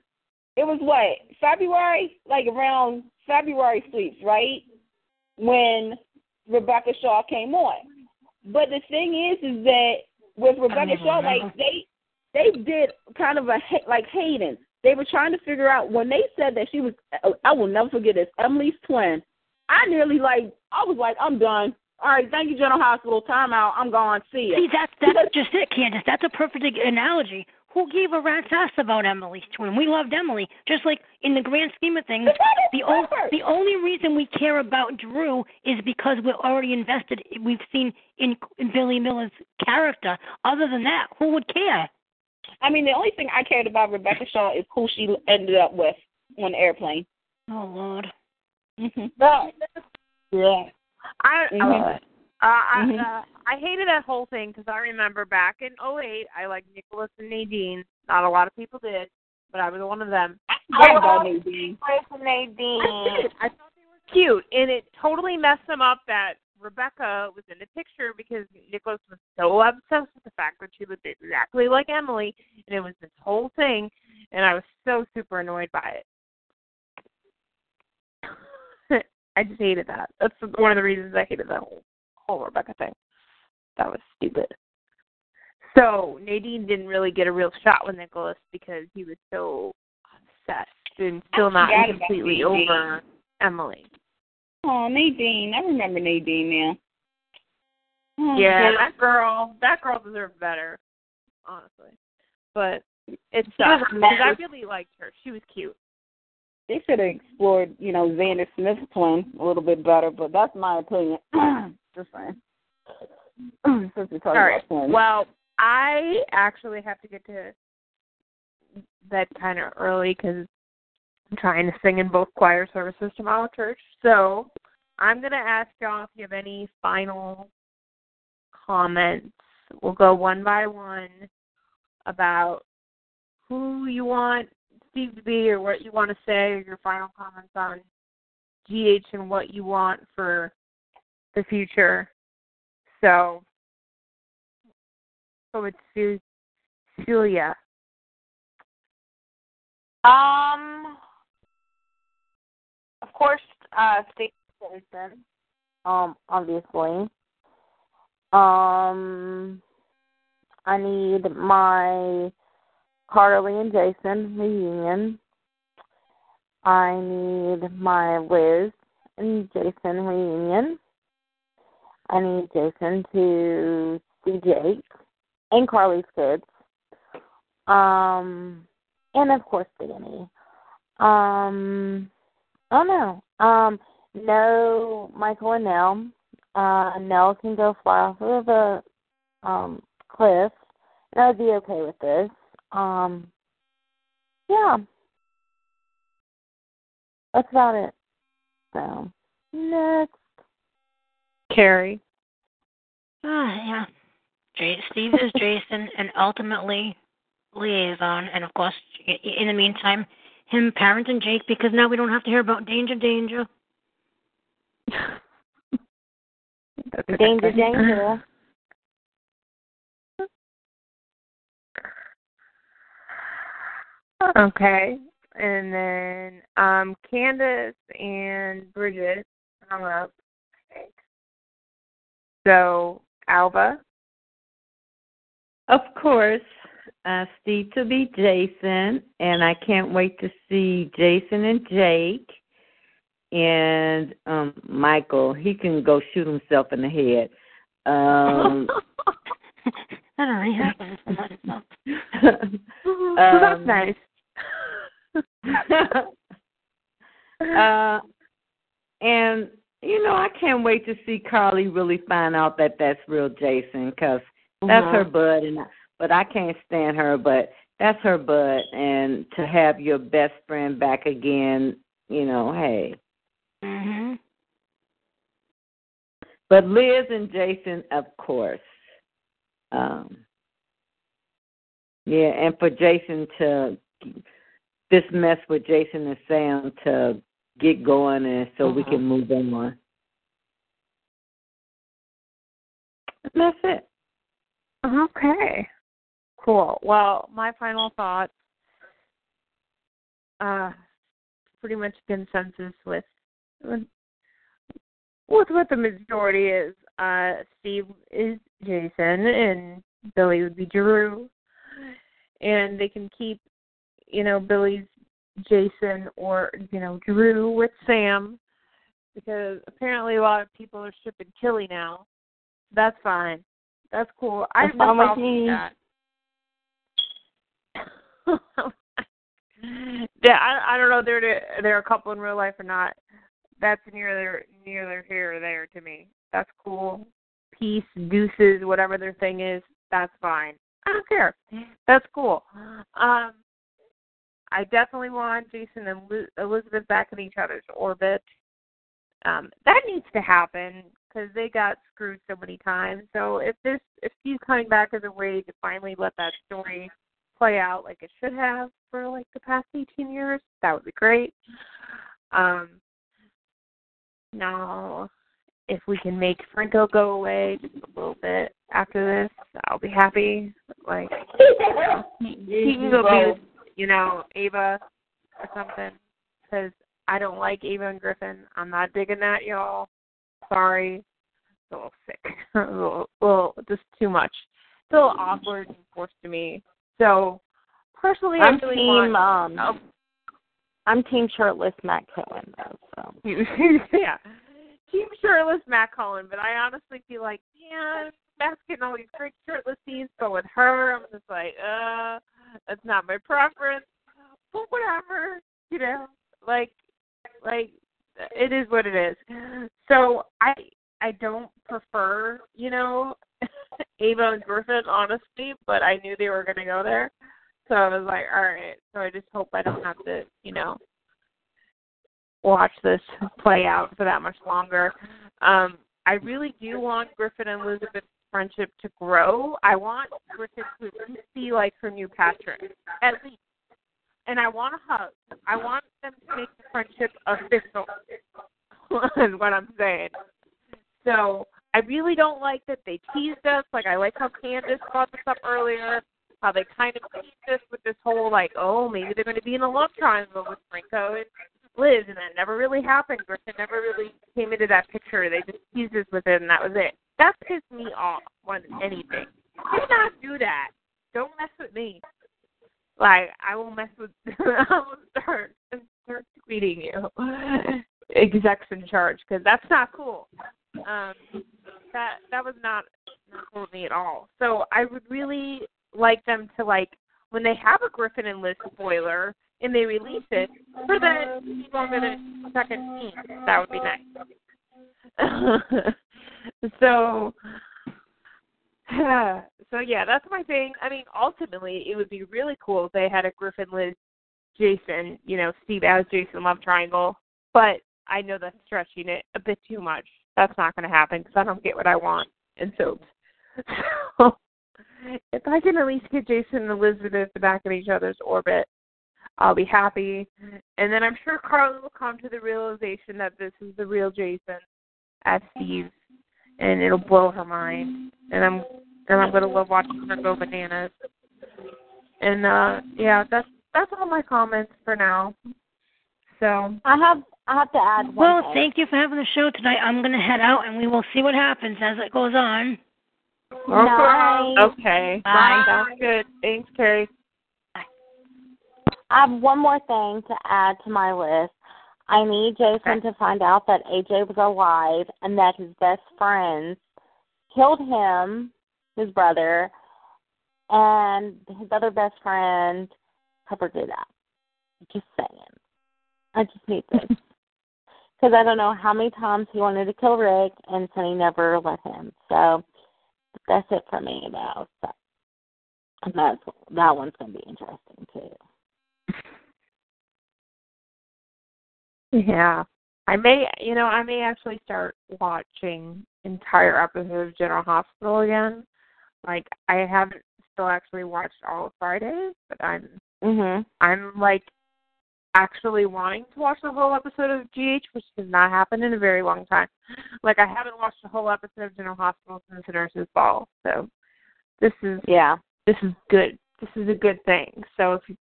it was what, February? Like around February sweeps, right? When Rebecca Shaw came on. But the thing is, is that with Rebecca Shaw, like they they did kind of a like Hayden. They were trying to figure out when they said that she was. I will never forget this. Emily's twin. I nearly like. I was like, I'm done. All right, thank you, General Hospital. Time out. I'm gone. See you. See, that's that's just it, Candace. That's a perfect analogy. Who gave a rat's ass about Emily's twin? We loved Emily. Just like in the grand scheme of things, the only the only reason we care about Drew is because we're already invested. We've seen in, in Billy Miller's character. Other than that, who would care? I mean, the only thing I cared about Rebecca Shaw is who she ended up with on the airplane. Oh Lord. Mhm. But Yeah. I, Mhm. uh, I, Mhm. uh, I hated that whole thing because I remember back in '08, I liked Nikolas and Nadine. Not a lot of people did, but I was one of them. I about Nadine. Nikolas and Nadine. I thought they were cute, and it totally messed them up that Rebecca was in the picture because Nikolas was so obsessed with the fact that she looked exactly like Emily, and it was this whole thing, and I was so super annoyed by it. I just hated that. That's one of the reasons I hated that whole whole Rebecca thing. That was stupid. So Nadine didn't really get a real shot with Nikolas because he was so obsessed and still not completely over Emily. Oh, Nadine. I remember Nadine now. Oh, Yeah, God. that girl, that girl deserved better, honestly. But it She sucks because I really liked her. She was cute. They should have explored, you know, Zander Smith's twin a little bit better, but that's my opinion. Just saying. Since we're talking All right. about twins. Well, I actually have to get to bed kind of early because I'm trying to sing in both choir services tomorrow at church. So I'm going to ask y'all if you have any final comments. We'll go one by one about who you want Steve to be or what you want to say or your final comments on GH and what you want for the future. So, so it's Celia. Um, course, uh, Steve Citizen. Um, obviously. Um, I need my Carly and Jason reunion. I need my Liz and Jason reunion. I need Jason to see Jake and Carly's kids. Um, and of course Danny. Um, I don't. Um, no Michael and Nelle. Uh, Nelle can go fly off of the um cliff. And I'd be okay with this. Um, yeah. That's about it. So next. Carrie. Ah, yeah. J- Steve is Jason, and ultimately Liason, and of course, in the meantime, him parenting Jake because now we don't have to hear about danger, danger. Danger, danger. Okay. And then um Candace and Bridget hung up. So Alva. Of course, uh, Steve to be Jason, and I can't wait to see Jason and Jake. And um Michael, he can go shoot himself in the head. Um, that already happened. not- so that's Um, nice. uh, and you know, I can't wait to see Carly really find out that that's real Jason, because that's Mhm. her bud, and but I can't stand her, but that's her bud, and to have your best friend back again, you know, hey. Mhm. But Liz and Jason, of course. Um, yeah, and for Jason to this mess with Jason and Sam to get going, and so we Mhm. can move on. And that's it. Okay. Cool. Well, my final thoughts uh pretty much consensus with with with what the majority is. Uh, Steve is Jason, and Billy would be Drew, and they can keep, you know, Billy's Jason or you know Drew with Sam, because apparently a lot of people are shipping Killy now. That's fine. That's cool. I have no problem with that. yeah, I I don't know they're they're a couple in real life or not. That's neither neither here or there to me. That's cool. Peace, deuces, whatever their thing is, that's fine. I don't care. That's cool. Um, I definitely want Jason and Liz- Elizabeth back in each other's orbit. Um, that needs to happen because they got screwed so many times. So if this, if he's coming back as a way to finally let that story play out like it should have for like the past 18 years, that would be great. Um, now, if we can make Franco go away just a little bit after this, I'll be happy. Like he, he can go be, with, you know, Ava or something. Because I don't like Ava and Griffin. I'm not digging that, y'all. Sorry. It's a little sick. a little, little, just too much. It's a little awkward and forced to me. So, personally, I'm really team want. um I'm team shirtless Matt Cohen though, so yeah. Team shirtless Matt Cohen. but I honestly feel like, yeah, Matt's getting all these great shirtless scenes, but with her, I'm just like, uh, that's not my preference. But whatever, you know, like, like it is what it is. So I, I don't prefer, you know, Ava and Griffin, honestly, but I knew they were going to go there. So I was like, all right. So I just hope I don't have to, you know, watch this play out for that much longer. Um, I really do want Griffin and Elizabeth's friendship to grow. I want Griffin to see like her new Patrick, at least. And I want a hug. I want them to make the friendship official. is what I'm saying. So I really don't like that they teased us. Like I like how Candace brought this up earlier. How they kind of teased us with this whole like, oh, maybe they're going to be in a love triangle with Franco and Liz, and that never really happened. Griffin never really came into that picture. They just teased us with it, and that was it. That pissed me off more than anything. Do not do that. Don't mess with me. Like I will mess with. I will start start tweeting you, execs in charge, because that's not cool. Um, that that was not not cool with me at all. So I would really like them to like when they have a Griffin and Liz spoiler and they release it for the in the second scene. That would be nice. so so yeah, that's my thing. I mean, ultimately, it would be really cool if they had a Griffin, Liz, Jason, you know, Steve as Jason love triangle. But I know that's stretching it a bit too much. That's not going to happen because I don't get what I want in soaps. So if I can at least get Jason and Elizabeth back in each other's orbit, I'll be happy. And then I'm sure Carly will come to the realization that this is the real Jason as Steve, and it'll blow her mind. And I'm and I'm gonna love watching her go bananas. And uh yeah, that's that's all my comments for now. So I have I have to add one Well, thing. thank you for having the show tonight. I'm going to head out and we will see what happens as it goes on. Night. Okay. Bye. Sounds good. Thanks, Carrie. Bye. I have one more thing to add to my list. I need Jason to find out that AJ was alive and that his best friends killed him, his brother, and his other best friend covered it up. Just saying. I just need this. Because I don't know how many times he wanted to kill Rick, and Sonny never let him. So that's it for me. So, and that's that one's gonna be interesting too. Yeah. I may you know, I may actually start watching entire episodes of General Hospital again. Like I haven't still actually watched all of Fridays, but I'm Mhm. I'm like actually wanting to watch the whole episode of GH, which has not happened in a very long time. Like I haven't watched the whole episode of General Hospital since the Nurses Ball. So this is Yeah. this is good. This is a good thing. So if you,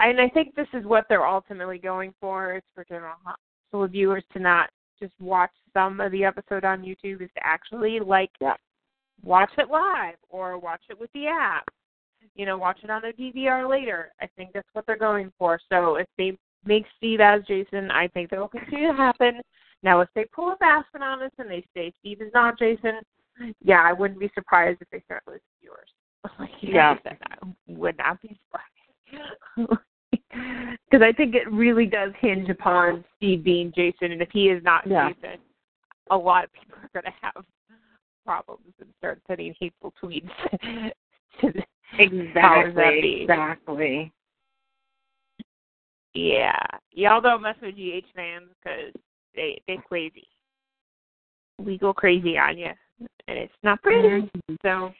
and I think this is what they're ultimately going for is for general hospital viewers to not just watch some of the episode on YouTube is to actually like Yeah. watch it live or watch it with the app. You know, watch it on their DVR later. I think that's what they're going for. So if they make Steve as Jason, I think that will continue to happen. Now, if they pull a fast one on us and they say Steve is not Jason, yeah, I wouldn't be surprised if they start losing viewers. Like Yeah. I would not be surprised. Because I think it really does hinge upon Steve being Jason, and if he is not Yeah. Jason, a lot of people are going to have problems and start sending hateful tweets to the Exactly. Exactly. Yeah, y'all don't mess with GH fans because they they crazy. We go crazy on you, and it's not pretty. Mm-hmm. So,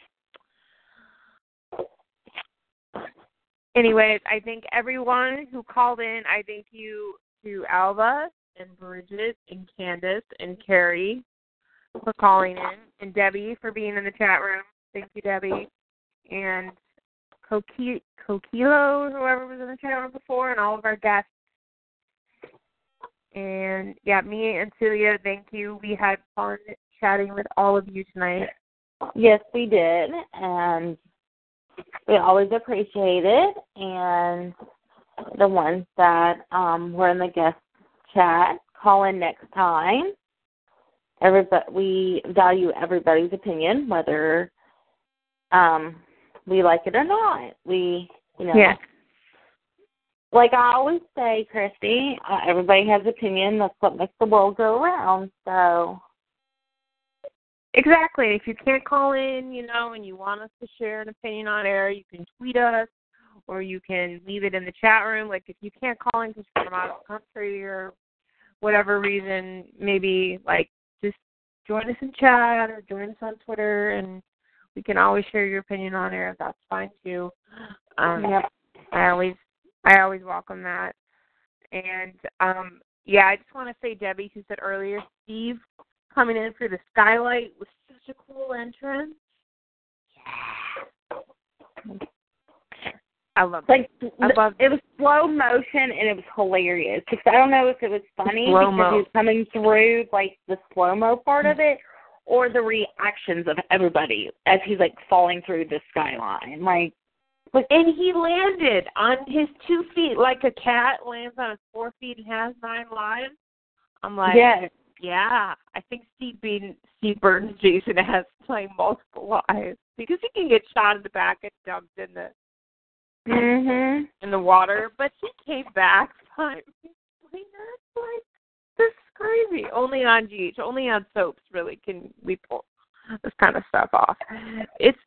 anyways, I thank everyone who called in. I thank you to Alva and Bridget and Candace and Carrie for calling in, and Debbie for being in the chat room. Thank you, Debbie, and Coquilo, whoever was in the room before, and all of our guests. And yeah, me and Celia, thank you. We had fun chatting with all of you tonight. Yes, we did, and we always appreciate it. And the ones that um, were in the guest chat, call in next time. Everybody, we value everybody's opinion, whether um, we like it or not. We, you know, Yeah. like I always say, Christy, uh, everybody has opinion. That's what makes the world go around. So, Exactly. If you can't call in, you know, and you want us to share an opinion on air, you can tweet us or you can leave it in the chat room. Like if you can't call in because you're from out of the country or whatever reason, maybe like just join us in chat or join us on Twitter and we can always share your opinion on air. That's fine too. Um Yep. I always I always welcome that. And um yeah, I just want to say Debbie who said earlier, Steve coming in through the skylight was such a cool entrance. Yeah. I love like I love it was slow motion and it was hilarious. Because I don't know if it was funny Slow-mo. because he was coming through like the slow mo part of it, or the reactions of everybody as he's like falling through the skyline. Like, and he landed on his two feet like a cat lands on his four feet and has nine lives. I'm like, yes, yeah, I think Steve Bean, Steve Burton's Jason has like multiple lives because he can get shot in the back and dumped in the mhm, in the water, but he came back fine. Like, that's like this is crazy. Only on GH, only on soaps really can we pull this kind of stuff off. It's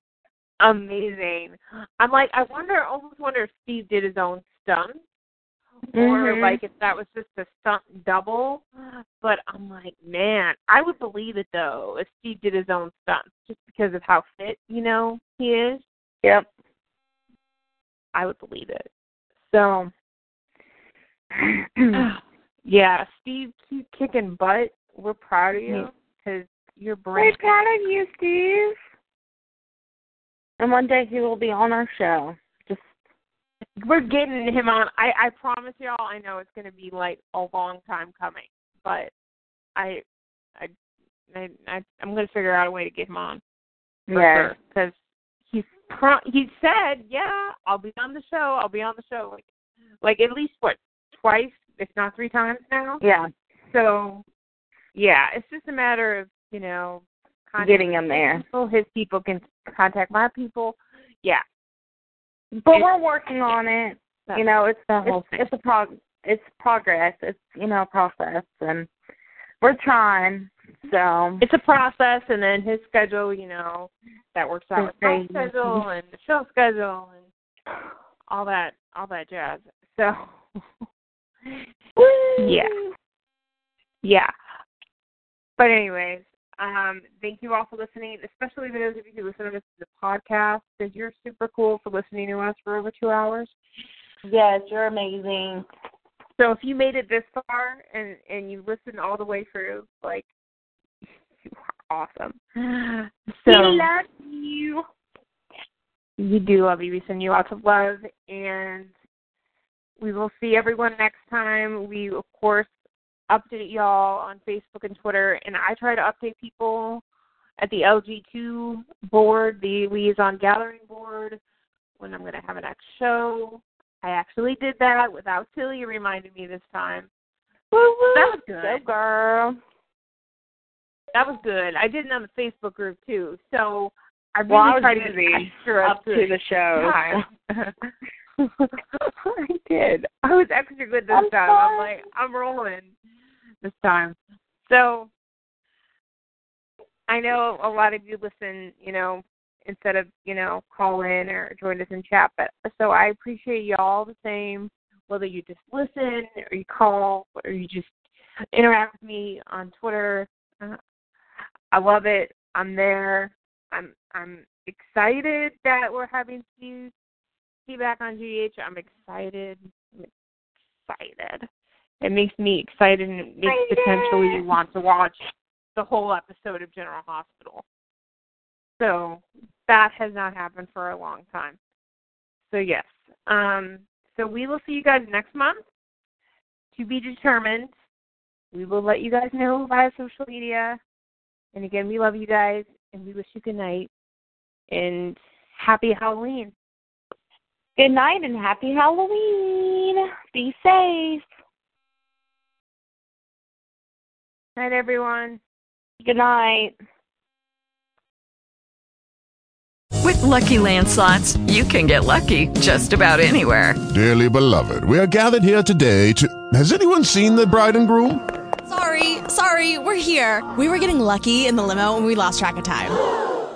amazing. I'm like, I wonder, almost wonder if Steve did his own stunt, or Mhm. like if that was just a stunt double. But I'm like, man, I would believe it though if Steve did his own stunts, just because of how fit you know he is. yep. I would believe it. So, yeah, Steve, keep kicking butt. We're proud of you because you're brave. We're proud of you, Steve. And one day he will be on our show. Just We're getting him on. I I promise y'all. I know it's going to be like a long time coming, but I I I, I I'm going to figure out a way to get him on. yeah. because he's pro- he said, yeah, I'll be on the show. I'll be on the show. Like like at least what twice, if not three times now. Yeah. So, yeah, it's just a matter of you know Getting him there. People, his people can contact my people. Yeah, But It- we're working on it. You know, it's the whole it's, thing. it's a prog it's progress. It's you know a process, and we're trying. So it's a process, and then his schedule, you know, that works out with my schedule and the show schedule and all that, all that jazz. So, yeah, yeah. But anyways, um, thank you all for listening, especially for those of you who listen to this a podcast, because you're super cool for listening to us for over two hours. yes, you're amazing. So if you made it this far and and you listened all the way through, like you are awesome. So we love you. we do love you. We send you lots of love, and we will see everyone next time. We of course update y'all on Facebook and Twitter, and I try to update people at the LG2 board, the Liason gathering board, when I'm going to have a next show. I actually did that without Tilly reminding me this time. Woo woo. That was good. Go girl. That was good. I did it on the Facebook group too. So I really Well, I tried to extra up to the show. I did. I was extra good this I'm time. I'm like, I'm rolling this time. So I know a lot of you listen, you know, instead of, you know, call in or join us in chat. But so I appreciate y'all the same, whether you just listen or you call or you just interact with me on Twitter. Uh, I love it. I'm there. I'm I'm excited that we're having Steve Steve back on GH. I'm excited. I'm excited. It makes me excited and it makes potentially want to watch the whole episode of General Hospital. So that has not happened for a long time. So yes. Um so we will see you guys next month. To be determined. We will let you guys know via social media. And again, we love you guys and we wish you good night and happy Halloween. Good night and happy Halloween. Be safe. Night everyone. Good night. With LuckyLand Slots, you can get lucky just about anywhere. Dearly beloved, we are gathered here today to. Has anyone seen the bride and groom? Sorry, sorry, we're here. We were getting lucky in the limo and we lost track of time.